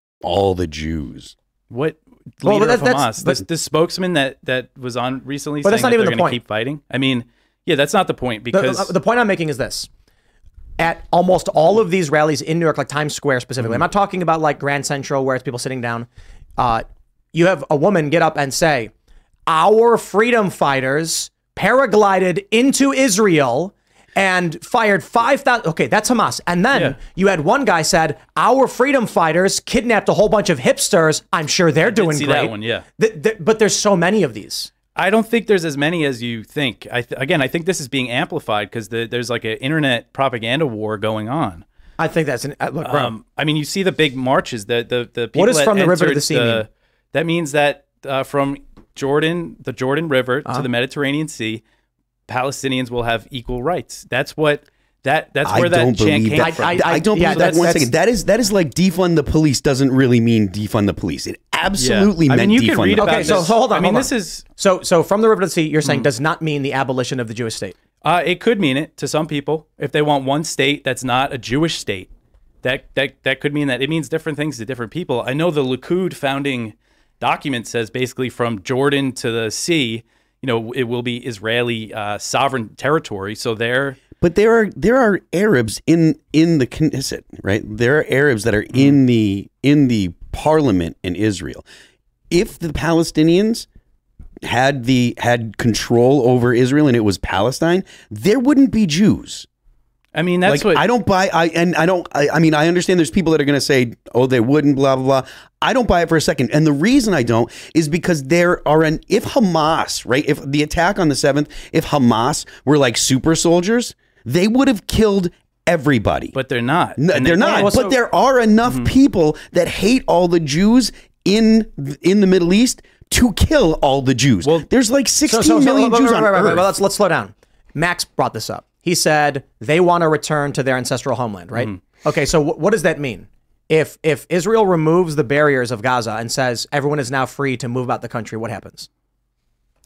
All the Jews. what Well, leader but of that- that's- Hamas, but- the, the spokesman that that was on recently, But that's not that even the point. Keep fighting. I mean, yeah, that's not the point because The, the point I'm making is this. At almost all of these rallies in New York, like Times Square specifically, I'm not talking about like Grand Central where it's people sitting down. Uh, you have a woman get up and say, Our freedom fighters paraglided into Israel and fired 5,000. Okay, that's Hamas. And then Yeah. you had one guy said, Our freedom fighters kidnapped a whole bunch of hipsters. I'm sure they're doing see great. that one, yeah. But there's so many of these. I don't think there's as many as you think. I th- again, I think this is being amplified because the, there's like an internet propaganda war going on. I think that's an. uh, Look, Um, I mean, you see the big marches. The the the people What that from the river to the sea mean? That means that uh, from Jordan, the Jordan River Uh-huh. to the Mediterranean Sea, Palestinians will have equal rights. That's what that that's where I that don't chant believe came that. from. I, don't yeah, believe that that's- one that's- second. That is that is like defund the police doesn't really mean defund the police. It absolutely I mean, meant you defund can read the about okay, so, this. so hold on. I mean, this on. is- so so from the river to the sea. You're saying Mhm. does not mean the abolition of the Jewish state. Uh, it could mean it to some people if they want one state that's not a Jewish state. That that that could mean that it means different things to different people. I know the Likud founding document says basically from Jordan to the sea, you know, it will be Israeli uh, sovereign territory. So there, But there are there are Arabs in in the Knesset, right? There are Arabs that are Mm-hmm. in the in the parliament in Israel. If the Palestinians had the had control over Israel and it was Palestine, there wouldn't be Jews. I mean, that's like what I don't buy. I and I don't. I, I mean, I understand there's people that are going to say, "Oh, they wouldn't." Blah blah blah. I don't buy it for a second. And the reason I don't is because there are an if Hamas, right? If the attack on the seventh, if Hamas were like super soldiers, they would have killed everybody. but they're not. No, they're they- not. also- but there are enough Mm-hmm. people that hate all the Jews in in the Middle East to kill all the Jews. Well, there's like sixteen million So- so- Jews right, on right, right, right, Earth. right. Let's let's slow down. Max brought this up. He said they want to return to their ancestral homeland, right? Mm-hmm. Okay, so wh- what does that mean? If if Israel removes the barriers of Gaza and says everyone is now free to move about the country, what happens?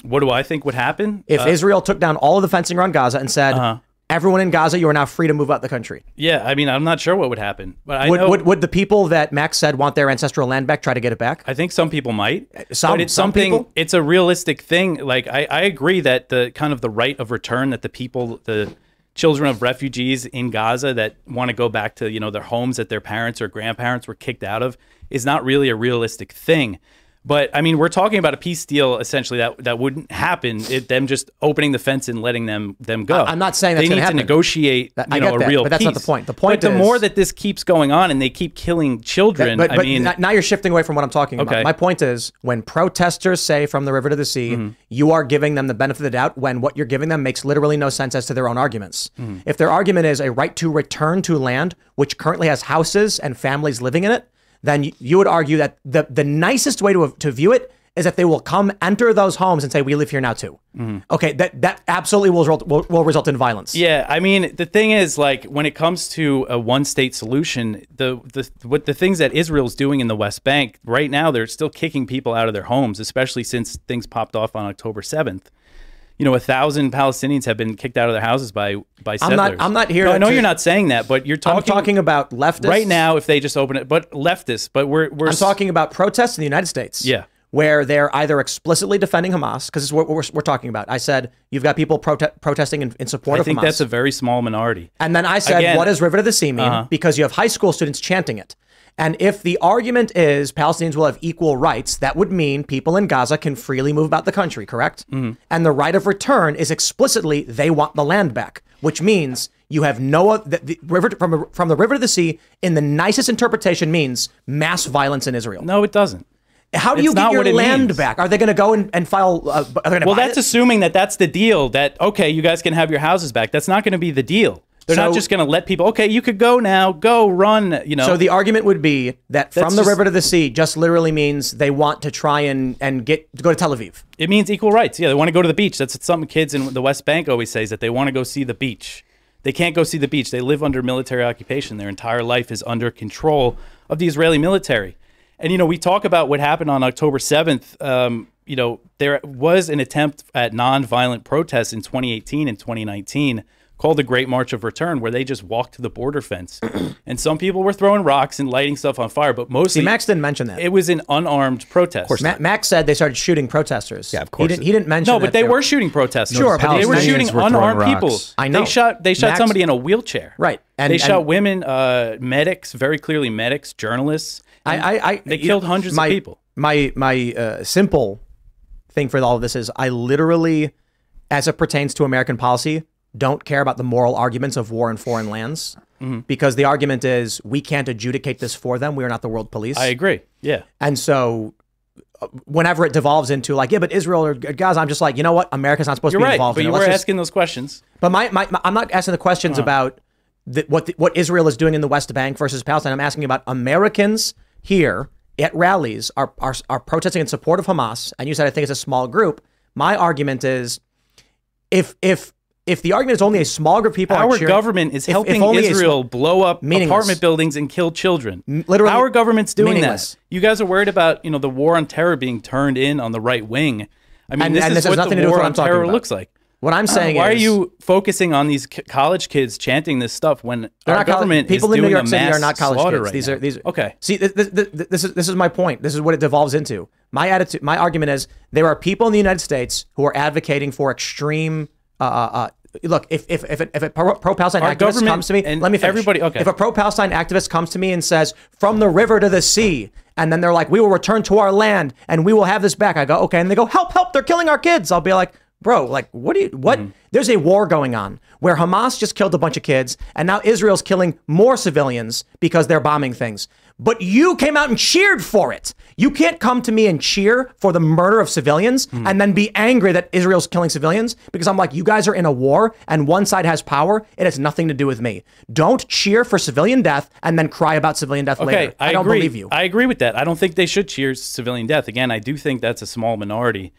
What do I think would happen If Uh, Israel took down all of the fencing around Gaza and said Uh-huh. everyone in Gaza, you are now free to move out the country, Yeah, I mean, I'm not sure what would happen, but I would, know. would would the people that Max said want their ancestral land back try to get it back? I think some people might. Some- but it's some something. people? It's a realistic thing. Like I, I agree that the kind of the right of return that the people, the children of refugees in Gaza that want to go back to you know their homes that their parents or grandparents were kicked out of is not really a realistic thing. But I mean, we're talking about a peace deal essentially that that wouldn't happen. It, them just opening the fence and letting them them go. I- I'm not saying that's they need happen. to negotiate. That- You I know, get a that, real but that's not the point. The point But the more that this keeps going on and they keep killing children, But, I but mean, now you're shifting away from what I'm talking Okay. about. My point is when protesters say from the river to the sea, Mm-hmm. you are giving them the benefit of the doubt when what you're giving them makes literally no sense as to their own arguments. Mm-hmm. If their argument is a right to return to land which currently has houses and families living in it, then you, would argue that the, the nicest way to, to view it is that they will come enter those homes and say, we live here now too. Mm-hmm. Okay, that, that absolutely will result, will, will result in violence. Yeah, I mean, the thing is, like, when it comes to a one-state solution, the the what the things that Israel's doing in the West Bank right now, they're still kicking people out of their homes, especially since things popped off on October seventh. You know, a thousand Palestinians have been kicked out of their houses by by settlers. I'm not- I'm not here No, I know to- you're not saying that, but you're talking. I'm talking about leftists. right now. If they just open it, but leftists, but we're we're I'm talking about protests in the United States. Yeah. Where they're either explicitly defending Hamas, because it's what we're, we're talking about. I said, you've got people prote- protesting in, in support I of Hamas. I think that's a very small minority. and then I said, Again- what does River to the Sea mean? Uh-huh. Because you have high school students chanting it. And if the argument is Palestinians will have equal rights, that would mean people in Gaza can freely move about the country, correct? Mm-hmm. And the right of return is explicitly they want the land back, which means you have no the, the river from from the river to the sea. In the nicest interpretation, means mass violence in Israel. No, it doesn't. How do It's you get your land means. back? Are they going to go and, and file? Uh, are they Well, that's it? assuming that that's the deal. That okay, you guys can have your houses back. That's not going to be the deal. They're not just going to let people. Okay, you could go now. Go run. You know. So the argument would be that That's from the just- river to the sea just literally means they want to try and and get to go to Tel Aviv. it means equal rights. Yeah, they want to go to the beach. That's what some kids in the West Bank always say is that they want to go see the beach. They can't go see the beach. They live under military occupation. Their entire life is under control of the Israeli military. And you know, we talk about what happened on October seventh. Um, you know, there was an attempt at nonviolent protests in 2018 and 2019 called the Great March of Return, where they just walked to the border fence, and some people were throwing rocks and lighting stuff on fire. But mostly, See, Max didn't mention that. it was an unarmed protest. of Ma- Max said they started shooting protesters. Yeah, of course He didn't, he didn't mention. No, but that they there- were shooting protesters. Sure, but they were shooting were throwing unarmed people. I know. They shot. They shot Max- somebody in a wheelchair. Right, and- they shot women, uh, medics, very clearly medics, journalists. I, I, I they killed know, hundreds my, of people. My my uh, simple thing for all of this is I literally, as it pertains to American policy, don't care about the moral arguments of war in foreign lands Mhm. because the argument is we can't adjudicate this for them. We are not the world police. I agree. Yeah. And so, uh, whenever it devolves into like, yeah, but Israel or Gaza, I'm just like, you know what? America's not supposed You're to be right, involved. but in you it. were Let's just- asking those questions. But my, my, my- I'm not asking the questions Uh-huh. about the, what the, what Israel is doing in the West Bank versus Palestine. I'm asking about Americans here at rallies are, are are protesting in support of Hamas. And you said I think it's a small group. My argument is, if if if the argument is only a small group of people, are Our cheering- government is if- if helping sm- Israel blow up Meaningless. apartment buildings and kill children. literally our government's doing meaningless. that. You guys are worried about you know the war on terror being turned in on the right wing. I mean, And- this and is this what nothing the to do with war what on terror about. looks like. What I'm uh, saying is why is- are you focusing on these c- college kids chanting this stuff when our government people is in New doing York a City mass are not college slaughter kids. right these now? are these. okay. See, this, this, this, this is this is my point. This is what it devolves into. My attitude, my argument is there are people in the United States who are advocating for extreme. Uh, uh, uh, look, if if if, it, if a pro Palestine Our activist comes to me, and let me finish. everybody- okay. If a pro Palestine activist comes to me and says, "From the river to the sea," and then they're like, "We will return to our land and we will have this back," I go, "Okay," and they go, "Help! Help! They're killing our kids." I'll be like. Bro, like, what do you, what? Mm-hmm. There's a war going on where Hamas just killed a bunch of kids and now Israel's killing more civilians because they're bombing things. But you came out and cheered for it. You can't come to me and cheer for the murder of civilians Hmm. and then be angry that Israel's killing civilians because I'm like, you guys are in a war and one side has power. It has nothing to do with me. Don't cheer for civilian death and then cry about civilian death Okay, later. I, don't agree. believe you. I agree with that. I don't think they should cheer civilian death. Again, I do think that's a small minority.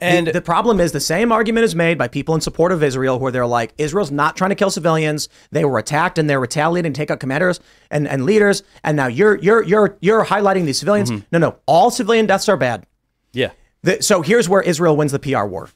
And the, the problem is the same argument is made by people in support of Israel, where they're like, Israel's not trying to kill civilians. They were attacked and they're retaliating, take out commanders and, and leaders. And now you're you're you're you're highlighting these civilians. Mm-hmm. No, no, all civilian deaths are bad. yeah. The- so here's where Israel wins the PR war.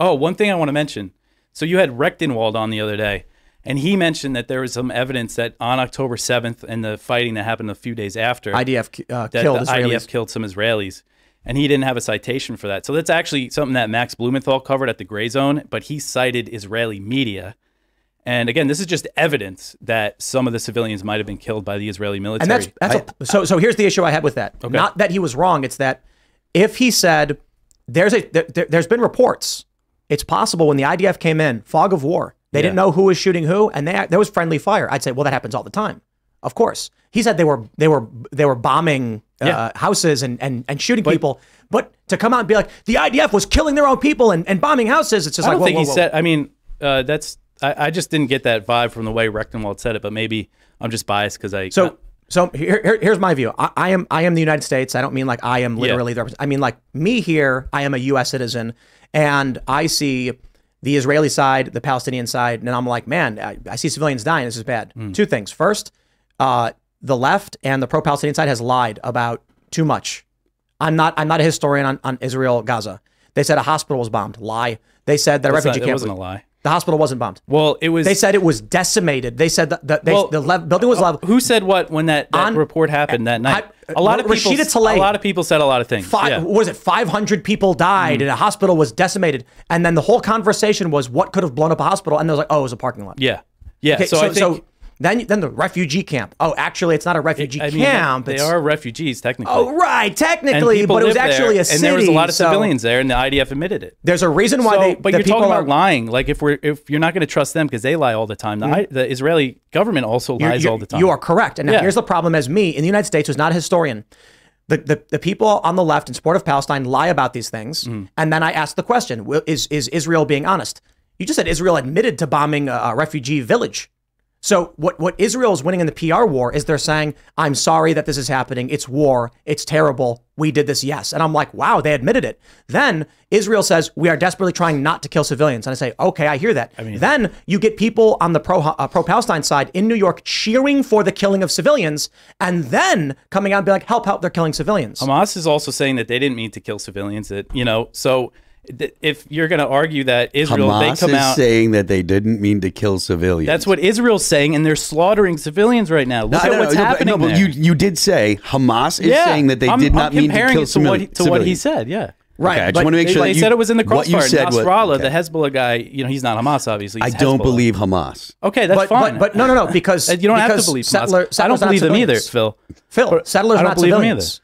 Oh, one thing I want to mention. So you had Rectenwald on the other day, and he mentioned that there was some evidence that on October 7th and the fighting that happened a few days after, IDF uh, killed. IDF killed some Israelis. And he didn't have a citation for that. So that's actually something that Max Blumenthal covered at the Gray Zone, but he cited Israeli media. And again, this is just evidence that some of the civilians might have been killed by the Israeli military. And that's that's a, so. So here's the issue I had with that. Not that he was wrong. It's that if he said there's a there, there- there's been reports. It's possible when the IDF came in, fog of war. They didn't know who was shooting who, and they, there was friendly fire. I'd say, well, that happens all the time. Of course, he said they were they were they were bombing uh, Yeah. houses and and and shooting people. But to come out and be like the IDF was killing their own people and, and bombing houses, it's just I like don't whoa, think whoa, he whoa. said. I mean, uh, that's. I, I just didn't get that vibe from the way Rectenwald said it, but maybe I'm just biased because I. So so here, here- here's my view. I, I am I am the United States. I don't mean like I am Yeah. literally the. I mean like me here. I am a U.S. citizen, and I see the Israeli side, the Palestinian side, and I'm like, man, I, I see civilians dying. This is bad. Hmm. Two things. First, uh, the left and the pro-Palestinian side has lied about too much. I'm not I'm not a historian on, on Israel Gaza. They said a hospital was bombed. Lie. They said that a refugee camp wasn't a lie. The hospital wasn't bombed. Well, it was. They said it was decimated. They said that the, they, Well, the lev- building was uh, leveled. Who said what when that, that report happened that night? a lot of people. Rashida Tlaib. A lot of people said a lot of things. Five, yeah. Was it? 500 people died mm. and a hospital was decimated. And then the whole conversation was what could have blown up a hospital? And they was like, oh, it was a parking lot. Yeah. Yeah. Okay, so, I think. Then, then the refugee camp. Oh, actually, it's not a refugee I mean, camp. they it's- are refugees technically. Oh, right, technically, but it was live there, actually a city. And there was a lot of so civilians there, and the IDF admitted it. There's a reason why So- they. But the you're talking are, about lying. Like if we're if you're not going to trust them because they lie all the time. The, Mm. I, the Israeli government also You're- lies you're- all the time. You are correct. And now Yeah. here's the problem as me in the United States who's not a historian. The, the, the people on the left in support of Palestine lie about these things. Mm. And then I ask the question is, is Israel being honest? You just said Israel admitted to bombing a, a refugee village. So what, what Israel is winning in the PR war is they're saying, I'm sorry that this is happening. It's war. It's terrible. We did this, yes. And I'm like, wow, they admitted it. Then Israel says, we are desperately trying not to kill civilians. And I say, okay, I hear that. then you get people on the pro, uh, pro-Palestine side in New York cheering for the killing of civilians and then coming out and be like, help, help, they're killing civilians. Hamas is also saying that they didn't mean to kill civilians. That you know, so if you're going to argue that Israel, Hamas they come is out. saying that they didn't mean to kill civilians. That's what Israel's saying, and they're slaughtering civilians right now. Look No, at no, what's no, but- happening no, but there. you you did say Hamas is Yeah, saying that they I'm- did I'm not mean to kill it to what he- to what he said. Yeah. Okay, I just want to make sure they that you, said it was in the what you crossfire. said Nasrallah, okay. the Hezbollah guy, you know, he's not Hamas, obviously. I don't Hezbollah. believe Hamas. Okay, that's but, fine. But, but no, no, no, because you don't have because to believe settler, Hamas. I don't settlers are not believe them either. Phil. Phil, settlers I don't not believe them civilians.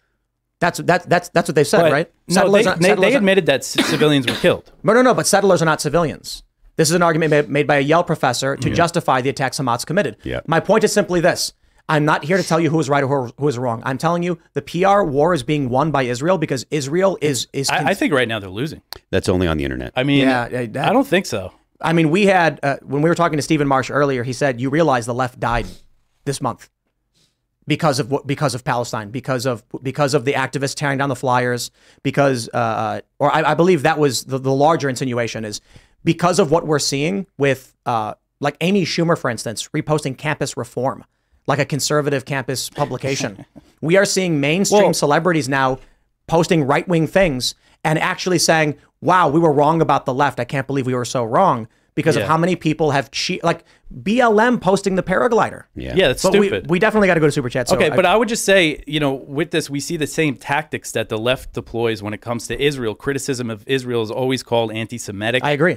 That's that that's that's what they said, But- right? No, they, are- they, they admitted that c- civilians were killed. No, no, no. But settlers are not civilians. This is an argument made, made by a Yale professor to Yeah. justify the attacks Hamas committed. Yeah. My point is simply this. I'm not here to tell you who is right or who- who is wrong. I'm telling you the PR war is being won by Israel because Israel is is. I, I think right now they're losing. That's only on the internet. I mean, Yeah, yeah, that- I don't think so. I mean, we had uh, when we were talking to Stephen Marche earlier. He said you realize the left died this month because of what because of Palestine, because of because of the activists tearing down the flyers, because uh, or I, I believe that was the, the larger insinuation is because of what we're seeing with uh, like Amy Schumer, for instance, reposting campus reform, like a conservative campus publication. we are seeing mainstream celebrities now posting right wing things and actually saying, "Wow, we were wrong about the left. I can't believe we were so wrong." Because Yeah. of how many people have che- like BLM posting the paraglider. Yeah, Yeah, that's But we, stupid. we definitely got to go to super chat. So okay, I- but I would just say, you know, with this, we see the same tactics that the left deploys when it comes to Israel. Criticism of Israel is always called anti-Semitic. I agree.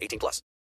18 plus.